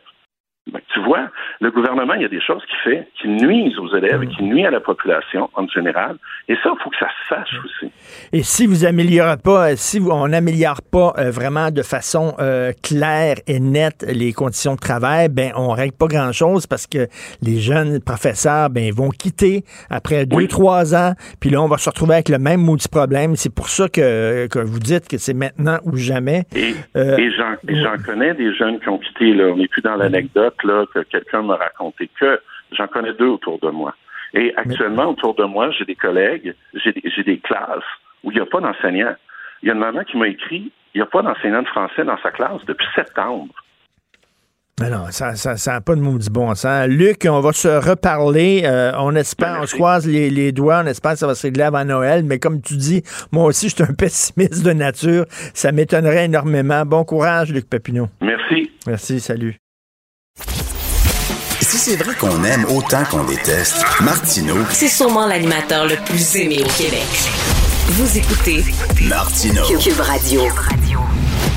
Ben, tu vois, le gouvernement, il y a des choses qu'il fait qui nuisent aux élèves et qui nuisent à la population en général. Et ça, il faut que ça se sache aussi. Et si vous améliorez pas, euh, si on n'améliore pas euh, vraiment de façon euh, claire et nette les conditions de travail, ben on règle pas grand chose parce que les jeunes professeurs ben vont quitter après deux trois ans, puis là on va se retrouver avec le même maudit problème. C'est pour ça que, que vous dites que c'est maintenant ou jamais. Et, Euh, et j'en connais des jeunes qui ont quitté, là. On n'est plus dans l'anecdote, que quelqu'un m'a raconté que j'en connais deux autour de moi. Et actuellement, autour de moi, j'ai des collègues, j'ai des, j'ai des classes où il n'y a pas d'enseignant. Il y a une maman qui m'a écrit, il n'y a pas d'enseignant de français dans sa classe depuis septembre. Mais non, ça n'a ça, ça pas de maudit bon sens. Luc, on va se reparler. euh, on espère, on se croise les, les doigts, on espère que ça va se régler avant Noël. Mais comme tu dis, moi aussi, je suis un pessimiste de nature. Ça m'étonnerait énormément. Bon courage, Luc Papineau. Merci. Merci, salut. Si c'est vrai qu'on aime autant qu'on déteste, Martineau, C'est sûrement l'animateur le plus aimé au Québec. Vous écoutez Martineau. Cube Radio.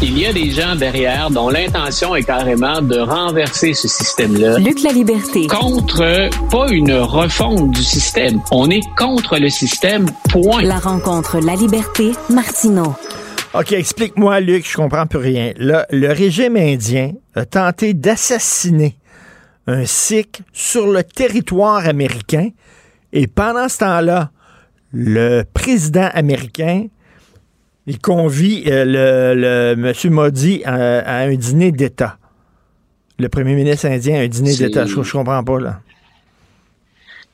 Il y a des gens derrière dont l'intention est carrément de renverser ce système-là. Luc La Liberté. Contre, pas une refonte du système. On est contre le système, point. La rencontre La Liberté, Martineau. OK, explique-moi, Luc, je comprends plus rien. Là, le régime indien a tenté d'assassiner un Sikh sur le territoire américain et pendant ce temps-là, le président américain il convie euh, le, le M. Modi à, un dîner d'État. Le premier ministre indien à un dîner d'État. Je, je comprends pas, là.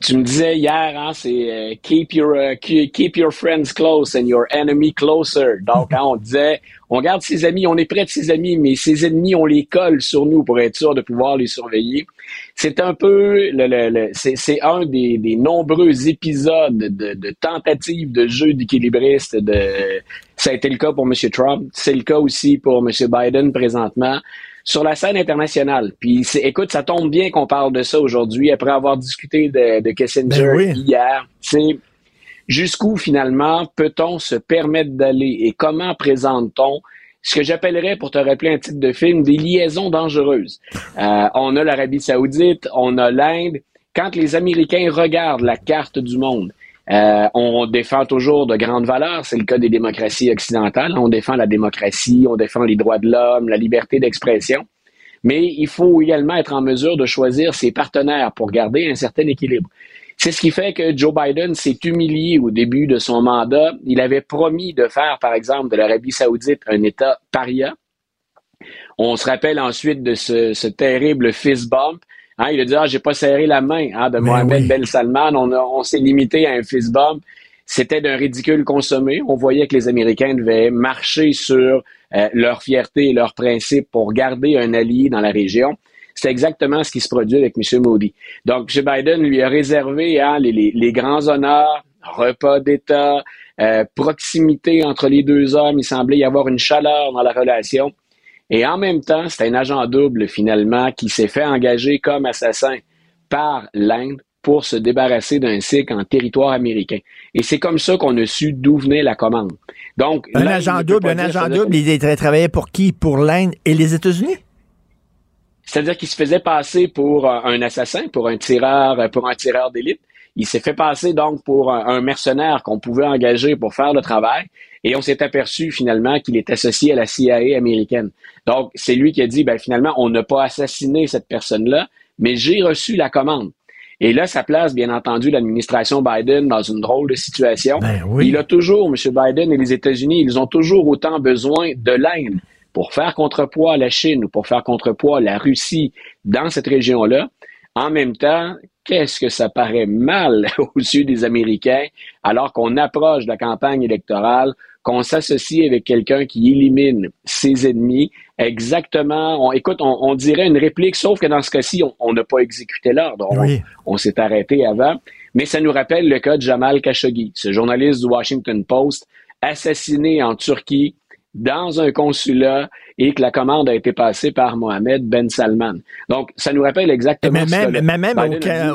Tu me disais hier, hein, c'est euh, keep your uh, keep your friends close and your enemy closer. Donc, hein, on disait, on garde ses amis, on est près de ses amis, mais ses ennemis, on les colle sur nous pour être sûr de pouvoir les surveiller. C'est un peu, le, le, c'est un des, des, nombreux épisodes de, de tentatives de jeu d'équilibriste. De, ça a été le cas pour M. Trump, c'est le cas aussi pour M. Biden présentement sur la scène internationale. Puis écoute, ça tombe bien qu'on parle de ça aujourd'hui après avoir discuté de, de Kissinger ben hier. C'est jusqu'où finalement peut-on se permettre d'aller? Et comment présente-t-on ce que j'appellerais, pour te rappeler un titre de film, des liaisons dangereuses? Euh, on a l'Arabie saoudite, on a l'Inde. Quand les Américains regardent la carte du monde, euh, on défend toujours de grandes valeurs. C'est le cas des démocraties occidentales. On défend la démocratie, on défend les droits de l'homme, la liberté d'expression. Mais il faut également être en mesure de choisir ses partenaires pour garder un certain équilibre. C'est ce qui fait que Joe Biden s'est humilié au début de son mandat. Il avait promis de faire, par exemple, de l'Arabie saoudite un État paria. On se rappelle ensuite de ce, terrible fist bump Hein, il a dit ah j'ai pas serré la main hein, de ben Mohamed Ben Salman. On, on s'est limité à un fist bump. C'était d'un ridicule consommé. On voyait que les Américains devaient marcher sur euh, leur fierté et leurs principes pour garder un allié dans la région. C'est exactement ce qui se produit avec M. Modi. Donc, M. Biden lui a réservé hein, les, les, les, grands honneurs, repas d'État, euh, proximité entre les deux hommes. Il semblait y avoir une chaleur dans la relation. Et en même temps, c'est un agent double finalement qui s'est fait engager comme assassin par l'Inde pour se débarrasser d'un Sikh en territoire américain. Et c'est comme ça qu'on a su d'où venait la commande. Donc, un agent double, un agent double, il travaillait pour qui? Pour l'Inde et les États-Unis? C'est-à-dire qu'il se faisait passer pour un assassin, pour un tireur, pour un tireur d'élite. Il s'est fait passer donc pour un mercenaire qu'on pouvait engager pour faire le travail. Et on s'est aperçu finalement qu'il est associé à la CIA américaine. Donc, c'est lui qui a dit, ben, finalement, on n'a pas assassiné cette personne-là, mais j'ai reçu la commande. Et là, ça place, bien entendu, l'administration Biden dans une drôle de situation. Ben il a toujours, M. Biden et les États-Unis, ils ont toujours autant besoin de l'Inde pour faire contrepoids à la Chine ou pour faire contrepoids à la Russie dans cette région-là. En même temps, qu'est-ce que ça paraît mal aux yeux des Américains alors qu'on approche de la campagne électorale, qu'on s'associe avec quelqu'un qui élimine ses ennemis? Exactement. On, écoute, on, dirait une réplique, sauf que dans ce cas-ci, on n'a pas exécuté l'ordre. On, s'est arrêté avant. Mais ça nous rappelle le cas de Jamal Khashoggi, ce journaliste du Washington Post, assassiné en Turquie dans un consulat et que la commande a été passée par Mohamed Ben Salman. Donc, ça nous rappelle exactement mais même, que mais même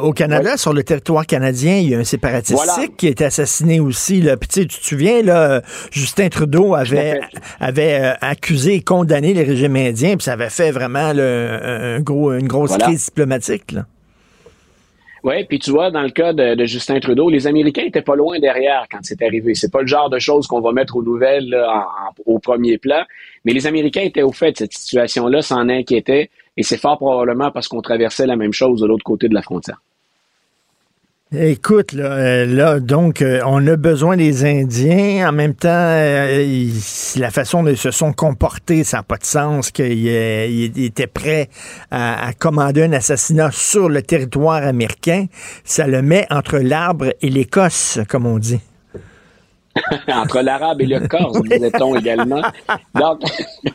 au, Canada, sur le territoire canadien, il y a un séparatiste qui a été assassiné aussi. Là. Puis, tu te souviens, là, Justin Trudeau avait, avait euh, accusé et condamné les régimes indiens, puis ça avait fait vraiment un gros, une grosse crise diplomatique. Là. Oui, puis tu vois, dans le cas de, Justin Trudeau, les Américains étaient pas loin derrière quand c'est arrivé. C'est pas le genre de choses qu'on va mettre aux nouvelles au premier plan, mais les Américains étaient au fait de cette situation-là, s'en inquiétaient, et c'est fort probablement parce qu'on traversait la même chose de l'autre côté de la frontière. Écoute, là, euh, là donc, euh, on a besoin des Indiens. En même temps, euh, la façon dont ils se sont comportés, ça n'a pas de sens qu'ils étaient prêts à, commander un assassinat sur le territoire américain. Ça le met entre l'arbre et l'Écosse, comme on dit. entre l'arabe et le corse, disait-on également. Donc,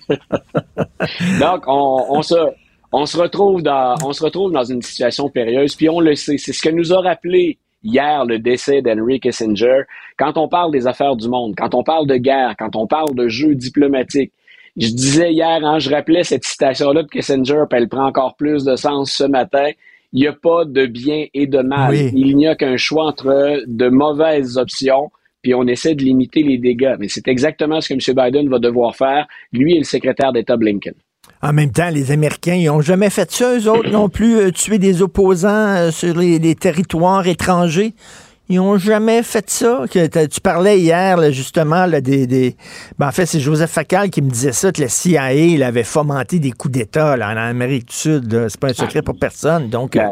donc on, on se on se retrouve dans, on se retrouve dans une situation périlleuse, puis on le sait. C'est ce que nous a rappelé hier le décès d'Henry Kissinger. Quand on parle des affaires du monde, quand on parle de guerre, quand on parle de jeux diplomatiques, je disais hier, hein, je rappelais cette citation-là de Kissinger, puis elle prend encore plus de sens ce matin. Il n'y a pas de bien et de mal. Il n'y a qu'un choix entre de mauvaises options puis on essaie de limiter les dégâts. Mais c'est exactement ce que M. Biden va devoir faire, lui et le secrétaire d'État Blinken. En même temps, les Américains, ils n'ont jamais fait ça, eux autres non plus, euh, tuer des opposants euh, sur les territoires étrangers. Ils n'ont jamais fait ça. tu parlais hier, justement, des. des... Ben, en fait, c'est Joseph Facal qui me disait ça, que le CIA il avait fomenté des coups d'État en Amérique du Sud. C'est pas un secret pour personne. Donc. Euh,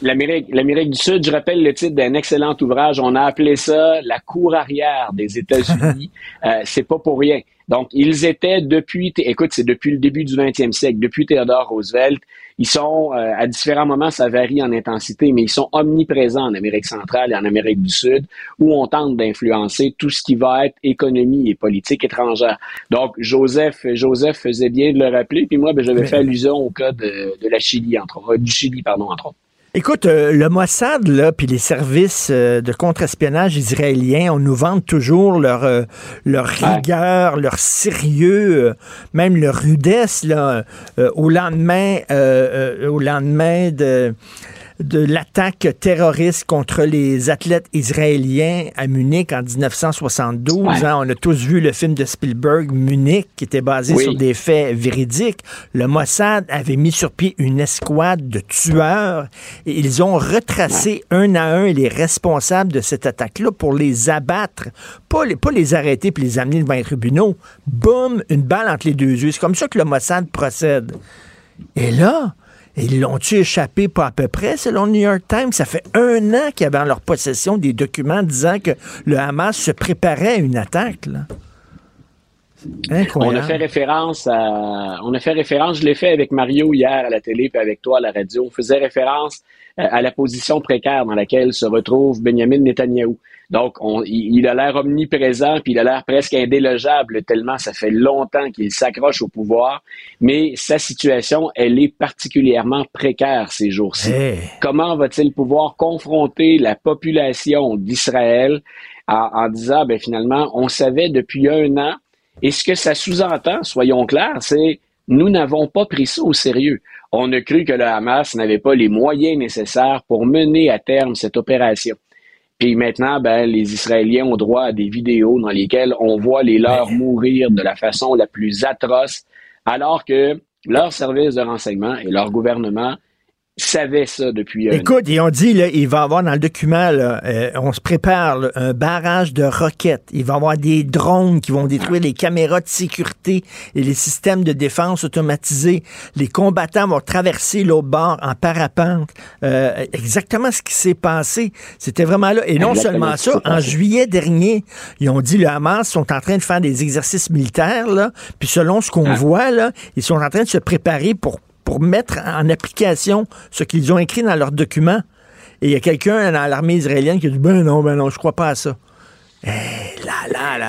L'Amérique, L'Amérique du Sud, je rappelle le titre d'un excellent ouvrage. On a appelé ça la cour arrière des États-Unis. euh, c'est pas pour rien. Donc, ils étaient depuis, écoute, c'est depuis le début du 20e siècle, depuis Theodore Roosevelt, ils sont, euh, à différents moments, ça varie en intensité, mais ils sont omniprésents en Amérique centrale et en Amérique du Sud, où on tente d'influencer tout ce qui va être économie et politique étrangère. Donc, Joseph, Joseph faisait bien de le rappeler, puis moi, ben, j'avais fait allusion au cas de, de la Chili, entre autres, du Chili, pardon, entre autres. Écoute, euh, le Mossad, là, puis les services euh, de contre-espionnage israéliens, on nous vante toujours leur, euh, leur rigueur, leur sérieux, même leur rudesse, là, au lendemain, au lendemain de de l'attaque terroriste contre les athlètes israéliens à Munich en 1972. Hein, on a tous vu le film de Spielberg, Munich, qui était basé sur des faits véridiques. Le Mossad avait mis sur pied une escouade de tueurs et ils ont retracé un à un les responsables de cette attaque-là pour les abattre, pas les, pas les arrêter puis les amener devant les tribunaux. Boum, une balle entre les deux yeux. C'est comme ça que le Mossad procède. Et là, ils l'ont-tu échappé pas à peu près, selon le New York Times? Ça fait un an qu'ils avaient en leur possession des documents disant que le Hamas se préparait à une attaque. On a fait référence à, on a fait référence, je l'ai fait avec Mario hier à la télé puis avec toi à la radio. On faisait référence euh, à la position précaire dans laquelle se retrouve Benjamin Netanyahou. Donc, il, a l'air omniprésent, puis il a l'air presque indélogeable, tellement ça fait longtemps qu'il s'accroche au pouvoir. Mais sa situation, elle est particulièrement précaire ces jours-ci. Comment va-t-il pouvoir confronter la population d'Israël en, en, disant, ben finalement, on savait depuis un an, et ce que ça sous-entend, soyons clairs, c'est nous n'avons pas pris ça au sérieux. On a cru que le Hamas n'avait pas les moyens nécessaires pour mener à terme cette opération. Puis maintenant, ben, les Israéliens ont droit à des vidéos dans lesquelles on voit les leurs mourir de la façon la plus atroce, alors que leur service de renseignement et leur gouvernement savait ça depuis. Euh, Écoute, ils ont dit, là, il va avoir dans le document, là, euh, on se prépare un barrage de roquettes. Il va y avoir des drones qui vont détruire les caméras de sécurité et les systèmes de défense automatisés. Les combattants vont traverser l'autre bord en parapente. Euh, exactement ce qui s'est passé. C'était vraiment là. Et non seulement ça, en juillet dernier, ils ont dit le Hamas sont en train de faire des exercices militaires, là, puis selon ce qu'on ah. voit, là, ils sont en train de se préparer pour pour mettre en application ce qu'ils ont écrit dans leurs documents. Et il y a quelqu'un dans l'armée israélienne qui a dit Ben non, ben non, je crois pas à ça.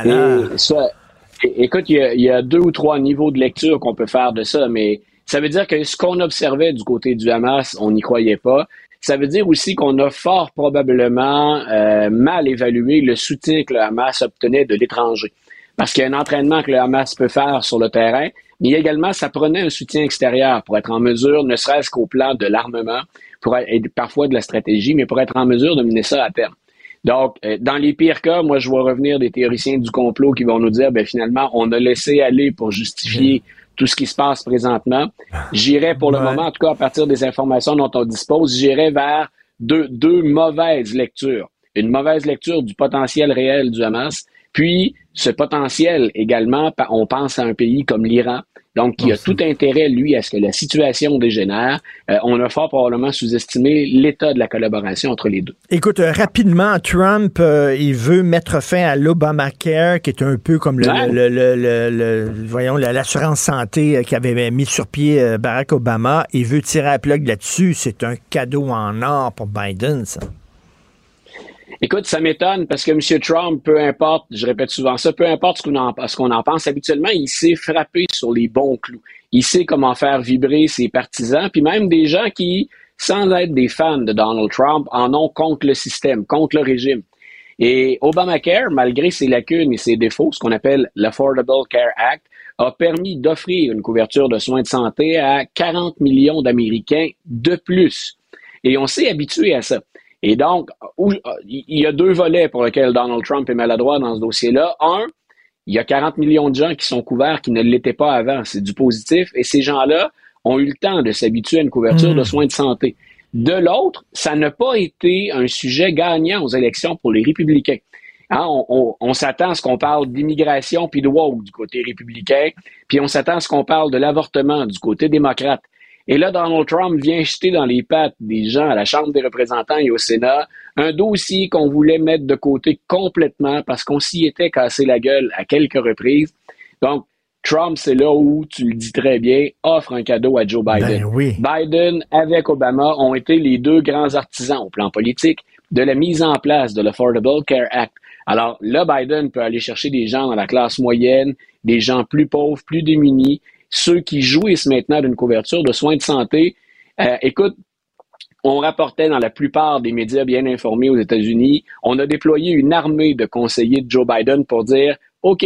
Là. écoute, il y, a, deux ou trois niveaux de lecture qu'on peut faire de ça, mais ça veut dire que ce qu'on observait du côté du Hamas, on n'y croyait pas. Ça veut dire aussi qu'on a fort probablement euh, mal évalué le soutien que le Hamas obtenait de l'étranger. Parce qu'il y a un entraînement que le Hamas peut faire sur le terrain, mais également, ça prenait un soutien extérieur pour être en mesure, ne serait-ce qu'au plan de l'armement, pour être, parfois de la stratégie, mais pour être en mesure de mener ça à terme. Donc, euh, dans les pires cas, moi, je vois revenir des théoriciens du complot qui vont nous dire, ben finalement, on a laissé aller pour justifier tout ce qui se passe présentement. J'irai pour le moment, en tout cas à partir des informations dont on dispose, j'irai vers deux, deux mauvaises lectures. Une mauvaise lecture du potentiel réel du Hamas, puis ce potentiel également, on pense à un pays comme l'Iran, donc, il a tout intérêt, lui, à ce que la situation dégénère. Euh, on a fort probablement sous-estimé l'état de la collaboration entre les deux. Écoute, euh, rapidement, Trump, euh, il veut mettre fin à l'Obamacare, qui est un peu comme le, voyons, l'assurance santé qu'avait mis sur pied Barack Obama. Il veut tirer à plug là-dessus. C'est un cadeau en or pour Biden, ça. Écoute, ça m'étonne parce que M. Trump, peu importe, je répète souvent ça, peu importe ce qu'on en, en pense, habituellement, il sait frapper sur les bons clous. Il sait comment faire vibrer ses partisans, puis même des gens qui, sans être des fans de Donald Trump, en ont contre le système, contre le régime. Et Obamacare, malgré ses lacunes et ses défauts, ce qu'on appelle l'Affordable Care Act, a permis d'offrir une couverture de soins de santé à 40 millions d'Américains de plus. Et on s'est habitué à ça. Et donc, il y a deux volets pour lesquels Donald Trump est maladroit dans ce dossier-là. Un, il y a 40 millions de gens qui sont couverts qui ne l'étaient pas avant. C'est du positif. Et ces gens-là ont eu le temps de s'habituer à une couverture de hmm. soins de santé. De l'autre, ça n'a pas été un sujet gagnant aux élections pour les républicains. Hein, on, s'attend à ce qu'on parle d'immigration puis de woke du côté républicain, puis on s'attend à ce qu'on parle de l'avortement du côté démocrate. Et là, Donald Trump vient jeter dans les pattes des gens à la Chambre des représentants et au Sénat un dossier qu'on voulait mettre de côté complètement parce qu'on s'y était cassé la gueule à quelques reprises. Donc, Trump, c'est là où, tu le dis très bien, offre un cadeau à Joe Biden. Ben Biden avec Obama ont été les deux grands artisans au plan politique de la mise en place de l'Affordable Care Act. Alors là, Biden peut aller chercher des gens dans la classe moyenne, des gens plus pauvres, plus démunis, ceux qui jouissent maintenant d'une couverture de soins de santé. Euh, écoute, on rapportait dans la plupart des médias bien informés aux États-Unis, on a déployé une armée de conseillers de Joe Biden pour dire, OK,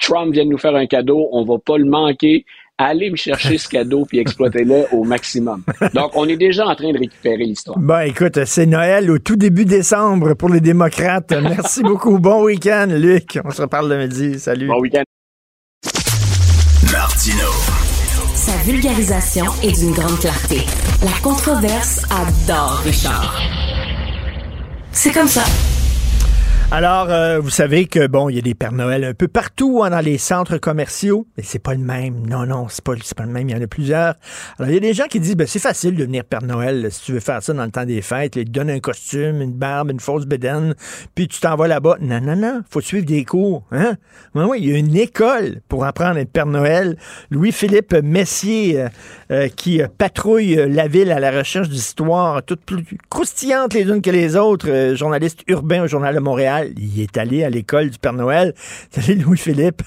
Trump vient de nous faire un cadeau, on va pas le manquer. Allez me chercher ce cadeau puis exploitez-le au maximum. Donc, on est déjà en train de récupérer l'histoire. Ben, écoute, c'est Noël au tout début décembre pour les démocrates. Merci beaucoup. Bon week-end, Luc. On se reparle le midi. Salut. Bon week-end. Sa vulgarisation est d'une grande clarté. La controverse adore Richard. C'est comme ça. Alors, euh, vous savez que bon, il y a des Pères Noël un peu partout hein, dans les centres commerciaux, mais c'est pas le même. Non, non, c'est pas, pas le même. Il y en a plusieurs. Alors, il y a des gens qui disent, ben, c'est facile de devenir Père Noël si tu veux faire ça dans le temps des fêtes. Ils te donnent un costume, une barbe, une fausse bédaine, puis tu t'en vas là-bas. Non, non, non, faut suivre des cours. Hein? Oui, oui, il y a une école pour apprendre à être Père Noël. Louis-Philippe Messier, euh, euh, qui patrouille la ville à la recherche d'histoires toutes plus croustillantes les unes que les autres, journaliste urbain au Journal de Montréal il est allé à l'école du Père Noël. Salut Louis-Philippe.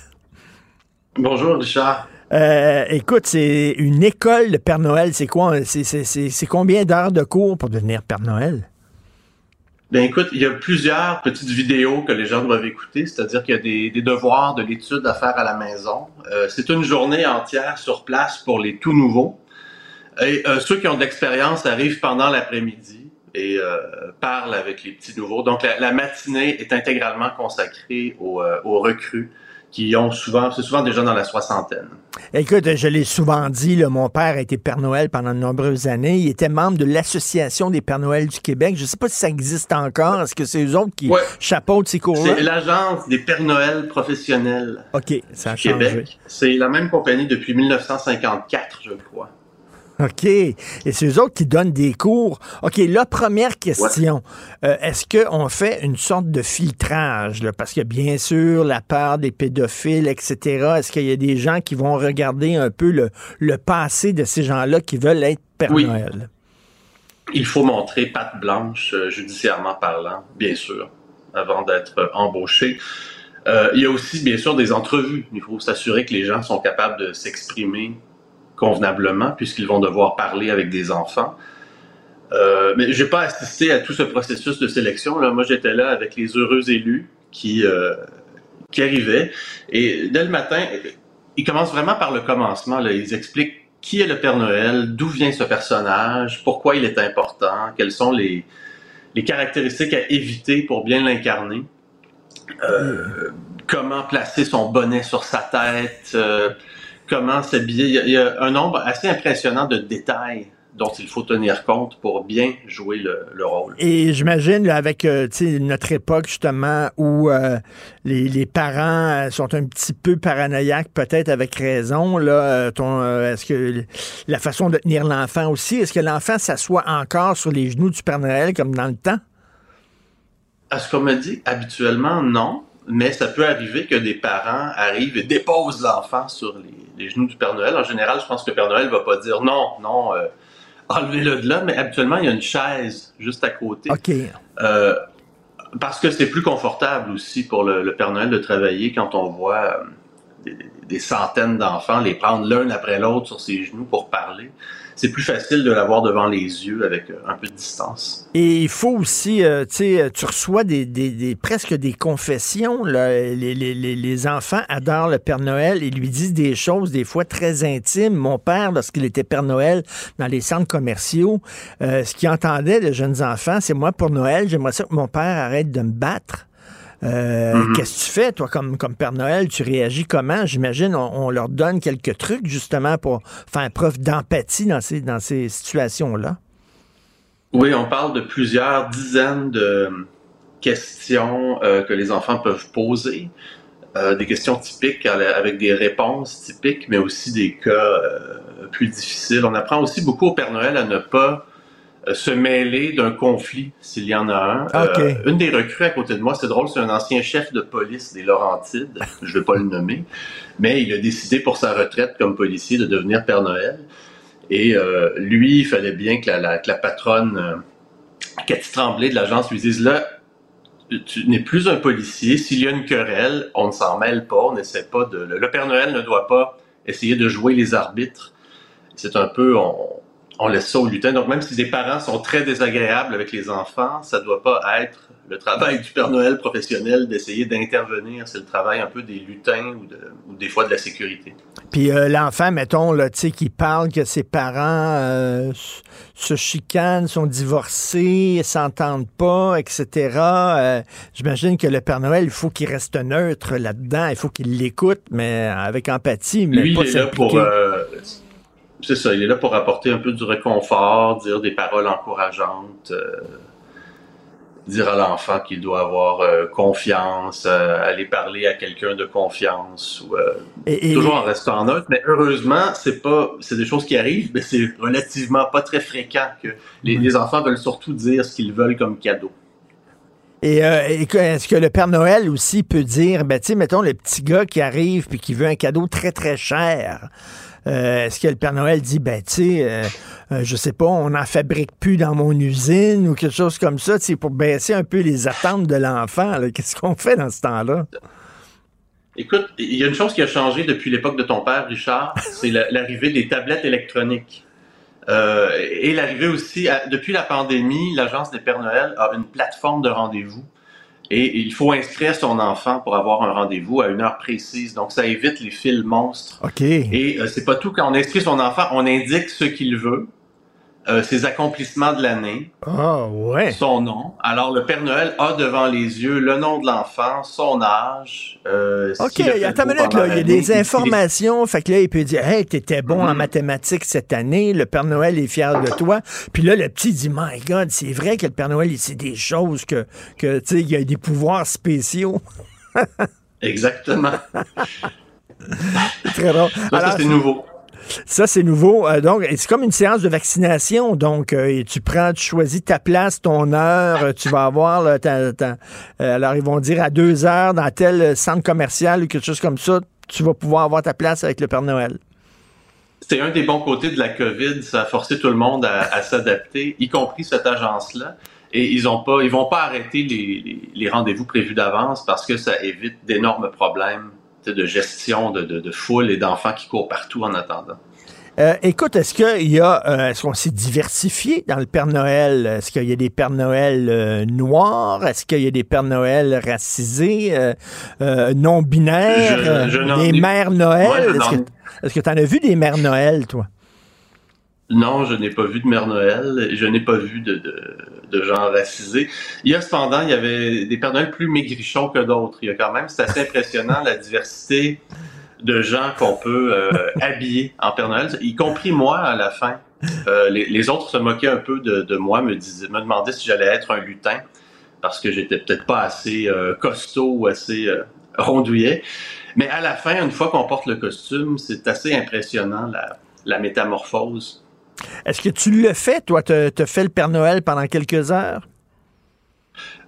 Bonjour Richard. Euh, écoute, c'est une école de Père Noël. C'est quoi? C'est combien d'heures de cours pour devenir Père Noël? Ben écoute, il y a plusieurs petites vidéos que les gens doivent écouter, c'est-à-dire qu'il y a des, devoirs de l'étude à faire à la maison. Euh, c'est une journée entière sur place pour les tout nouveaux. Et euh, ceux qui ont de l'expérience arrivent pendant l'après-midi et euh, parle avec les petits nouveaux. Donc la, matinée est intégralement consacrée aux, euh, aux recrues qui ont souvent, c'est souvent déjà dans la soixantaine. Écoute, je l'ai souvent dit, là, mon père a été Père Noël pendant de nombreuses années. Il était membre de l'Association des Pères Noël du Québec. Je ne sais pas si ça existe encore. Est-ce que c'est eux autres qui chapeautent ces cours-là? C'est l'Agence des Pères Noël professionnels. OK, ça a changé. Québec. C'est la même compagnie depuis 1954, je crois. OK. Et c'est eux autres qui donnent des cours. OK, la première question. Euh, est-ce qu'on fait une sorte de filtrage? Parce que bien sûr, la part des pédophiles, etc. Est-ce qu'il y a des gens qui vont regarder un peu le, passé de ces gens-là qui veulent être Père Noël? Il faut montrer patte blanche, euh, judiciairement parlant, bien sûr, avant d'être embauché. Euh, il y a aussi, bien sûr, des entrevues. Il faut s'assurer que les gens sont capables de s'exprimer convenablement puisqu'ils vont devoir parler avec des enfants. Euh, mais j'ai pas assisté à tout ce processus de sélection. Là. Moi, j'étais là avec les heureux élus qui, euh, arrivaient. Et dès le matin, ils commencent vraiment par le commencement. Ils expliquent qui est le Père Noël, d'où vient ce personnage, pourquoi il est important, quelles sont les, caractéristiques à éviter pour bien l'incarner, euh, comment placer son bonnet sur sa tête, comment s'habiller. Il, y a un nombre assez impressionnant de détails dont il faut tenir compte pour bien jouer le, rôle. Et j'imagine, avec euh, notre époque, justement, où euh, les, parents euh, sont un petit peu paranoïaques, peut-être avec raison, là, est-ce que la façon de tenir l'enfant aussi, est-ce que l'enfant s'assoit encore sur les genoux du Père Noël comme dans le temps? À ce qu'on me dit, habituellement, non mais ça peut arriver que des parents arrivent et déposent l'enfant sur les, genoux du Père Noël. En général, je pense que le Père Noël va pas dire non, non, euh, enlevez-le de là, mais habituellement, il y a une chaise juste à côté. OK. Euh, parce que c'est plus confortable aussi pour le, Père Noël de travailler quand on voit euh, des, centaines d'enfants les prendre l'un après l'autre sur ses genoux pour parler. C'est plus facile de l'avoir devant les yeux avec euh, un peu de distance. Et il faut aussi, euh, tu sais, tu reçois des, presque des confessions. Les, les, les, enfants adorent le Père Noël. Ils lui disent des choses des fois très intimes. Mon père, lorsqu'il était Père Noël dans les centres commerciaux, euh, ce qu'il entendait de jeunes enfants, c'est moi pour Noël, j'aimerais que mon père arrête de me battre. Euh, mm-hmm. Qu'est-ce que tu fais, toi, comme, comme Père Noël? Tu réagis comment? J'imagine on, leur donne quelques trucs, justement, pour faire preuve d'empathie dans ces, dans ces situations-là. Oui, on parle de plusieurs dizaines de questions euh, que les enfants peuvent poser. Euh, des questions typiques avec des réponses typiques, mais aussi des cas plus difficiles. On apprend aussi beaucoup au Père Noël à ne pas se mêler d'un conflit s'il y en a un. Euh, une des recrues à côté de moi, c'est drôle, c'est un ancien chef de police des Laurentides, je ne vais pas le nommer, mais il a décidé pour sa retraite comme policier de devenir Père Noël. Et euh, lui, il fallait bien que la, que la patronne euh, Cathy Tremblay de l'agence lui dise là, tu n'es plus un policier. S'il y a une querelle, on ne s'en mêle pas, on n'essaie pas de. Le Père Noël ne doit pas essayer de jouer les arbitres. C'est un peu, on, on laisse ça aux lutins. Donc, même si des parents sont très désagréables avec les enfants, ça ne doit pas être le travail du Père Noël professionnel d'essayer d'intervenir. C'est le travail un peu des lutins ou, des fois de la sécurité. Puis euh, l'enfant, mettons, là, qui parle que ses parents euh, se chicanent, sont divorcés, s'entendent pas, etc. Euh, j'imagine que le Père Noël, il faut qu'il reste neutre là-dedans. Il faut qu'il l'écoute, mais avec empathie, mais Lui, pas il est là pour c'est ça, il est là pour apporter un peu du réconfort, dire des paroles encourageantes, euh, dire à l'enfant qu'il doit avoir euh, confiance, euh, aller parler à quelqu'un de confiance, ou, toujours en restant neutre. Mais heureusement, c'est pas, c'est des choses qui arrivent, mais c'est relativement pas très fréquent que les, les enfants veulent surtout dire ce qu'ils veulent comme cadeau. Et, est-ce que le Père Noël aussi peut dire, ben, tu sais, mettons le petit gars qui arrive puis qui veut un cadeau très, très cher. Euh, est-ce que le Père Noël dit, ben, tu sais, euh, euh, je sais pas, on n'en fabrique plus dans mon usine ou quelque chose comme ça, pour baisser un peu les attentes de l'enfant? Qu'est-ce qu'on fait dans ce temps-là? Écoute, il y a une chose qui a changé depuis l'époque de ton père, Richard, c'est l'arrivée des tablettes électroniques. et l'arrivée aussi, depuis la pandémie, l'Agence des Pères Noël a une plateforme de rendez-vous et il faut inscrire son enfant pour avoir un rendez-vous à une heure précise. Donc, ça évite les fils monstres. OK. Et euh, c'est pas tout. Quand on inscrit son enfant, on indique ce qu'il veut. Euh, ses accomplissements de l'année, ah, ouais. son nom. Alors, le Père Noël a devant les yeux le nom de l'enfant, son âge. Euh, OK, attends une minute, là, il y a des informations. Fait que là, il peut dire Hey, t'étais bon en mm-hmm. mathématiques cette année, le Père Noël est fier de toi. Puis là, le petit dit My God, c'est vrai que le Père Noël, il sait des choses, que, que tu sais, il a des pouvoirs spéciaux. Exactement. Très drôle. ça, c'est nouveau. Ça, c'est nouveau. Euh, donc, c'est comme une séance de vaccination. Donc, euh, tu prends, tu choisis ta place, ton heure. Euh, tu vas avoir, alors, ils vont dire à deux heures dans tel centre commercial ou quelque chose comme ça, tu vas pouvoir avoir ta place avec le Père Noël. C'est un des bons côtés de la COVID. Ça a forcé tout le monde à, s'adapter, y compris cette agence-là. Et ils ont pas, ils vont pas arrêter les, rendez-vous prévus d'avance parce que ça évite d'énormes problèmes de gestion de, de, foule et d'enfants qui courent partout en attendant. Euh, écoute, est-ce qu'il y a, euh, est-ce qu'on s'est diversifié dans le Père Noël? Est-ce qu'il y a des Pères Noël euh, noirs? Est-ce qu'il y a des Pères Noël racisés, non binaires, des Mères Noël? Est-ce que tu en as vu des Mères Noël, toi? Non, je n'ai pas vu de Mère Noël, je n'ai pas vu de, de, gens racisés. Il y a cependant, il y avait des Pères Noël plus maigrichons que d'autres. Il y a quand même, c'est assez impressionnant la diversité de gens qu'on peut euh, habiller en Père Noël, y compris moi à la fin. Euh, les, autres se moquaient un peu de, moi, me, disaient, me demandaient si j'allais être un lutin parce que j'étais peut-être pas assez euh, costaud ou assez rondouillet. Mais à la fin, une fois qu'on porte le costume, c'est assez impressionnant la, la métamorphose est-ce que tu le fais, toi? Tu as fait le Père Noël pendant quelques heures?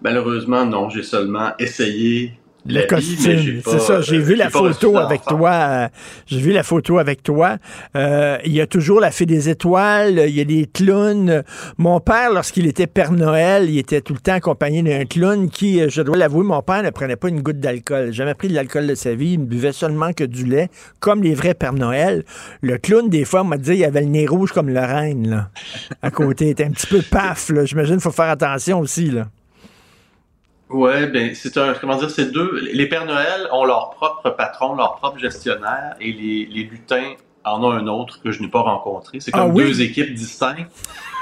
Malheureusement, non. J'ai seulement essayé le costume, c'est ça. J'ai vu la photo avec toi. Euh, j'ai vu la photo avec toi. Euh, il y a toujours la fée des étoiles. Il y a des clowns. Mon père, lorsqu'il était Père Noël, il était tout le temps accompagné d'un clown qui, euh, je dois l'avouer, mon père ne prenait pas une goutte d'alcool. Jamais pris de l'alcool de sa vie. Il ne buvait seulement que du lait, comme les vrais Père Noël. Le clown, des fois, m'a dit, il avait le nez rouge comme le reine, là. À côté, il était un petit peu paf, là. J'imagine qu'il faut faire attention aussi, là. Ouais, ben c'est un comment dire, c'est deux. Les Pères Noël ont leur propre patron, leur propre gestionnaire, et les, les lutins en ont un autre que je n'ai pas rencontré. C'est comme ah deux équipes distinctes.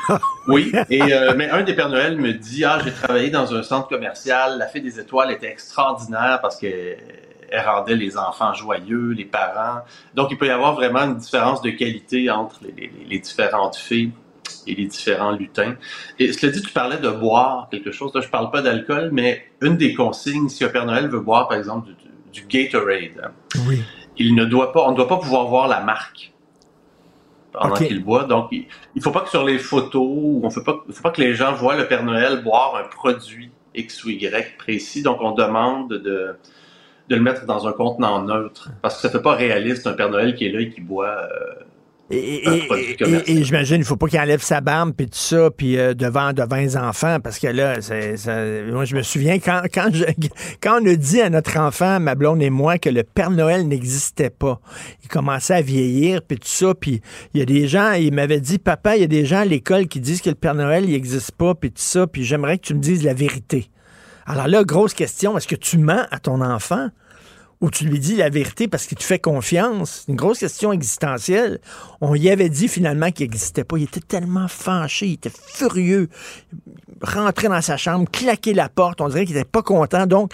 oui, et euh, mais un des Pères Noël me dit ah j'ai travaillé dans un centre commercial, la fée des étoiles était extraordinaire parce que elle rendait les enfants joyeux, les parents. Donc il peut y avoir vraiment une différence de qualité entre les, les, les différentes fées et les différents lutins. Et cela dit, tu parlais de boire quelque chose. Là, je parle pas d'alcool, mais une des consignes, si un Père Noël veut boire, par exemple, du, Gatorade, hein, oui. il ne doit pas, on ne doit pas pouvoir voir la marque pendant qu'il boit. Donc, il, ne faut pas que sur les photos, on fait pas, faut pas que les gens voient le Père Noël boire un produit X ou Y précis. Donc, on demande de, de le mettre dans un contenant neutre parce que ça fait pas réaliste un Père Noël qui est là et qui boit euh, et, et, j'imagine, il faut pas qu'il enlève sa barbe puis tout ça, puis euh, devant de 20 enfants, parce que là, moi je me souviens quand, quand, quand on a dit à notre enfant, ma blonde et moi, que le Père Noël n'existait pas. Il commençait à vieillir puis tout ça, puis il y a des gens, il m'avait dit, papa, il y a des gens à l'école qui disent que le Père Noël n'existe pas puis tout ça, puis j'aimerais que tu me dises la vérité. Alors là, grosse question, est-ce que tu mens à ton enfant? Ou tu lui dis la vérité parce qu'il te fait confiance. Une grosse question existentielle. On y avait dit finalement qu'il n'existait pas. Il était tellement fâché, il était furieux. Rentrer dans sa chambre, claquer la porte, on dirait qu'il n'était pas content. Donc,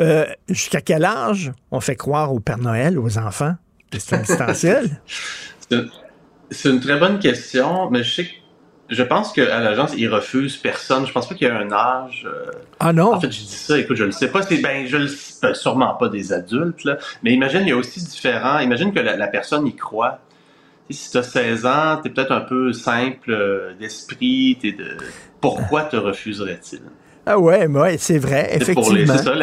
euh, jusqu'à quel âge on fait croire au Père Noël, aux enfants? C'est existentiel. C'est une très bonne question, mais je sais que je pense qu'à l'agence, ils refusent personne. Je pense pas qu'il y a un âge. Euh, ah non? En fait, je dis ça, écoute, je le sais pas. C'est ben, je le sais, sûrement pas des adultes, là. Mais imagine, il y a aussi différents. Imagine que la, personne y croit. si tu as 16 ans, tu es peut-être un peu simple euh, d'esprit. De... Pourquoi te refuserait-il? Ah ouais, ouais c'est vrai, effectivement. C'est ça,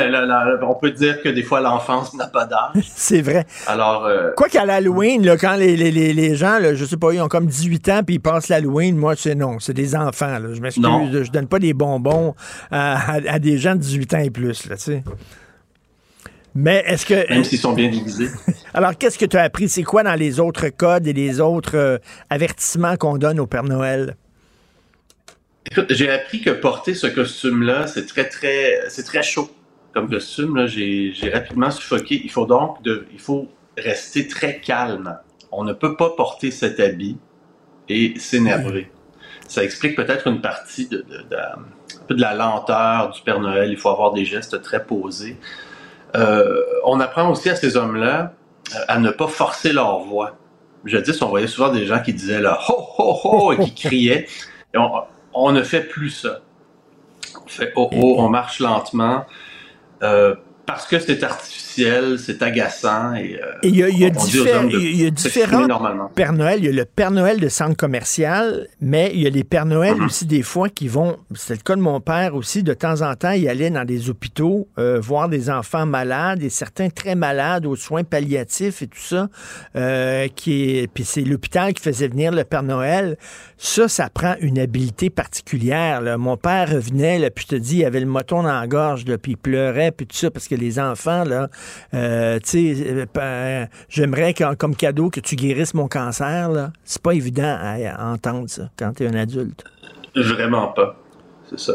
on peut dire que des fois l'enfance n'a pas d'âge. c'est vrai. Alors, euh, quoi qu'à l'Halloween, là, quand les, les, les gens, là, je sais pas, ils ont comme 18 ans puis ils passent l'Halloween, moi c'est non, c'est des enfants. Là. Je m'excuse, je donne pas des bonbons à, à, des gens de 18 ans et plus, là, tu sais. Mais est-ce que. Même s'ils sont bien divisés. Alors, qu'est-ce que tu as appris? C'est quoi dans les autres codes et les autres euh, avertissements qu'on donne au Père Noël? Écoute, j'ai appris que porter ce costume-là, c'est très, très, c'est très chaud comme costume. Là, j'ai, rapidement suffoqué. Il faut donc de, il faut rester très calme. On ne peut pas porter cet habit et s'énerver. Ça explique peut-être une partie de, de, de, la lenteur du Père Noël. Il faut avoir des gestes très posés. Euh, on apprend aussi à ces hommes-là euh, à ne pas forcer leur voix. Jadis, on voyait souvent des gens qui disaient là, ho, ho, ho, et qui criaient. On ne fait plus ça. On fait oh oh, on marche lentement. Euh, parce que c'est artificiel, c'est agaçant et, euh, il y a, il y a, différents Père Noël. Il y a le Père Noël de centre commercial, mais il y a les Pères Noël mm-hmm. aussi des fois qui vont, c'est le cas de mon père aussi, de temps en temps, il allait dans des hôpitaux euh, voir des enfants malades et certains très malades aux soins palliatifs et tout ça, euh, qui puis c'est l'hôpital qui faisait venir le Père Noël. Ça, ça prend une habileté particulière. Mon père revenait, là, puis je te dis, il avait le moton dans la gorge, puis il pleurait, puis tout ça, parce que les enfants, là, euh, tu sais, euh, euh, j'aimerais comme cadeau que tu guérisses mon cancer, là. C'est pas évident à, entendre ça quand tu es un adulte. Vraiment pas. C'est ça.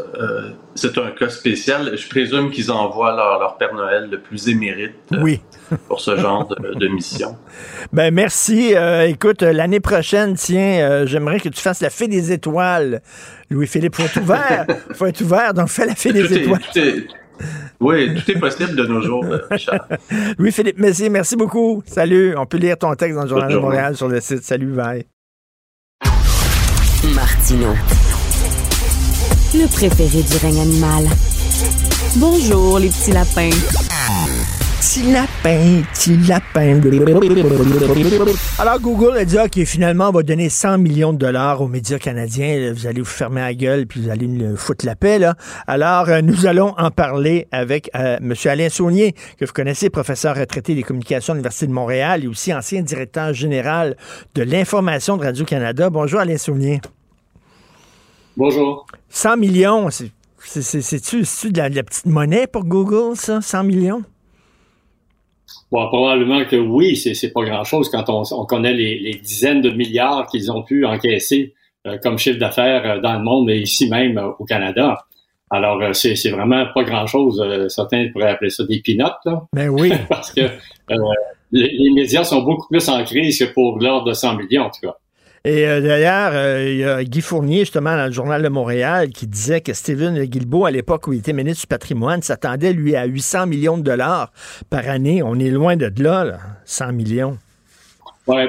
c'est un cas spécial. Je présume qu'ils envoient leur, Père Noël le plus émérite oui. pour ce genre de, mission. Ben merci. écoute, l'année prochaine, tiens, j'aimerais que tu fasses la fée des étoiles. Louis-Philippe, faut être ouvert. faut être ouvert, donc fais la fée des étoiles. Oui, tout est possible de nos jours, euh, Richard. Louis-Philippe Messier, merci beaucoup. Salut. On peut lire ton texte dans le Journal de Montréal sur le site. Salut, bye. Martino. Le préféré du règne animal. Bonjour, les petits lapins. Petit lapin, petit lapin. Alors, Google a dit, OK, finalement, on va donner 100 millions de dollars aux médias canadiens. Vous allez vous fermer la gueule, puis vous allez nous foutre la paix, là. Alors, euh, nous allons en parler avec euh, M. Alain Saunier, que vous connaissez, professeur retraité des communications à l'Université de Montréal et aussi ancien directeur général de l'information de Radio-Canada. Bonjour, Alain Saunier. Bonjour. 100 millions, c'est-tu de, la, de la petite monnaie pour Google, ça, 100 millions? Bon, probablement que oui, c'est pas grand-chose quand on, on connaît les, les, dizaines de milliards qu'ils ont pu encaisser euh, comme chiffre d'affaires euh, dans le monde et ici même euh, au Canada. Alors, c'est vraiment pas grand-chose. certains pourraient appeler ça des pinottes, là. Ben oui. Parce que les, les, médias sont beaucoup plus en crise que pour l'ordre de 100 millions, en tout cas. Et euh, d'ailleurs, euh, il y a Guy Fournier, justement, dans le Journal de Montréal, qui disait que Stephen Guilbeault, à l'époque où il était ministre du patrimoine, s'attendait, lui, à 800 millions de dollars par année. On est loin de là, là 100 millions. Oui,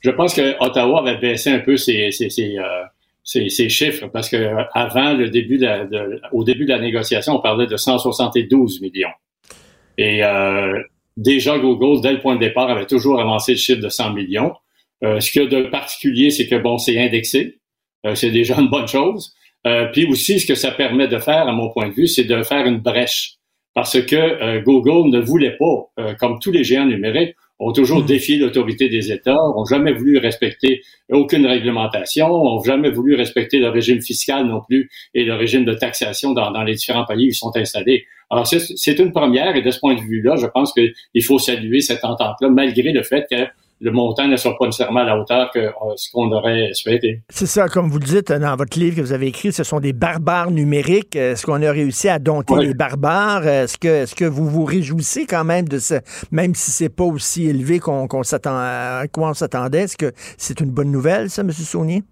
je pense que Ottawa avait baissé un peu ses, euh, chiffres parce que avant le début de, au début de la négociation, on parlait de 172 millions. Et déjà, Google, dès le point de départ, avait toujours avancé le chiffre de 100 millions. Euh, ce qu'il y a de particulier, c'est que bon, c'est indexé. Euh, c'est déjà une bonne chose. Euh, puis aussi, ce que ça permet de faire, à mon point de vue, c'est de faire une brèche. Parce que Google ne voulait pas, comme tous les géants numériques, ont toujours hmm. défié l'autorité des États, ont jamais voulu respecter aucune réglementation, ont jamais voulu respecter le régime fiscal non plus et le régime de taxation dans, dans les différents pays où ils sont installés. Alors c'est une première et de ce point de vue-là, je pense qu'il faut saluer cette entente-là, malgré le fait que le montant ne soit pas nécessairement à la hauteur que euh, ce qu'on aurait souhaité. C'est ça, comme vous le dites dans votre livre que vous avez écrit, ce sont des barbares numériques. Est-ce qu'on a réussi à dompter les barbares? Est-ce que, est que vous vous réjouissez quand même de ça, même si c'est pas aussi élevé qu'on s'attend, à quoi on s'attendait? Est-ce que c'est une bonne nouvelle, ça, M. Saunier?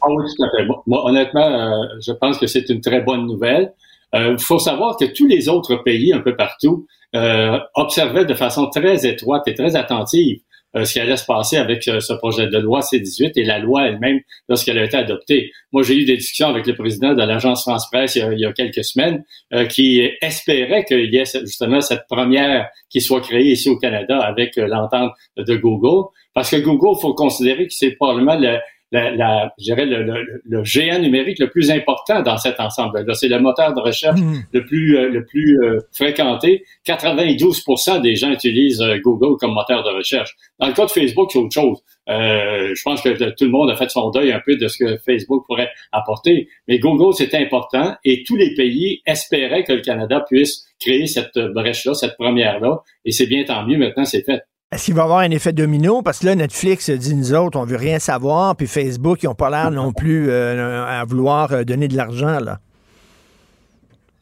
Ah oui, tout à fait. Moi, honnêtement, euh, je pense que c'est une très bonne nouvelle. Il euh, faut savoir que tous les autres pays, un peu partout, observaient de façon très étroite et très attentive euh, ce qui allait se passer avec euh, ce projet de loi C-18 et la loi elle-même lorsqu'elle a été adoptée. Moi, j'ai eu des discussions avec le président de l'agence France-Presse il, y a quelques semaines euh, qui espérait qu'il y ait justement cette première qui soit créée ici au Canada avec l'entente de Google. Parce que Google, il faut considérer que c'est probablement le, la, la, je dirais le, le, le, géant numérique le plus important dans cet ensemble-là. C'est le moteur de recherche mmh. le plus, euh, le plus euh, fréquenté. 92% des gens utilisent euh, Google comme moteur de recherche. Dans le cas de Facebook, c'est autre chose. je pense que tout le monde a fait son deuil un peu de ce que Facebook pourrait apporter. Mais Google, c'est important et tous les pays espéraient que le Canada puisse créer cette brèche-là, cette première-là. Et c'est bien tant mieux, maintenant c'est fait. Est-ce qu'il va y avoir un effet domino? Parce que là, Netflix dit nous autres, on veut rien savoir, puis Facebook, ils n'ont pas l'air non plus euh, à vouloir euh, donner de l'argent, là.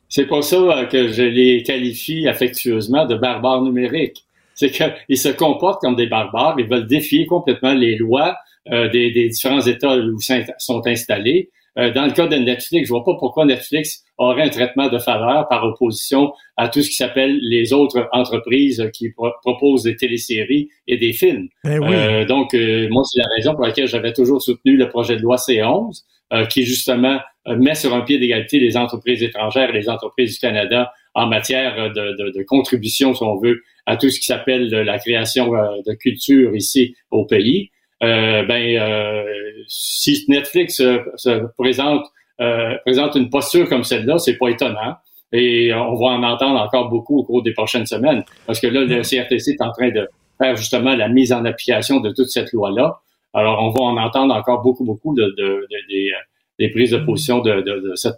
C'est pour ça euh, que je les qualifie affectueusement de barbares numériques. C'est qu'ils se comportent comme des barbares, ils veulent défier complètement les lois des, des, différents États où sont installés. Euh, dans le cas de Netflix, je vois pas pourquoi Netflix aurait un traitement de faveur par opposition à tout ce qui s'appelle les autres entreprises qui proposent des téléséries et des films. Ben euh, donc, euh, moi, c'est la raison pour laquelle j'avais toujours soutenu le projet de loi C11, qui justement met sur un pied d'égalité les entreprises étrangères et les entreprises du Canada en matière de, de, de, contribution, si on veut, à tout ce qui s'appelle la création de culture ici au pays. Euh, ben, euh, si Netflix se présente, euh, présente une posture comme celle-là, c'est pas étonnant. Et on va en entendre encore beaucoup au cours des prochaines semaines. Parce que là, le CRTC est en train de faire justement la mise en application de toute cette loi-là. Alors, on va en entendre encore beaucoup, beaucoup de, de, de des, prises de position de, de cette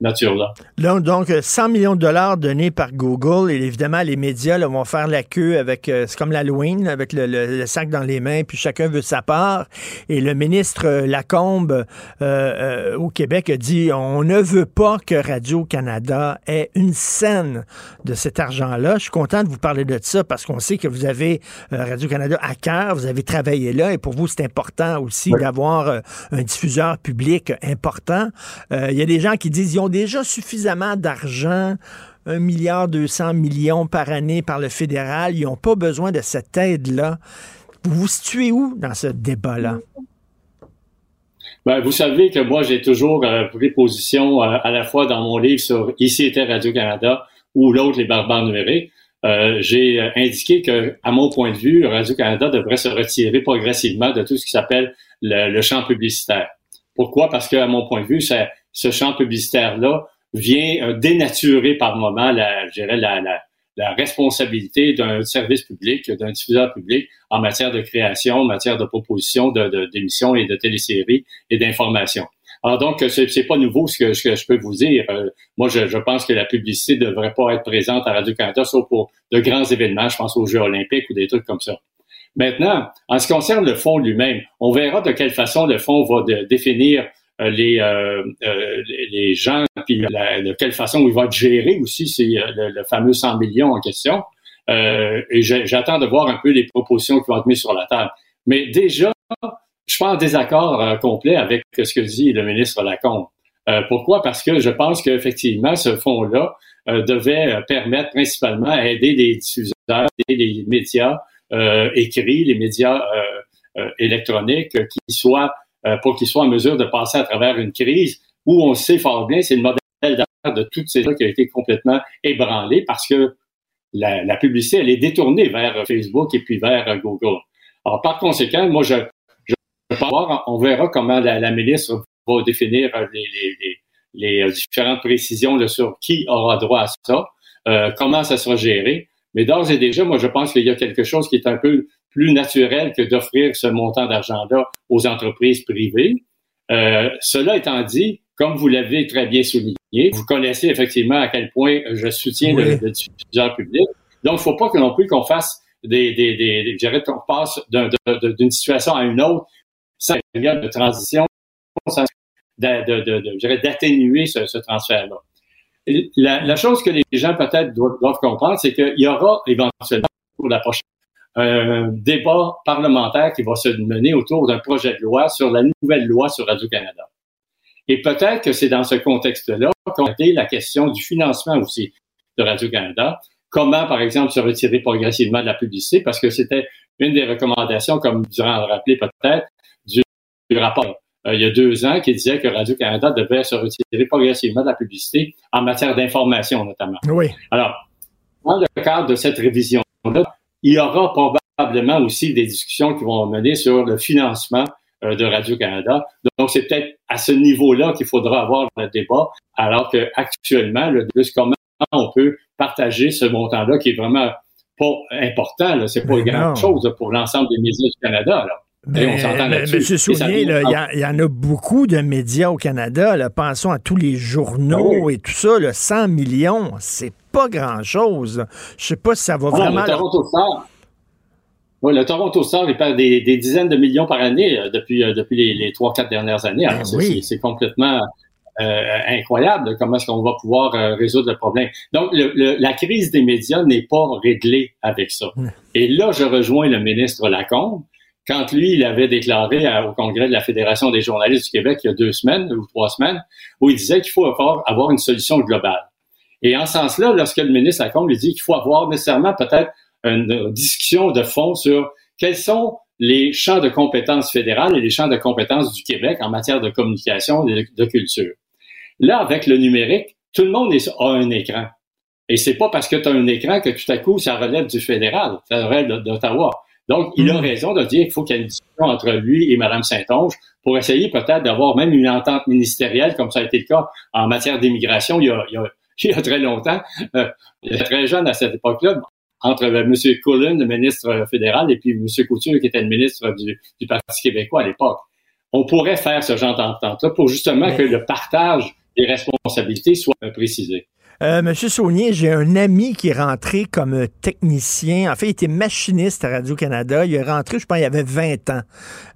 nature-là. Donc, 100 millions de dollars donnés par Google et évidemment, les médias vont faire la queue avec, euh, c'est comme l'Halloween, avec le, sac dans les mains, puis chacun veut sa part. Et le ministre euh, Lacombe euh, euh, au Québec a dit, on ne veut pas que Radio-Canada ait une scène de cet argent-là. Je suis content de vous parler de ça parce qu'on sait que vous avez Radio-Canada à cœur, vous avez travaillé là et pour vous, c'est important aussi d'avoir un diffuseur public important. Il y a des gens qui disent, ils ont déjà suffisamment d'argent, un milliard 200 millions par année par le fédéral. Ils n'ont pas besoin de cette aide-là. Vous vous situez où dans ce débat-là? Ben, vous savez que moi, j'ai toujours euh, pris position euh, à la fois dans mon livre sur Ici était Radio-Canada ou l'autre, Les barbares numériques. euh, j'ai indiqué que, à mon point de vue, Radio-Canada devrait se retirer progressivement de tout ce qui s'appelle le, champ publicitaire. Pourquoi? Parce que, à mon point de vue, ce champ publicitaire-là vient dénaturer par moment la, je dirais, la, la, la responsabilité d'un service public, d'un diffuseur public en matière de création, en matière de proposition d'émissions de, et de téléséries et d'informations. Alors donc, c'est pas nouveau ce que, je peux vous dire. Euh, moi, je, pense que la publicité ne devrait pas être présente à Radio-Canada, sauf pour de grands événements, je pense aux Jeux olympiques ou des trucs comme ça. Maintenant, en ce qui concerne le fonds lui-même, on verra de quelle façon le fonds va définir euh, les, euh, euh, les gens, puis de quelle façon il va géré aussi, c'est le, fameux 100 millions en question. et j'attends de voir un peu les propositions qui vont être mises sur la table. Mais déjà, je suis en désaccord complet avec ce que dit le ministre Lacombe. pourquoi? Parce que je pense qu'effectivement, ce fonds-là devait permettre principalement à aider les diffuseurs, les médias écrits, les médias électroniques, qui soient euh, pour qu'ils soient en mesure de passer à travers une crise où on sait fort bien, c'est le modèle d'affaires de toutes ces gens qui a été complètement ébranlé parce que la, publicité, elle est détournée vers Facebook et puis vers Google. Alors, par conséquent, moi, je, je voir, on verra comment la, ministre va définir les, les, euh, différentes précisions sur qui aura droit à ça, euh, comment ça sera géré. Mais d'ores et déjà, moi, je pense qu'il y a quelque chose qui est un peu plus naturel que d'offrir ce montant d'argent-là aux entreprises privées. Euh, cela étant dit, comme vous l'avez très bien souligné, vous connaissez effectivement à quel point je soutiens le, diffuseur public. Donc, il ne faut pas que non plus qu'on fasse des, des, des, je dirais qu'on passe d'une situation à une autre sans période de transition, sans d'atténuer ce, ce transfert-là. La, chose que les gens peut-être doivent, comprendre, c'est qu'il y aura éventuellement pour la prochaine un débat parlementaire qui va se mener autour d'un projet de loi sur la nouvelle loi sur Radio-Canada. Et peut-être que c'est dans ce contexte-là qu'on a la question du financement aussi de Radio-Canada. Comment, par exemple, se retirer progressivement de la publicité, parce que c'était une des recommandations, comme durant le rappeler peut-être, du, rapport euh, il y a deux ans qui disait que Radio-Canada devait se retirer progressivement de la publicité en matière d'information notamment. Oui. Alors, dans le cadre de cette révision-là, il y aura probablement aussi des discussions qui vont mener sur le financement euh, de Radio-Canada. Donc, c'est peut-être à ce niveau-là qu'il faudra avoir le débat, alors qu'actuellement, le plus comment on peut partager ce montant-là qui est vraiment pas important, c'est pas grand-chose pour l'ensemble des médias du Canada. Là. Ben, on s'entend ben, là-dessus. il y, en a beaucoup de médias au Canada. Là, pensons à tous les journaux ah et tout ça. Là, 100 millions, c'est pas grand-chose. Je sais pas si ça va ah vraiment... Le Toronto Star, oui, le Toronto Star, il perd des, dizaines de millions par année euh, depuis, euh, depuis les trois, quatre dernières années. Ben c'est complètement euh, incroyable comment est-ce qu'on va pouvoir résoudre le problème. Donc, la crise des médias n'est pas réglée avec ça. Et là, je rejoins le ministre Lacombe quand lui, il avait déclaré au congrès de la Fédération des journalistes du Québec il y a deux semaines ou trois semaines, où il disait qu'il faut avoir une solution globale. Et en ce sens-là, lorsque le ministre Lacombe lui dit qu'il faut avoir nécessairement peut-être une discussion de fond sur quels sont les champs de compétences fédérales et les champs de compétences du Québec en matière de communication et de, culture. Là, avec le numérique, tout le monde a un écran. Et c'est pas parce que tu as un écran que tout à coup, ça relève du fédéral, ça relève d'Ottawa. Donc, il a mm. raison de dire qu'il faut qu'il y ait une discussion entre lui et Mme Saint-Onge pour essayer peut-être d'avoir même une entente ministérielle, comme ça a été le cas en matière d'immigration il, y a, il, y a, très longtemps, euh, très jeune à cette époque-là, entre euh, M. Cullen, le ministre fédéral, et puis M. Couture, qui était le ministre du, du Parti québécois à l'époque. On pourrait faire ce genre d'entente-là pour justement que le partage des responsabilités soit précisé. Euh, Monsieur Saunier, j'ai un ami qui est rentré comme technicien. En fait, il était machiniste à Radio-Canada. Il est rentré, je pense, il avait 20 ans.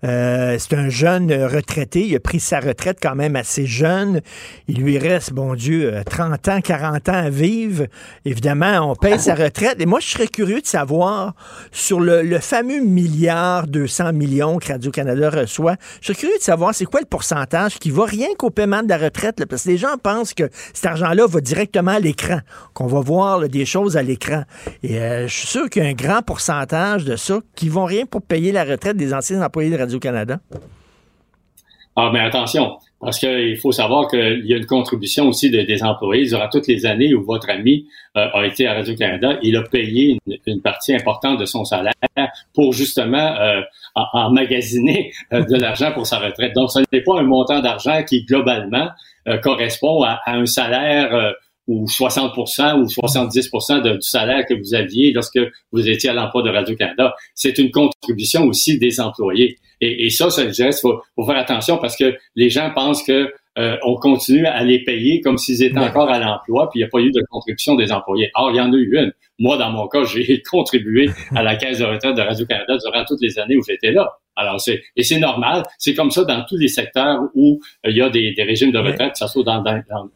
Euh, c'est un jeune retraité. Il a pris sa retraite quand même assez jeune. Il lui reste, bon Dieu, 30 ans, 40 ans à vivre. Évidemment, on paye sa retraite. Et moi, je serais curieux de savoir sur le, fameux milliard 200 millions que Radio-Canada reçoit. Je serais curieux de savoir c'est quoi le pourcentage qui va rien qu'au paiement de la retraite. parce que les gens pensent que cet argent-là va directement à l'écran, qu'on va voir des choses à l'écran. Et euh, je suis sûr qu'il y a un grand pourcentage de ça qui vont rien pour payer la retraite des anciens employés de Radio-Canada. Ah, mais attention, Parce qu'il faut savoir qu'il y a une contribution aussi des employés. Durant toutes les années où votre ami euh, a été à Radio-Canada, il a payé une, partie importante de son salaire pour justement euh, emmagasiner euh, de l'argent pour sa retraite. Donc, ce n'est pas un montant d'argent qui, globalement, correspond à, un salaire ou 60 ou 70% du salaire que vous aviez lorsque vous étiez à l'emploi de Radio-Canada. C'est une contribution aussi des employés. Et, ça, ça, je dirais, il faut, faire attention parce que les gens pensent que euh, on continue à les payer comme s'ils étaient encore à l'emploi, puis il n'y a pas eu de contribution des employés. Or, il y en a eu une. Moi, dans mon cas, j'ai contribué à la caisse de retraite de Radio-Canada durant toutes les années où j'étais là. Alors, c'est, et c'est normal. C'est comme ça dans tous les secteurs où euh, il y a des, régimes de retraite, que ce soit dans,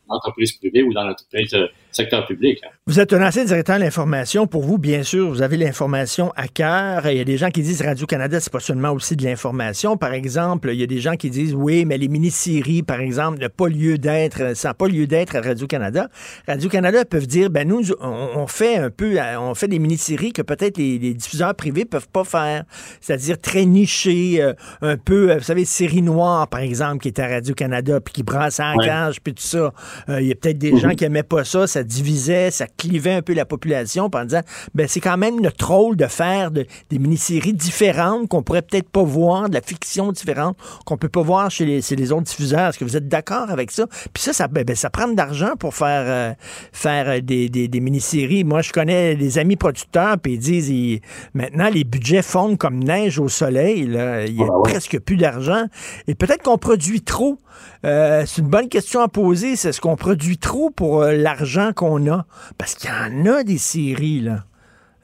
l'entreprise privée ou dans l'entreprise euh, secteur public. Hein. Vous êtes un ancien directeur de l'information. Pour vous, bien sûr, vous avez l'information à cœur. Il y a des gens qui disent Radio-Canada, c'est pas seulement aussi de l'information. Par exemple, il y a des gens qui disent oui, mais les mini-séries, par exemple, n'ont pas lieu d'être, ça n'a pas lieu d'être à Radio-Canada. Radio-Canada peuvent dire, ben nous, on, fait un peu, on fait des mini-séries que peut-être les, diffuseurs privés peuvent pas faire. C'est-à-dire très euh, un peu, euh, vous savez, série noire, par exemple, qui est à Radio-Canada, puis qui brasse en cage, puis tout ça. Euh, il y a peut-être des mhm. gens qui aimaient pas ça. Ça divisait, ça clivait un peu la population en disant, ben c'est quand même notre rôle de faire des mini-séries différentes qu'on pourrait peut-être pas voir, de la fiction différente qu'on peut pas voir chez les, autres diffuseurs. Est-ce que vous êtes d'accord avec ça? Puis ça, ça, ben, ben ça prend de l'argent pour faire, euh, faire euh, des, des, mini-séries. Moi, je connais des amis producteurs, puis ils disent, maintenant, les budgets fondent comme neige au soleil. Il y a ah, ben presque plus d'argent. Et peut-être qu'on produit trop. Euh, c'est une bonne question à poser. C'est ce qu'on produit trop pour l'argent qu'on a? Parce qu'il y en a des séries, là.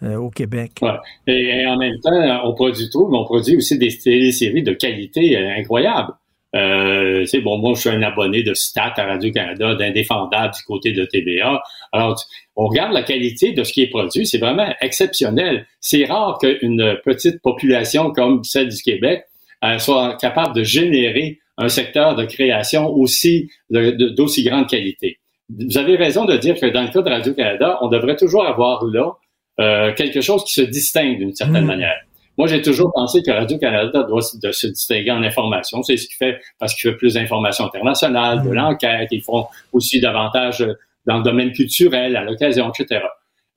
Euh, au Québec. Ouais. Et, en même temps, on produit tout, mais on produit aussi des, séries de qualité euh, incroyable. Euh, bon, moi, je suis un abonné de Stat à Radio-Canada, d'Indéfendable du côté de TVA. Alors, on regarde la qualité de ce qui est produit, c'est vraiment exceptionnel. C'est rare qu'une petite population comme celle du Québec euh, soit capable de générer un secteur de création aussi d'aussi grande qualité. Vous avez raison de dire que dans le cas de Radio-Canada, on devrait toujours avoir là euh, quelque chose qui se distingue d'une certaine hmm. manière. Moi, j'ai toujours pensé que Radio-Canada doit se distinguer en information. C'est ce qu'il fait parce qu'il fait plus d'informations internationales, de hmm. l'enquête. Ils font aussi davantage dans le domaine culturel, à l'occasion, etc.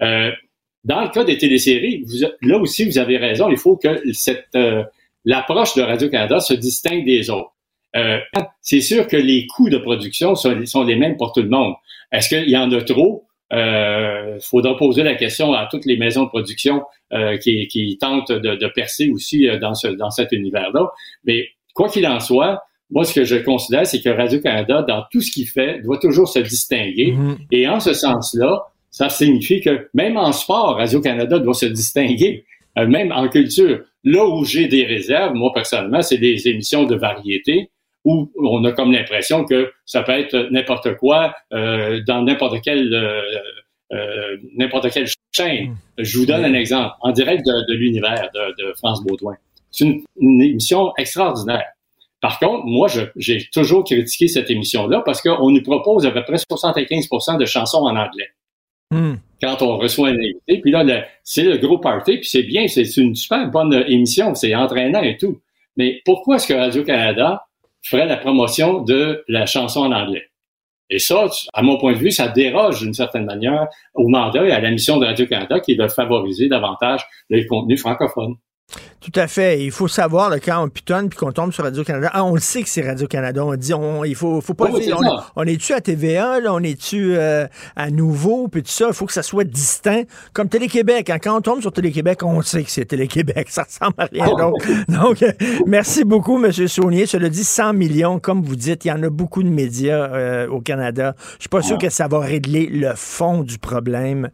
Euh, dans le cas des téléséries, vous, là aussi, vous avez raison. Il faut que cette euh, l'approche de Radio-Canada se distingue des autres. Euh, c'est sûr que les coûts de production sont, les mêmes pour tout le monde. Est-ce qu'il y en a trop? Il euh, faudra poser la question à toutes les maisons de production euh, qui, qui, tentent de, de, percer aussi euh, dans, ce, dans cet univers-là. Mais quoi qu'il en soit, moi, ce que je considère, c'est que Radio-Canada, dans tout ce qu'il fait, doit toujours se distinguer. Mm-hmm. Et en ce sens-là, ça signifie que même en sport, Radio-Canada doit se distinguer, même en culture. Là où j'ai des réserves, moi personnellement, c'est des émissions de variété où on a comme l'impression que ça peut être n'importe quoi euh, dans n'importe quelle euh, euh, n'importe quelle chaîne. Hmm. Je vous donne un exemple en direct de, l'univers de, France Baudouin. C'est une, émission extraordinaire. Par contre, moi, j'ai toujours critiqué cette émission-là parce qu'on nous propose à peu près 75% de chansons en anglais. Hmm. Quand on reçoit un invité, puis là, c'est le gros party, puis c'est bien, c'est une super bonne émission, c'est entraînant et tout. Mais pourquoi est-ce que Radio-Canada ferait la promotion de la chanson en anglais? Et ça, à mon point de vue, ça déroge d'une certaine manière au mandat et à la mission de Radio-Canada qui est de favoriser davantage les contenus francophones. Tout à fait. Il faut savoir, le quand on pitonne puis qu'on tombe sur Radio-Canada, ah, on le sait que c'est Radio-Canada. On dit, on, il faut, faut pas dire, on, est-tu à TVA, là, on est-tu euh, à Nouveau, puis tout ça? Il faut que ça soit distinct. Comme Télé-Québec. Hein. Quand on tombe sur Télé-Québec, on sait que c'est Télé-Québec. Ça ressemble à rien ah. d'autre. Donc, euh, merci beaucoup, M. Saunier. Cela dit, 100 millions, comme vous dites, il y en a beaucoup de médias euh, au Canada. Je suis pas sûr que ça va régler le fond du problème.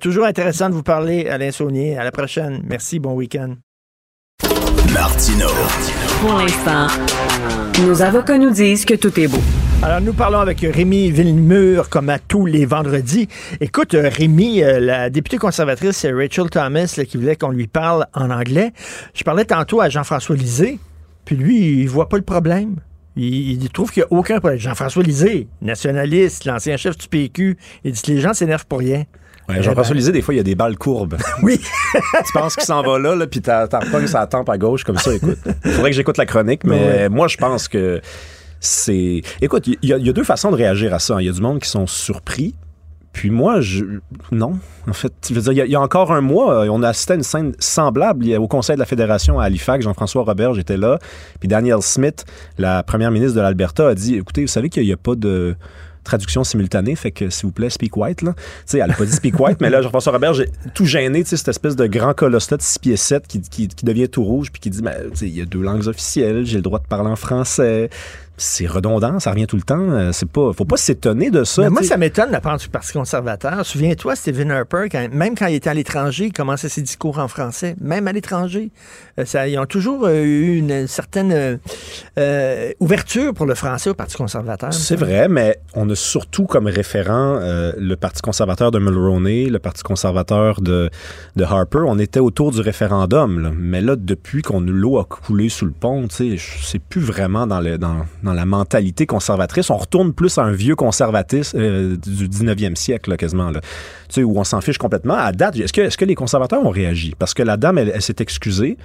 toujours intéressant de vous parler, Alain Saunier. À la prochaine. Merci. Bon week-end. Martino. Pour l'instant, nos avocats nous disent que tout est beau. Alors, nous parlons avec Rémi Villemur, comme à tous les vendredis. Écoute, euh, Rémi, euh, la députée conservatrice, c'est Rachel Thomas, qui voulait qu'on lui parle en anglais. Je parlais tantôt à Jean-François Lisée, puis lui, il voit pas le problème. Il, trouve qu'il n'y a aucun problème. Jean-François Lisée, nationaliste, l'ancien chef du PQ, il dit que les gens s'énervent pour rien. Jean-François Lisée, des fois, il y a des balles courbes. Oui. tu penses qu'il s'en va là, là puis t'as repognes sa tempe à gauche comme ça. Écoute, il faudrait que j'écoute la chronique, mais moi, je pense que c'est. Écoute, il y, a- il y a deux façons de réagir à ça. Il y a du monde qui sont surpris. Puis moi, je. Non. En fait, je veux dire, il y a- il y, a encore un mois, euh, on a assisté à une scène semblable au Conseil de la Fédération à Halifax. Jean-François Robert, j'étais là. Puis Danielle Smith, la première ministre de l'Alberta, a dit écoutez, vous savez qu'il n'y a pas de traduction simultanée, fait que s'il vous plaît, speak white. Là. Tu sais, elle n'a pas dit speak white, mais là, Jean-François Robert, j'ai tout gêné, tu sais, cette espèce de grand colosse-là de 6 pieds 7 qui, qui, devient tout rouge, puis qui dit ben, tu sais, il y a deux langues officielles, j'ai le droit de parler en français. C'est redondant, ça revient tout le temps. Euh, C'est pas, faut pas s'étonner de ça. Mais moi, ça m'étonne de la part du Parti conservateur. Souviens-toi, Stephen Harper, quand- même quand il était à l'étranger, il commençait ses discours en français, même à l'étranger. Euh, ça- ils ont toujours euh, eu une certaine euh, ouverture pour le français au Parti conservateur. C'est vrai, mais on a surtout comme référent euh, le Parti conservateur de Mulroney, le Parti conservateur de, de Harper. On était autour du référendum. là. Mais là, depuis qu'on l'eau a coulé sous le pont, c'est plus vraiment dans, le, dans, dans la mentalité conservatrice. On retourne plus à un vieux conservatisme euh, du 19e siècle, là, quasiment. Là. Tu sais, où on s'en fiche complètement. À date, est-ce que, est-ce que les conservateurs ont réagi? Parce que la dame, elle, elle s'est excusée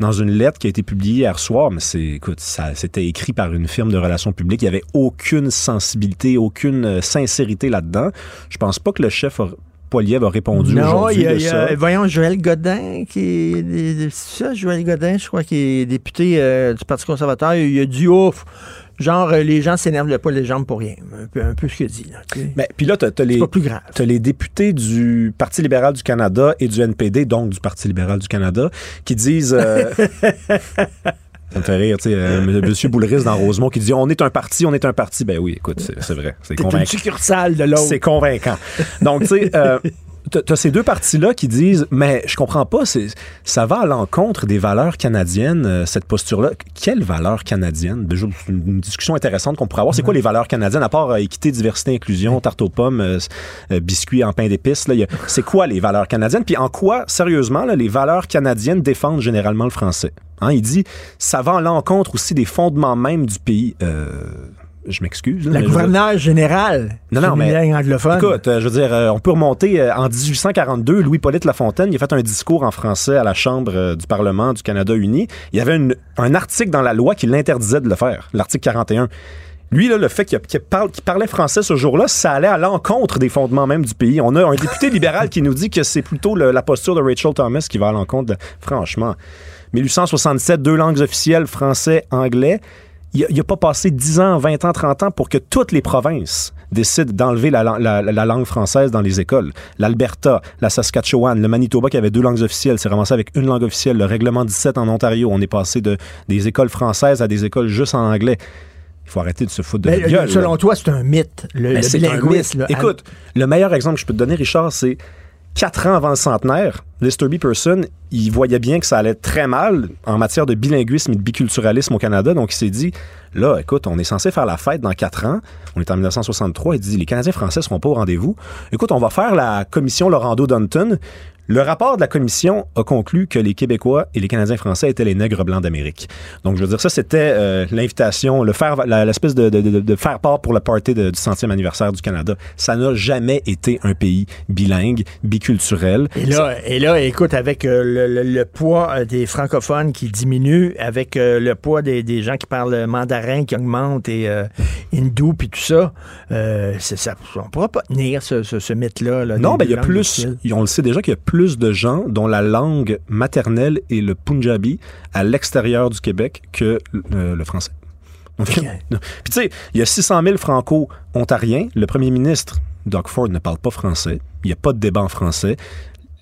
dans une lettre qui a été publiée hier soir, mais c'est, écoute, ça, c'était écrit par une firme de relations publiques. Il n'y avait aucune sensibilité, aucune euh, sincérité là-dedans. Je pense pas que le chef a- Poiliev a répondu Non, il y a, de il y ça. a- voyons, Joël Godin, qui est, c'est ça, Joël Godin, je crois, qui est député euh, du Parti conservateur, il a dit, ouf, genre, euh, les gens s'énervent pas les jambes pour rien. Un peu, un peu ce a dit, là. Mais puis là, tu as, les, pas plus grave. t'as les députés du Parti libéral du Canada et du NPD, donc du Parti libéral du Canada, qui disent... euh, Ça me fait rire, tu sais, euh, M. Monsieur Boulris dans Rosemont qui dit on est un parti, on est un parti. Ben oui, écoute, c'est c'est vrai. C'est T'es une convaincant. succursale de l'autre. C'est convaincant. Donc, tu sais, euh, t'as- t'as ces deux partis-là qui disent mais je comprends pas, ça va à l'encontre des valeurs canadiennes, euh, cette posture-là. Quelles valeurs canadiennes? Déjà, c'est une discussion intéressante qu'on pourrait avoir. C'est quoi les valeurs canadiennes à part euh, équité, diversité, inclusion, tarte aux pommes, euh, euh, biscuits en pain d'épices C'est quoi les valeurs canadiennes? Puis en quoi, sérieusement, là, les valeurs canadiennes défendent généralement le français? Hein, Il dit ça va à l'encontre aussi des fondements même du pays. Euh, je m'excuse. La mais je gouverneure générale. non, non, mais. anglophone. Écoute, euh, je veux dire, euh, on peut remonter euh, en 1842, Louis-Polyte Lafontaine, il a fait un discours en français à la Chambre du Parlement du Canada uni. Il y avait une- un article dans la loi qui l'interdisait de le faire, l'article 41. Lui, là, le fait qu'il parle- parlait français ce jour-là, ça allait à l'encontre des fondements même du pays. On a un député libéral qui nous dit que c'est plutôt le- la posture de Rachel Thomas qui va à l'encontre de... Franchement. 1867, deux langues officielles, français, anglais. Il n'a pas passé 10 ans, 20 ans, 30 ans pour que toutes les provinces décident d'enlever la, la- la- la langue française dans les écoles. L'Alberta, la Saskatchewan, le Manitoba qui avait deux langues officielles, s'est ramassé avec une langue officielle. Le règlement 17 en Ontario, on est passé de, des écoles françaises à des écoles juste en anglais. Il faut arrêter de se foutre de notre gueule. selon là. toi, c'est un mythe, le, Mais le bilinguisme. Écoute, le meilleur exemple que je peux te donner, Richard, c'est quatre ans avant le centenaire, Lester B. Person, il voyait bien que ça allait très mal en matière de bilinguisme et de biculturalisme au Canada. Donc, il s'est dit, là, écoute, on est censé faire la fête dans quatre ans. On est en 1963. Il dit, les Canadiens français seront pas au rendez-vous. Écoute, on va faire la commission Laurando-Dunton. Le rapport de la commission a conclu que les Québécois et les Canadiens français étaient les nègres blancs d'Amérique. Donc, je veux dire, ça, c'était euh, l'invitation, le faire, la- l'espèce de, de, de- de faire part pour le party du centième anniversaire du Canada. Ça n'a jamais été un pays bilingue, biculturel. Et là, et là, écoute, avec euh, le, le- le poids euh, des francophones qui diminue, avec euh, le poids des, des gens qui parlent mandarin qui augmente et hindou puis tout ça, on pourra pas tenir ce, ce, ce mythe-là. là, Non, des- ben il y a plus, on le sait déjà qu'il y a plus de gens dont la langue maternelle est le punjabi à l'extérieur du Québec que euh, le français. Donc, Puis tu sais, il y a 600 000 franco-ontariens. Le premier ministre, Doug Ford, ne parle pas français. Il n'y a pas de débat en français.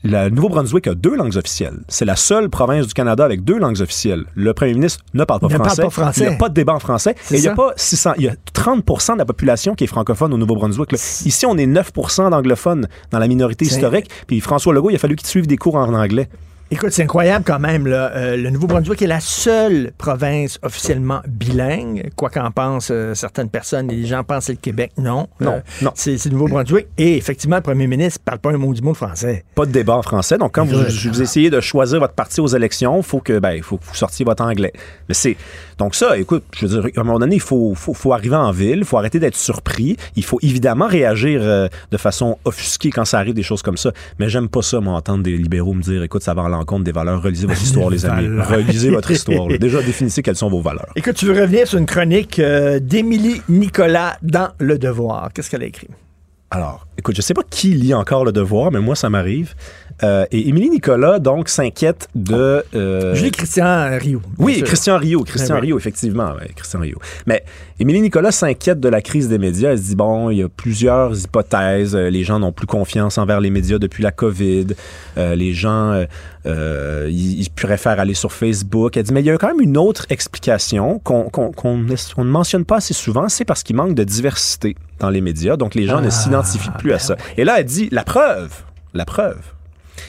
Le Nouveau-Brunswick a deux langues officielles. C'est la seule province du Canada avec deux langues officielles. Le premier ministre ne parle pas Ne parle français. pas français. Il n'y a pas de débat en français. Et il y a pas 600, il y a 30 de la population qui est francophone au Nouveau-Brunswick. Ici, on est 9% d'anglophones dans la minorité historique. Puis François Legault, il a fallu qu'il suive des cours en anglais. Écoute, c'est incroyable quand même. Là. Euh, le Nouveau-Brunswick est la seule province officiellement bilingue, quoi qu'en pensent euh, certaines personnes. Les gens pensent que c'est le Québec. Non. Non, Euh, non. C'est le Nouveau-Brunswick. Et effectivement, le premier ministre ne parle pas un mot du mot de français. Pas de débat en français. Donc, quand vous, essayez de choisir votre parti aux élections, faut que, ben, faut que vous sortiez votre anglais. Mais c'est, donc ça, écoute, je veux dire, à un moment donné, il faut, faut, faut arriver en ville, il faut arrêter d'être surpris. Il faut évidemment réagir de façon offusquée quand ça arrive des choses comme ça. Mais j'aime pas ça, moi, entendre des libéraux me dire, écoute, ça va à l'encontre des valeurs. Relisez votre histoire, les amis. Relisez votre histoire. là. Déjà, définissez quelles sont vos valeurs. Écoute, tu veux revenir sur une chronique euh, d'Émilie Nicolas dans Le Devoir. Qu'est-ce qu'elle a écrit? Alors, écoute, je sais pas qui lit encore le devoir, mais moi, ça m'arrive. Euh, et Émilie Nicolas, donc, s'inquiète de... euh, Julie Christian Rio. Oui, sûr. Christian Rio, Christian Ben oui. Rio, effectivement, ouais, Christian Rio. Mais Émilie Nicolas s'inquiète de la crise des médias. Elle se dit, bon, il y a plusieurs hypothèses. Euh, Les gens n'ont plus confiance envers les médias depuis la COVID. Euh, les gens, ils, préfèrent aller sur Facebook. Elle dit, mais il y a quand même une autre explication qu'on ne mentionne pas assez souvent, c'est parce qu'il manque de diversité dans les médias. Donc, les gens ne Ah, s'identifient plus ben à ça. Et là, elle dit, la preuve, la preuve,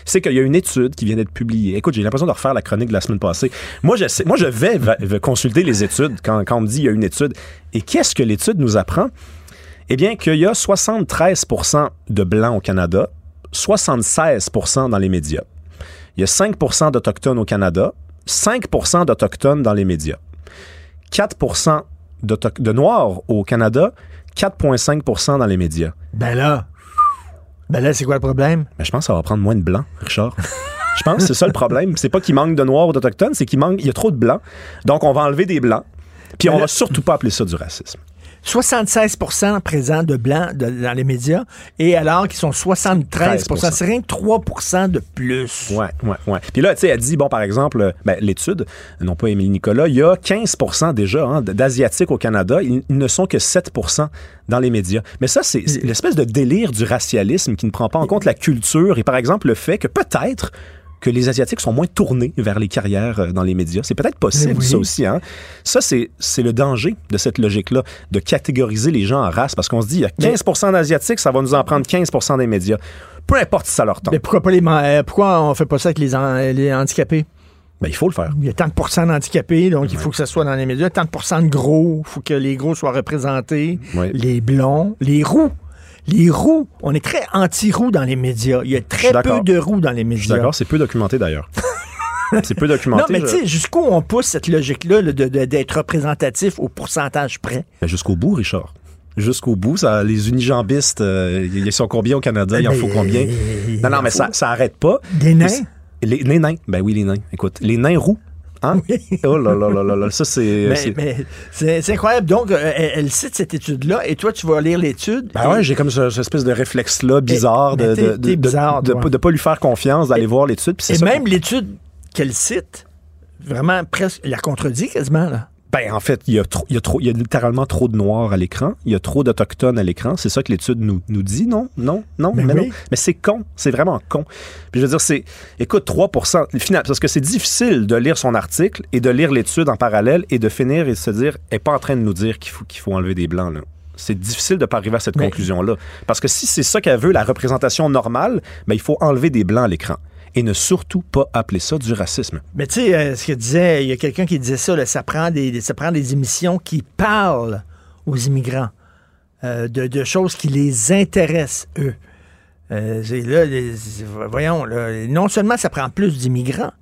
c'est qu'il y a une étude qui vient d'être publiée. Écoute, j'ai l'impression de refaire la chronique de la semaine passée. Moi, je, vais, va- vais consulter les études quand, on me dit qu'il y a une étude. Et qu'est-ce que l'étude nous apprend? Eh bien, qu'il y a 73% de Blancs au Canada, 76% dans les médias. Il y a 5% d'Autochtones au Canada, 5% d'Autochtones dans les médias. 4 d'Auto- de Noirs au Canada, 4,5% dans les médias. Ben là, ben là, c'est quoi le problème? Mais je pense que ça va prendre moins de blancs, Richard. je pense que c'est ça le problème. C'est pas qu'il manque de noirs ou d'autochtones, c'est qu'il manque, il y a trop de blancs. Donc, on va enlever des blancs. Puis, on là- va surtout pas appeler ça du racisme. 76% présents de blancs dans les médias, et alors qu'ils sont 73% C'est rien que 3% de plus. Ouais, ouais, ouais. Puis là, tu sais, elle dit, bon, par exemple, euh, ben, l'étude, non pas Émilie Nicolas, il y a 15% déjà hein, d'Asiatiques au Canada. Ils, ne sont que 7% dans les médias. Mais ça, c'est c'est l'espèce de délire du racialisme qui ne prend pas en compte la culture et, par exemple, le fait que peut-être que les Asiatiques sont moins tournés vers les carrières euh, dans les médias. C'est peut-être possible, Oui. ça aussi. Hein? Ça, c'est c'est le danger de cette logique-là, de catégoriser les gens en race, parce qu'on se dit, il y a 15% d'Asiatiques, ça va nous en prendre 15% des médias. Peu importe si ça leur tente. Mais pourquoi pas les euh, pourquoi on fait pas ça avec les, han- les handicapés? Ben, il faut le faire. Il y a tant de d'handicapés, donc il faut que ça soit dans les médias. Tant de gros, il faut que les gros soient représentés. Ouais. Les blonds, les roux. Les roux, on est très anti-roux dans les médias. Il y a très peu de roux dans les Je suis médias. d'accord, c'est peu documenté d'ailleurs. c'est peu Non, documenté. mais je- tu sais, jusqu'où on pousse cette logique-là d'être représentatif au pourcentage près? Ben, jusqu'au bout, Richard. Jusqu'au bout, ça, les unijambistes, euh, ils sont combien au Canada? Il en faut combien? Non, non, mais ça, ça arrête pas. Des nains? Les, les nains. Ben oui, les nains. Écoute, les nains roux. Hein? Oh là là là là là. Ça, c'est. Mais, c'est- incroyable. Donc, euh, elle, elle cite cette étude-là et toi, tu vas lire l'étude. Ben ouais, j'ai comme ce- cette espèce de réflexe-là bizarre mais de, de, bizarre, de de pas lui faire confiance, d'aller voir l'étude. Et ça même l'étude qu'elle cite, vraiment presque, la contredit quasiment. Là. Ben, en fait, il y, a trop, il, y a trop, il y a littéralement trop de noirs à l'écran. Il y a trop d'autochtones à l'écran. C'est ça que l'étude nous, nous dit, non? Non? Non? Ben mais oui. non. Mais c'est con. C'est vraiment con. Puis je veux dire, c'est. Écoute, 3 final, parce que c'est difficile de lire son article et de lire l'étude en parallèle et de finir et de se dire, elle n'est pas en train de nous dire qu'il faut, qu'il faut enlever des blancs, là. C'est difficile de pas arriver à cette Mais- conclusion-là. Parce que si c'est ça qu'elle veut, la représentation normale, ben, il faut enlever des blancs à l'écran. Et ne surtout pas appeler ça du racisme. Mais tu sais, euh, ce que disait, il y a quelqu'un qui disait ça, là, ça, prend des, ça prend des émissions qui parlent aux immigrants euh, de, de choses qui les intéressent, eux. Euh, là, les- voyons, là, non seulement ça prend plus d'immigrants,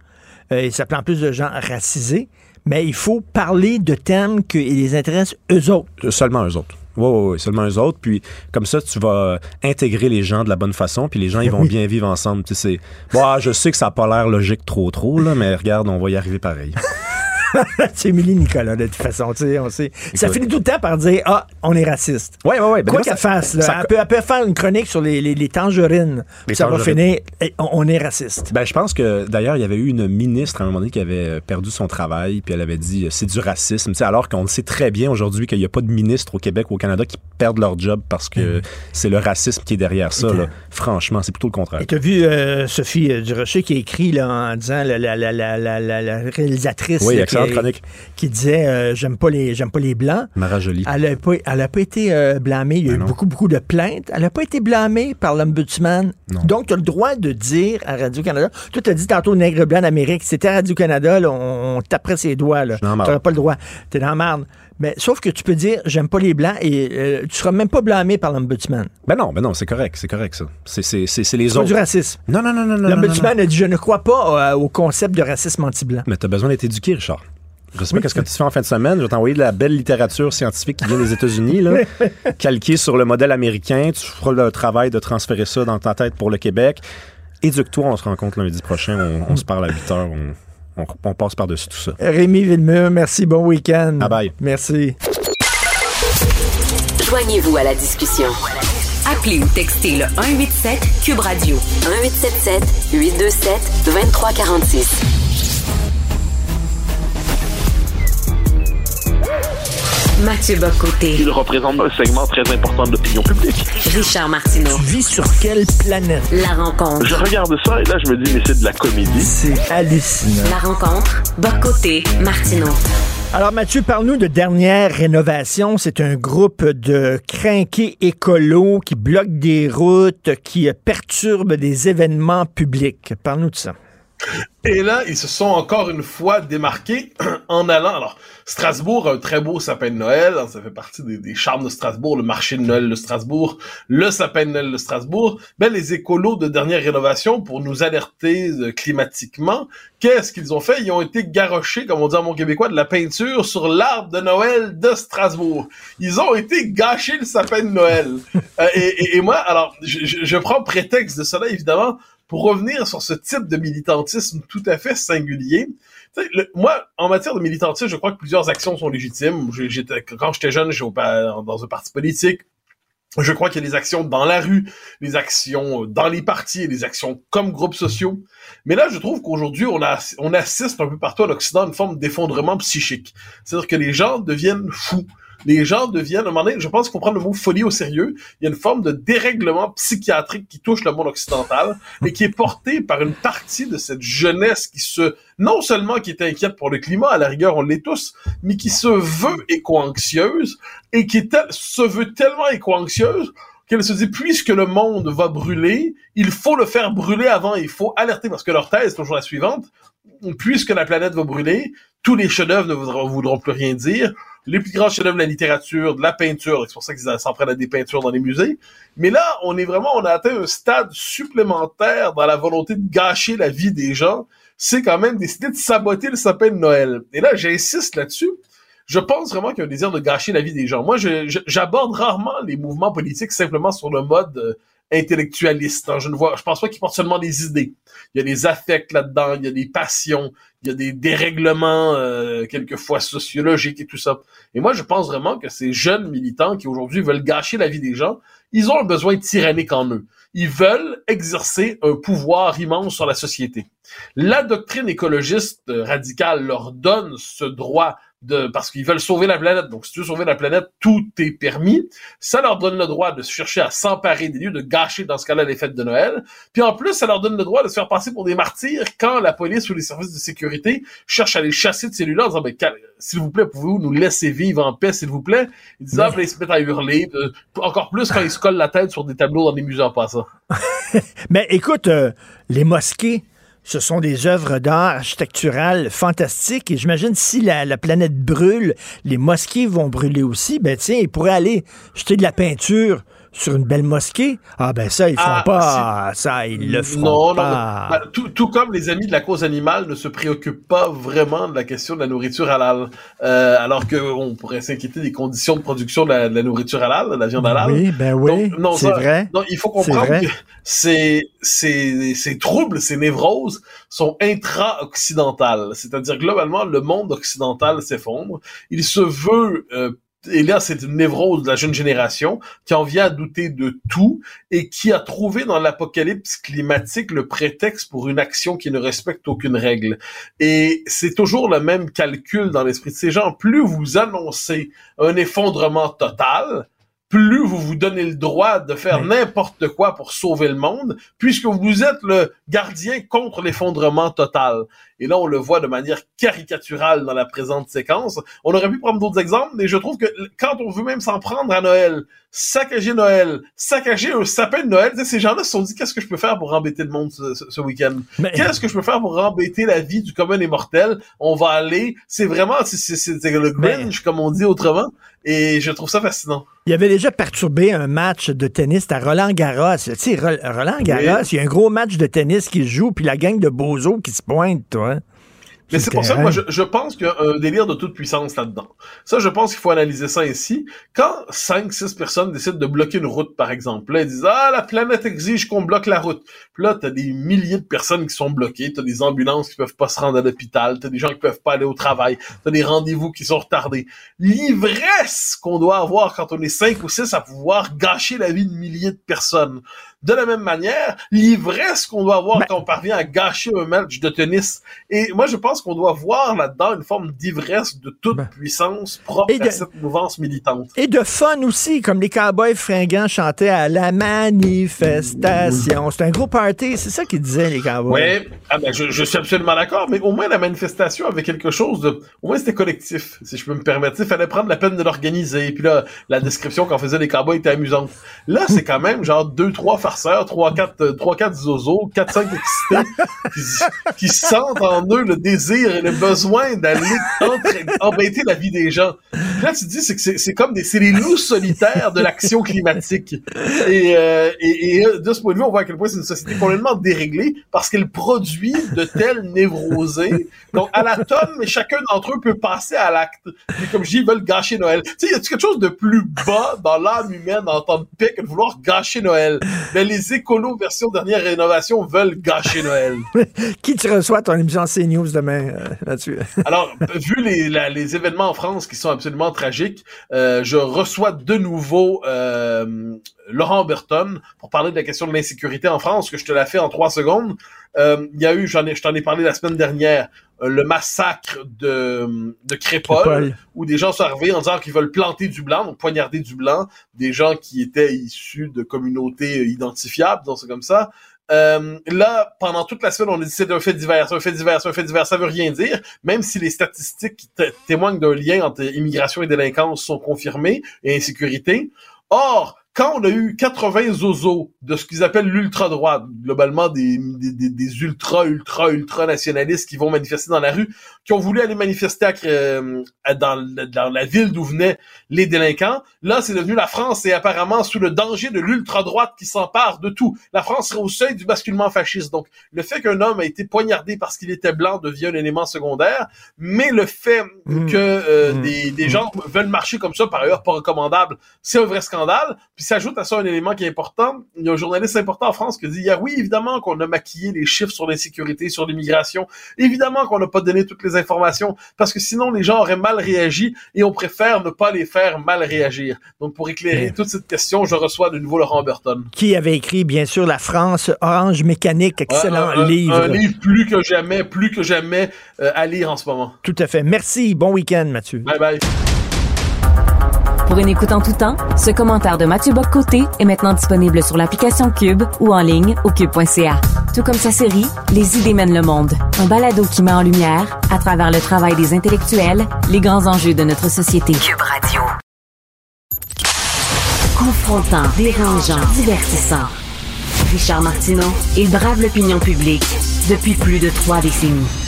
et ça prend plus de gens racisés, mais il faut parler de thèmes qui les intéressent eux autres. Seulement eux autres. Oui, oui, oui, seulement eux autres. Puis comme ça, tu vas intégrer les gens de la bonne façon, puis les gens, ils vont Oui. bien vivre ensemble. Tu sais, bon, ah, je sais que ça n'a pas l'air logique trop, trop, là, mais regarde, on va y arriver pareil. c'est Émilie Nicolas, de toute façon. tu sais, On sait. Ça finit tout le temps par dire Ah, on est raciste. Oui, oui, oui. Quoi qu'elle fasse, là, elle, peut, elle peut faire une chronique sur les, les- les tangerines. Les ça va finir et on, on est raciste. Ben, je pense que d'ailleurs, il y avait eu une ministre à un moment donné qui avait euh, perdu son travail, puis elle avait dit euh, c'est du racisme. Tu sais, alors qu'on sait très bien aujourd'hui qu'il n'y a pas de ministre au Québec ou au Canada qui perdent leur job parce que c'est le racisme qui est derrière ça. là. Franchement, c'est plutôt le contraire. Et tu as vu euh, Sophie Durocher qui a écrit là, en disant la, la, la, la, réalisatrice Oui, qui, chronique. qui disait euh, j'aime pas les j'aime pas les blancs. Mara Jolie. Elle n'a pas, elle a pas été euh, blâmée. Il y a eu beaucoup, beaucoup de plaintes. Elle n'a pas été blâmée par l'Ombudsman. Donc, tu as le droit de dire à Radio-Canada. Toi, tu as dit tantôt nègre blanc d'Amérique. Si c'était à Radio-Canada, on, on taperait ses doigts. Tu n'aurais pas le droit. Tu es dans la marde. Mais sauf que tu peux dire j'aime pas les blancs et euh, tu seras même pas blâmé par l'Ombudsman. Ben non, ben non, c'est correct, c'est correct ça. C'est, c'est, c'est, c'est les C'est pas autres. du racisme. Non, non, non, non, non. non, non. L'Ombudsman a dit je ne crois pas euh, au concept de racisme anti-blanc. Mais t'as besoin d'être éduqué, Richard. Je sais pas qu'est-ce que tu fais en fin de semaine. Je vais t'envoyer de la belle littérature scientifique qui vient des États-Unis, calquée sur le modèle américain. Tu feras le travail de transférer ça dans ta tête pour le Québec. éduque-toi, on se rencontre lundi prochain, on, on se parle à 8 heures, on, on, on passe par-dessus tout ça. Rémi Villemur, merci, bon week-end. Bye bye. Merci. Joignez-vous à la discussion. Appelez ou textez le 187 Cube Radio 1877 827 2346. Mathieu Bocoté. Il représente un segment très important de l'opinion publique. Richard Martineau. Tu vis sur quelle planète? La rencontre. Je regarde ça et là, je me dis, mais c'est de la comédie. C'est hallucinant. La rencontre. Bocoté. Martineau. Alors Mathieu, parle-nous de Dernière Rénovation. C'est un groupe de crinqués écolos qui bloquent des routes, qui perturbent des événements publics. Parle-nous de ça. Et là, ils se sont encore une fois démarqués en allant. Alors, Strasbourg a un très beau sapin de Noël. Ça fait partie des, des charmes de Strasbourg, le marché de Noël de Strasbourg, le sapin de Noël de Strasbourg. Ben, les écolos de dernière rénovation, pour nous alerter euh, climatiquement, qu'est-ce qu'ils ont fait? Ils ont été garochés, comme on dit en mon québécois, de la peinture sur l'arbre de Noël de Strasbourg. Ils ont été gâchés le sapin de Noël. Euh, et, et- et moi, alors, je prends prétexte de cela, évidemment, pour revenir sur ce type de militantisme tout à fait singulier. Le- moi, en matière de militantisme, je crois que plusieurs actions sont légitimes. Quand j'étais jeune, j'étais dans un parti politique. Je crois qu'il y a des actions dans la rue, des actions dans les partis des actions comme groupes sociaux. Mais là, je trouve qu'aujourd'hui, on, on assiste un peu partout en Occident à une forme d'effondrement psychique. C'est-à-dire que les gens deviennent fous. Les gens deviennent, à un moment donné, je pense faut prendre le mot folie au sérieux. Il y a une forme de dérèglement psychiatrique qui touche le monde occidental et qui est porté par une partie de cette jeunesse qui se, non seulement qui est inquiète pour le climat, à la rigueur, on l'est tous, mais qui se veut éco-anxieuse et qui se veut tellement éco-anxieuse qu'elle se dit, puisque le monde va brûler, il faut le faire brûler avant, il faut alerter, parce que leur thèse est toujours la suivante, puisque la planète va brûler, tous les chefs-d'œuvre ne voudront plus rien dire, les plus grands chefs-d'œuvre de la littérature, de la peinture, c'est pour ça qu'ils s'en prennent à des peintures dans les musées, mais là, on est vraiment, on a atteint un stade supplémentaire dans la volonté de gâcher la vie des gens, c'est quand même décider de saboter le sapin de Noël. Et là, j'insiste là-dessus, je pense vraiment qu'il y a un désir de gâcher la vie des gens. Moi, j'aborde rarement les mouvements politiques simplement sur le mode euh, intellectualiste. Je ne vois, je pense pas qu'ils portent seulement des idées. Il y a des affects là-dedans, il y a des passions, il y a des dérèglements euh, quelquefois sociologiques et tout ça. Et moi, je pense vraiment que ces jeunes militants qui aujourd'hui veulent gâcher la vie des gens, ils ont un besoin tyrannique en eux. Ils veulent exercer un pouvoir immense sur la société. La doctrine écologiste euh, radicale leur donne ce droit de, parce qu'ils veulent sauver la planète. Donc, si tu veux sauver la planète, tout est permis. Ça leur donne le droit de chercher à s'emparer des lieux, de gâcher, dans ce cas-là, les fêtes de Noël. Puis en plus, ça leur donne le droit de se faire passer pour des martyrs quand la police ou les services de sécurité cherchent à les chasser de ces lieux-là en disant, ben, s'il vous plaît, pouvez-vous nous laisser vivre en paix, s'il vous plaît? Ils disent, ah, là, ils se mettent à hurler. euh, encore plus quand ils se collent la tête sur des tableaux dans des musées en passant. Mais écoute, euh, les mosquées, ce sont des œuvres d'art architecturales fantastiques. Et j'imagine si la, la planète brûle, les mosquées vont brûler aussi. Ben tiens, ils pourraient aller jeter de la peinture sur une belle mosquée? Ah ben ça, ils font Ah, pas. Ça, ils le feront non, non, pas. non. Ben, tout, tout comme les amis de la cause animale ne se préoccupent pas vraiment de la question de la nourriture halal, euh, alors qu'on pourrait s'inquiéter des conditions de production de la, de la nourriture halal, de la viande halal. Oui, ben oui, non, c'est vrai. Non, il faut comprendre que ces, ces, ces troubles, ces névroses sont intra-occidentales. C'est-à-dire, globalement, le monde occidental s'effondre. Il se veut... euh, et là, c'est une névrose de la jeune génération qui en vient à douter de tout et qui a trouvé dans l'apocalypse climatique le prétexte pour une action qui ne respecte aucune règle. Et c'est toujours le même calcul dans l'esprit de ces gens. Plus vous annoncez un effondrement total, plus vous vous donnez le droit de faire n'importe quoi pour sauver le monde, puisque vous êtes le gardien contre l'effondrement total. Et là, on le voit de manière caricaturale dans la présente séquence. On aurait pu prendre d'autres exemples, mais je trouve que quand on veut même s'en prendre à Noël, saccager Noël, saccager un sapin de Noël, ces gens-là se sont dit qu'est-ce que je peux faire pour embêter le monde ce, week-end? Qu'est-ce que je peux faire pour embêter la vie du commun des mortels? On va aller, c'est vraiment, c'est le Grinch comme on dit autrement, et je trouve ça fascinant. Il avait déjà perturbé un match de tennis à Roland Garros. Tu sais, Ro- Roland Garros, Oui. il y a un gros match de tennis qui se joue, puis la gang de bozos qui se pointe, toi. Mais c'est pour ça que moi, je, je pense qu'il y a un délire de toute puissance là-dedans. Ça, je pense qu'il faut analyser ça ici. Quand cinq, six personnes décident de bloquer une route, par exemple, là, ils disent « Ah, la planète exige qu'on bloque la route. » Puis là, t'as des milliers de personnes qui sont bloquées, t'as des ambulances qui peuvent pas se rendre à l'hôpital, t'as des gens qui peuvent pas aller au travail, t'as des rendez-vous qui sont retardés. L'ivresse qu'on doit avoir quand on est cinq ou six à pouvoir gâcher la vie de milliers de personnes. De la même manière, l'ivresse qu'on doit avoir quand on parvient à gâcher un match de tennis. Et moi, je pense qu'on doit voir là-dedans une forme d'ivresse de toute puissance propre Et de- à cette mouvance militante. Et de fun aussi, comme les cowboys fringants chantaient à la manifestation. C'est un gros party, c'est ça qu'ils disaient, les cowboys. Ouais, ah ben, je, je suis absolument d'accord, mais au moins la manifestation avait quelque chose de, au moins c'était collectif, si je peux me permettre. Il fallait prendre la peine de l'organiser, puis là, la description qu'en faisaient les cowboys était amusante. Là, c'est quand même genre deux, trois farceurs, trois, quatre, euh, trois, quatre zozos, quatre, cinq excités, qui, sentent en eux le désir et le besoin d'aller embêter la vie des gens. Là, tu te dis, c'est que c'est comme des, c'est les loups solitaires de l'action climatique. Et, euh, et, et, euh, de ce point de vue, on voit à quel point c'est une société complètement déréglée parce qu'elle produit de tels névrosés. Donc, à la tonne, chacun d'entre eux peut passer à l'acte. Puis comme je dis, ils veulent gâcher Noël. Tu sais, y a-tu quelque chose de plus bas dans l'âme humaine en temps de paix que de vouloir gâcher Noël? Ben, les écolos version dernière rénovation veulent gâcher Noël. Qui tu reçois ton émission CNews demain euh, là-dessus? Alors, vu les, la- les événements en France qui sont absolument tragiques, euh, je reçois de nouveau euh, Laurent Burton pour parler de la question de l'insécurité en France, que je te la fais en trois secondes. Il y a eu, j'en ai, je t'en ai parlé la semaine dernière, le massacre de, de Crépole, Crépole. où des gens sont arrivés en disant qu'ils veulent planter du blanc, donc poignarder du blanc, des gens qui étaient issus de communautés euh, identifiables, donc c'est comme ça. Euh, là, pendant toute la semaine, on a dit c'est un fait divers, un fait divers, un fait divers, ça veut rien dire, même si les statistiques qui té- témoignent d'un lien entre immigration et délinquance sont confirmées et insécurité. Or, quand on a eu 80 zozos de ce qu'ils appellent l'ultra-droite, globalement des, ultra, ultra, ultra nationalistes qui vont manifester dans la rue, qui ont voulu aller manifester à, euh, dans, la ville d'où venaient les délinquants, là, c'est devenu la France et apparemment sous le danger de l'ultra-droite qui s'empare de tout. La France serait au seuil du basculement fasciste. Donc, le fait qu'un homme a été poignardé parce qu'il était blanc devient un élément secondaire, mais le fait que euh, des, des gens veulent marcher comme ça, par ailleurs pas recommandable, c'est un vrai scandale. Puis s'ajoute à ça un élément qui est important. Il y a un journaliste important en France qui dit, il y a, oui, évidemment qu'on a maquillé les chiffres sur l'insécurité, sur l'immigration. Évidemment qu'on n'a pas donné toutes les informations parce que sinon les gens auraient mal réagi et on préfère ne pas les faire mal réagir. Donc pour éclairer toute cette question, je reçois de nouveau Laurent Burton. Qui avait écrit, bien sûr, La France, Orange Mécanique, excellent Un- un- livre. Un livre plus que jamais, plus que jamais euh, à lire en ce moment. Tout à fait. Merci. Bon week-end, Mathieu. Bye bye. Pour une écoute en tout temps, ce commentaire de Mathieu Bock-Côté est maintenant disponible sur l'application Cube ou en ligne au cube.ca. Tout comme sa série Les idées mènent le monde, un balado qui met en lumière, à travers le travail des intellectuels, les grands enjeux de notre société. Cube Radio. Confrontant, dérangeant, divertissant. Richard Martineau, il brave l'opinion publique depuis plus de trois décennies.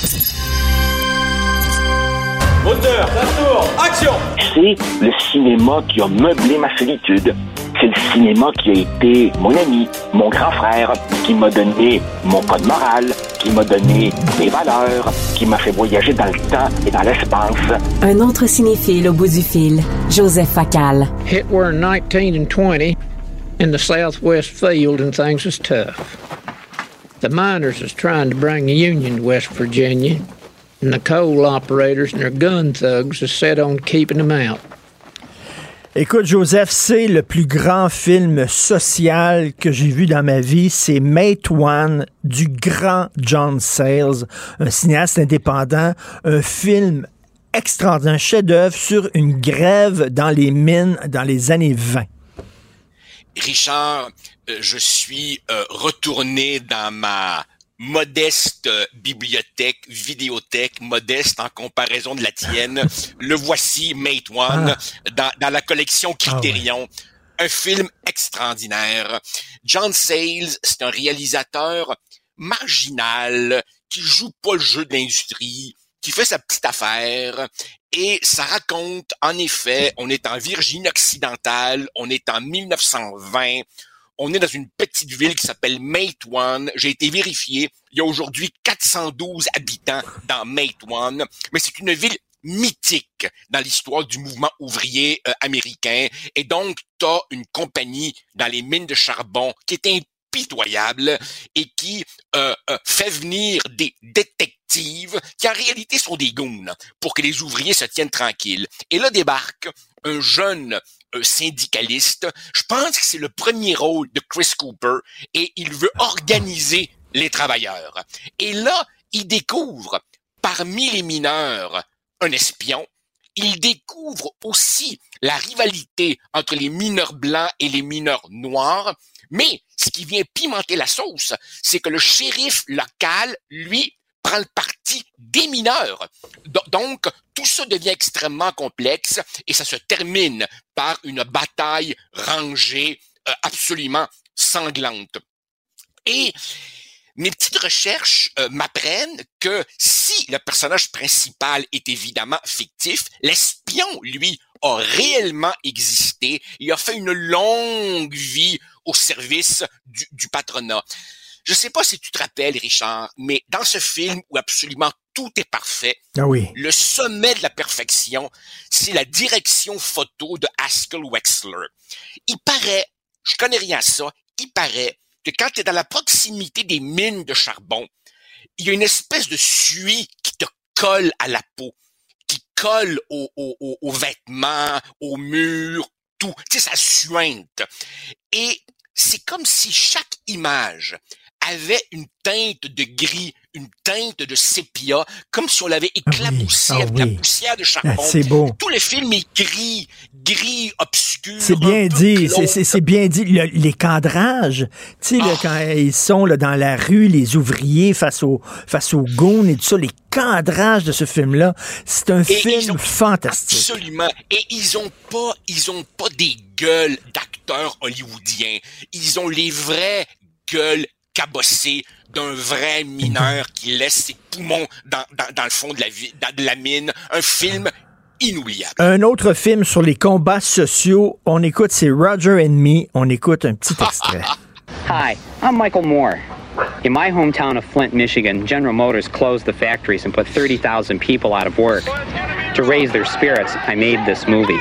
Moteur, ça tourne, action C'est le cinéma qui a meublé ma solitude. C'est le cinéma qui a été mon ami, mon grand frère, qui m'a donné mon code moral, qui m'a donné mes valeurs, qui m'a fait voyager dans le temps et dans l'espace. Un autre cinéphile au bout du fil, Joseph Facal. Hit were 19 and 20 in the southwest field and things was tough. The miners was trying to bring the Union to West Virginia, and the coal operators and their gun thugs was set on keeping them out. Écoute, Joseph, c'est le plus grand film social que j'ai vu dans ma vie. C'est Mate One du grand John Sayles, un cinéaste indépendant, un film extraordinaire, un chef-d'œuvre sur une grève dans les mines dans les années 20. Richard, euh, je suis euh, retourné dans ma modeste euh, bibliothèque, vidéothèque, modeste en comparaison de la tienne. Le voici, Mate One, dans, dans la collection Criterion. Un film extraordinaire. John Sayles, c'est un réalisateur marginal qui joue pas le jeu de l'industrie, qui fait sa petite affaire. Et ça raconte, en effet, on est en Virginie occidentale, on est en 1920, On est dans une petite ville qui s'appelle Matewan. J'ai été vérifié. Il y a aujourd'hui 412 habitants dans Matewan. Mais c'est une ville mythique dans l'histoire du mouvement ouvrier euh, américain. Et donc, tu as une compagnie dans les mines de charbon qui est impitoyable et qui euh, euh, fait venir des détectives qui en réalité sont des goons pour que les ouvriers se tiennent tranquilles. Et là débarque un jeune syndicaliste. Je pense que c'est le premier rôle de Chris Cooper et il veut organiser les travailleurs. Et là, il découvre parmi les mineurs un espion. Il découvre aussi la rivalité entre les mineurs blancs et les mineurs noirs. Mais ce qui vient pimenter la sauce, c'est que le shérif local, lui, le parti des mineurs. Donc, tout ça devient extrêmement complexe et ça se termine par une bataille rangée euh, absolument sanglante. Et mes petites recherches euh, m'apprennent que si le personnage principal est évidemment fictif, l'espion, lui, a réellement existé Il a fait une longue vie au service du patronat. Je sais pas si tu te rappelles, Richard, mais dans ce film où absolument tout est parfait, ah oui. le sommet de la perfection, c'est la direction photo de Haskell Wexler. Il paraît, je connais rien à ça, il paraît que quand tu es dans la proximité des mines de charbon, il y a une espèce de suie qui te colle à la peau, qui colle aux, vêtements, aux murs, tout. Tu sais, ça suinte. Et c'est comme si chaque image avait une teinte de gris, une teinte de sépia, comme si on l'avait ah éclaboussé ah avec la poussière de charbon. Ah, c'est beau. Tout le film est gris, gris, obscur. C'est bien dit, c'est bien dit. les cadrages, tu sais, quand ils sont là, dans la rue, les ouvriers face aux face aux goons et tout ça, les cadrages de ce film-là, c'est un film fantastique. Absolument. Et ils ont pas, ils ont pas des gueules d'acteurs hollywoodiens. Ils ont les vraies gueules cabossé d'un vrai mineur qui laisse ses poumons dans, dans, dans le fond de la, de la mine. Un film inoubliable. Un autre film sur les combats sociaux, on écoute, c'est Roger and Me. On écoute un petit extrait. Hi, I'm Michael Moore. In my hometown of Flint, Michigan, General Motors closed the factories and put 30,000 people out of work. To raise their spirits, I made this movie.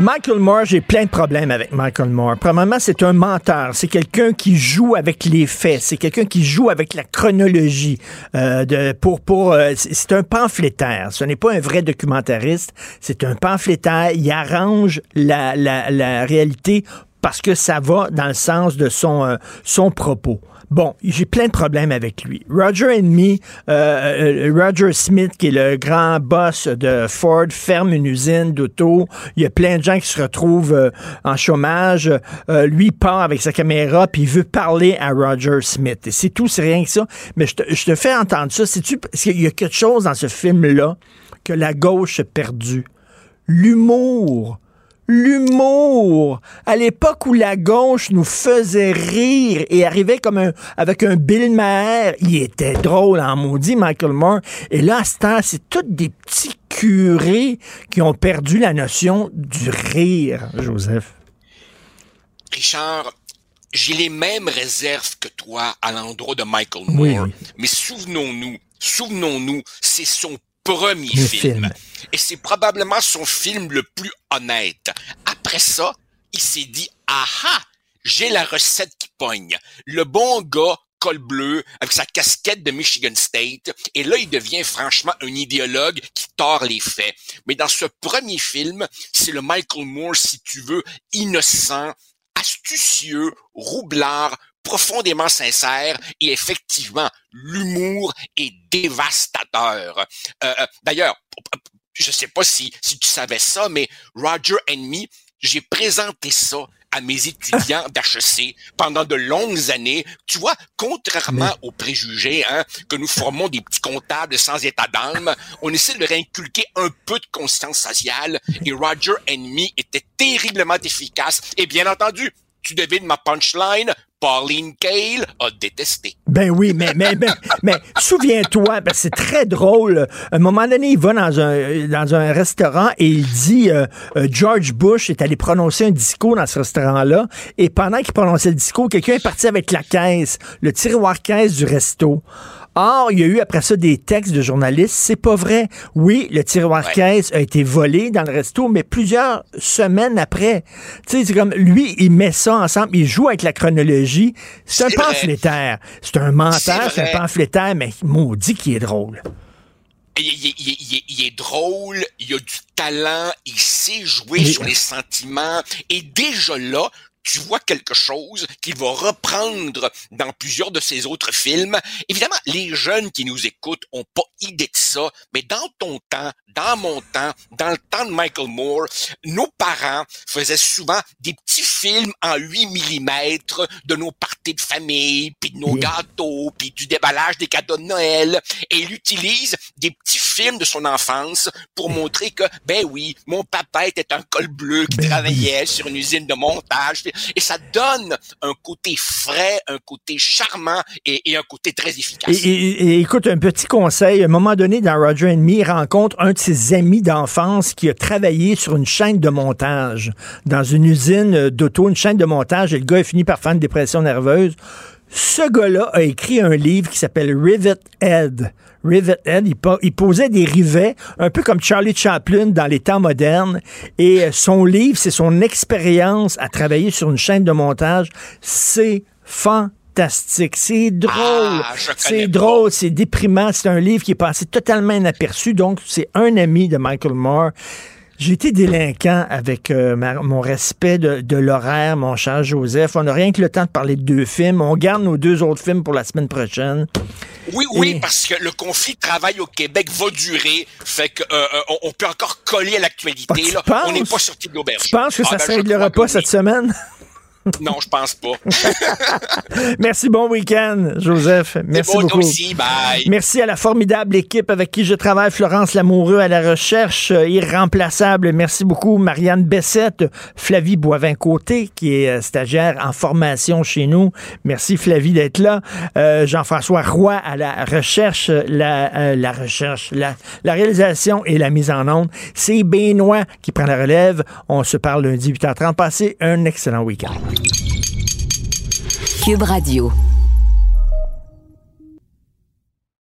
Michael Moore, j'ai plein de problèmes avec Michael Moore. Premièrement, c'est un menteur. C'est quelqu'un qui joue avec les faits. C'est quelqu'un qui joue avec la chronologie. Euh, de, pour, pour, euh, c'est un pamphlétaire. Ce n'est pas un vrai documentariste. C'est un pamphlétaire. Il arrange la, la, la réalité parce que ça va dans le sens de son, euh, son propos. Bon, j'ai plein de problèmes avec lui. Roger and Me, euh, euh, Roger Smith, qui est le grand boss de Ford, ferme une usine d'auto. Il y a plein de gens qui se retrouvent euh, en chômage. lui part avec sa caméra puis il veut parler à Roger Smith. C'est tout, c'est rien que ça. Mais je te, je fais entendre ça. C'est-tu, qu'il y a quelque chose dans ce film-là que la gauche a perdu. L'humour l'humour. À l'époque où la gauche nous faisait rire et arrivait comme un, avec un Bill Maher, il était drôle en maudit, Michael Moore. Et là, à c'est tous des petits curés qui ont perdu la notion du rire, Joseph. Richard, j'ai les mêmes réserves que toi à l'endroit de Michael Moore. Mais souvenons-nous, souvenons-nous, c'est son premier film. Et c'est probablement son film le plus honnête. Après ça, il s'est dit, aha, j'ai la recette qui pogne. Le bon gars col bleu, avec sa casquette de Michigan State, et là, il devient franchement un idéologue qui tord les faits. Mais dans ce premier film, c'est le Michael Moore, si tu veux, innocent, astucieux, roublard, profondément sincère et effectivement, l'humour est dévastateur. Euh, euh D'ailleurs, je sais pas si, si tu savais ça, mais Roger and Me, j'ai présenté ça à mes étudiants d'HEC pendant de longues années. Tu vois, contrairement aux préjugés, hein, que nous formons des petits comptables sans état d'âme, on essaie de réinculquer un peu de conscience sociale et Roger and Me était terriblement efficace et bien entendu, Tu devines ma punchline? Pauline Kael a détesté. Ben oui, mais mais mais, mais souviens-toi, ben c'est très drôle. À un moment donné, il va dans un dans un restaurant et il dit euh, euh, George Bush est allé prononcer un discours dans ce restaurant-là et pendant qu'il prononçait le discours, quelqu'un est parti avec la caisse, le tiroir caisse du resto. Or, il y a eu après ça des textes de journalistes. C'est pas vrai. Oui, le tiroir caisse a été volé dans le resto, mais plusieurs semaines après. Tu sais, c'est comme lui, il met ça ensemble, il joue avec la chronologie. C'est un pamphlétaire. C'est un menteur, c'est un pamphlétaire, mais maudit qui est drôle. Il, il- il- il- il est drôle, il a du talent, il sait jouer sur les sentiments. Et déjà là, tu vois quelque chose qu'il va reprendre dans plusieurs de ses autres films. Évidemment, les jeunes qui nous écoutent ont pas idée de ça, mais dans ton temps, dans mon temps, dans le temps de Michael Moore, nos parents faisaient souvent des petits films en 8 mm de nos parties de famille, puis de nos gâteaux, puis du déballage des cadeaux de Noël. Et il utilise des petits films de son enfance pour montrer que, ben oui, mon papa était un col bleu qui travaillait sur une usine de montage. Et ça donne un côté frais, un côté charmant et, un côté très efficace. et- écoute, un petit conseil. À un moment donné, dans Roger and Me, il rencontre un de ses amis d'enfance qui a travaillé sur une chaîne de montage dans une usine d'auto, une chaîne de montage, et le gars a fini par faire une dépression nerveuse. Ce gars-là a écrit un livre qui s'appelle Rivet Head. Rivet Head, il, po- il posait des rivets, un peu comme Charlie Chaplin dans les temps modernes. Et euh, son livre, c'est son expérience à travailler sur une chaîne de montage. C'est fantastique. C'est drôle. Ah, c'est drôle, c'est déprimant. C'est un livre qui est passé totalement inaperçu. Donc, c'est un ami de Michael Moore. J'ai été délinquant avec euh, ma- mon respect de, de l'horaire, mon cher Joseph. On n'a rien que le temps de parler de deux films. On garde nos deux autres films pour la semaine prochaine. Oui, oui, parce que le conflit de travail au Québec va durer. Fait que euh, euh, on, on peut encore coller à l'actualité. Ah? On n'est pas sorti de l'auberge. Tu penses que Ah, ça ben, se je réglera pas cette semaine? Non, je pense pas. Merci, bon week-end, Joseph. Merci toi beaucoup. aussi, bye. Merci à la formidable équipe avec qui je travaille, Florence Lamoureux à la recherche, euh, irremplaçable. Merci beaucoup, Marianne Bessette, Flavie Boivin-Côté, qui est euh, stagiaire en formation chez nous. Merci, Flavie, d'être là. Euh, Jean-François Roy à la recherche, la, la recherche, la, la réalisation et la mise en onde. C'est Benoît qui prend la relève. On se parle lundi 8h30. Passez un excellent week-end. Cube Radio.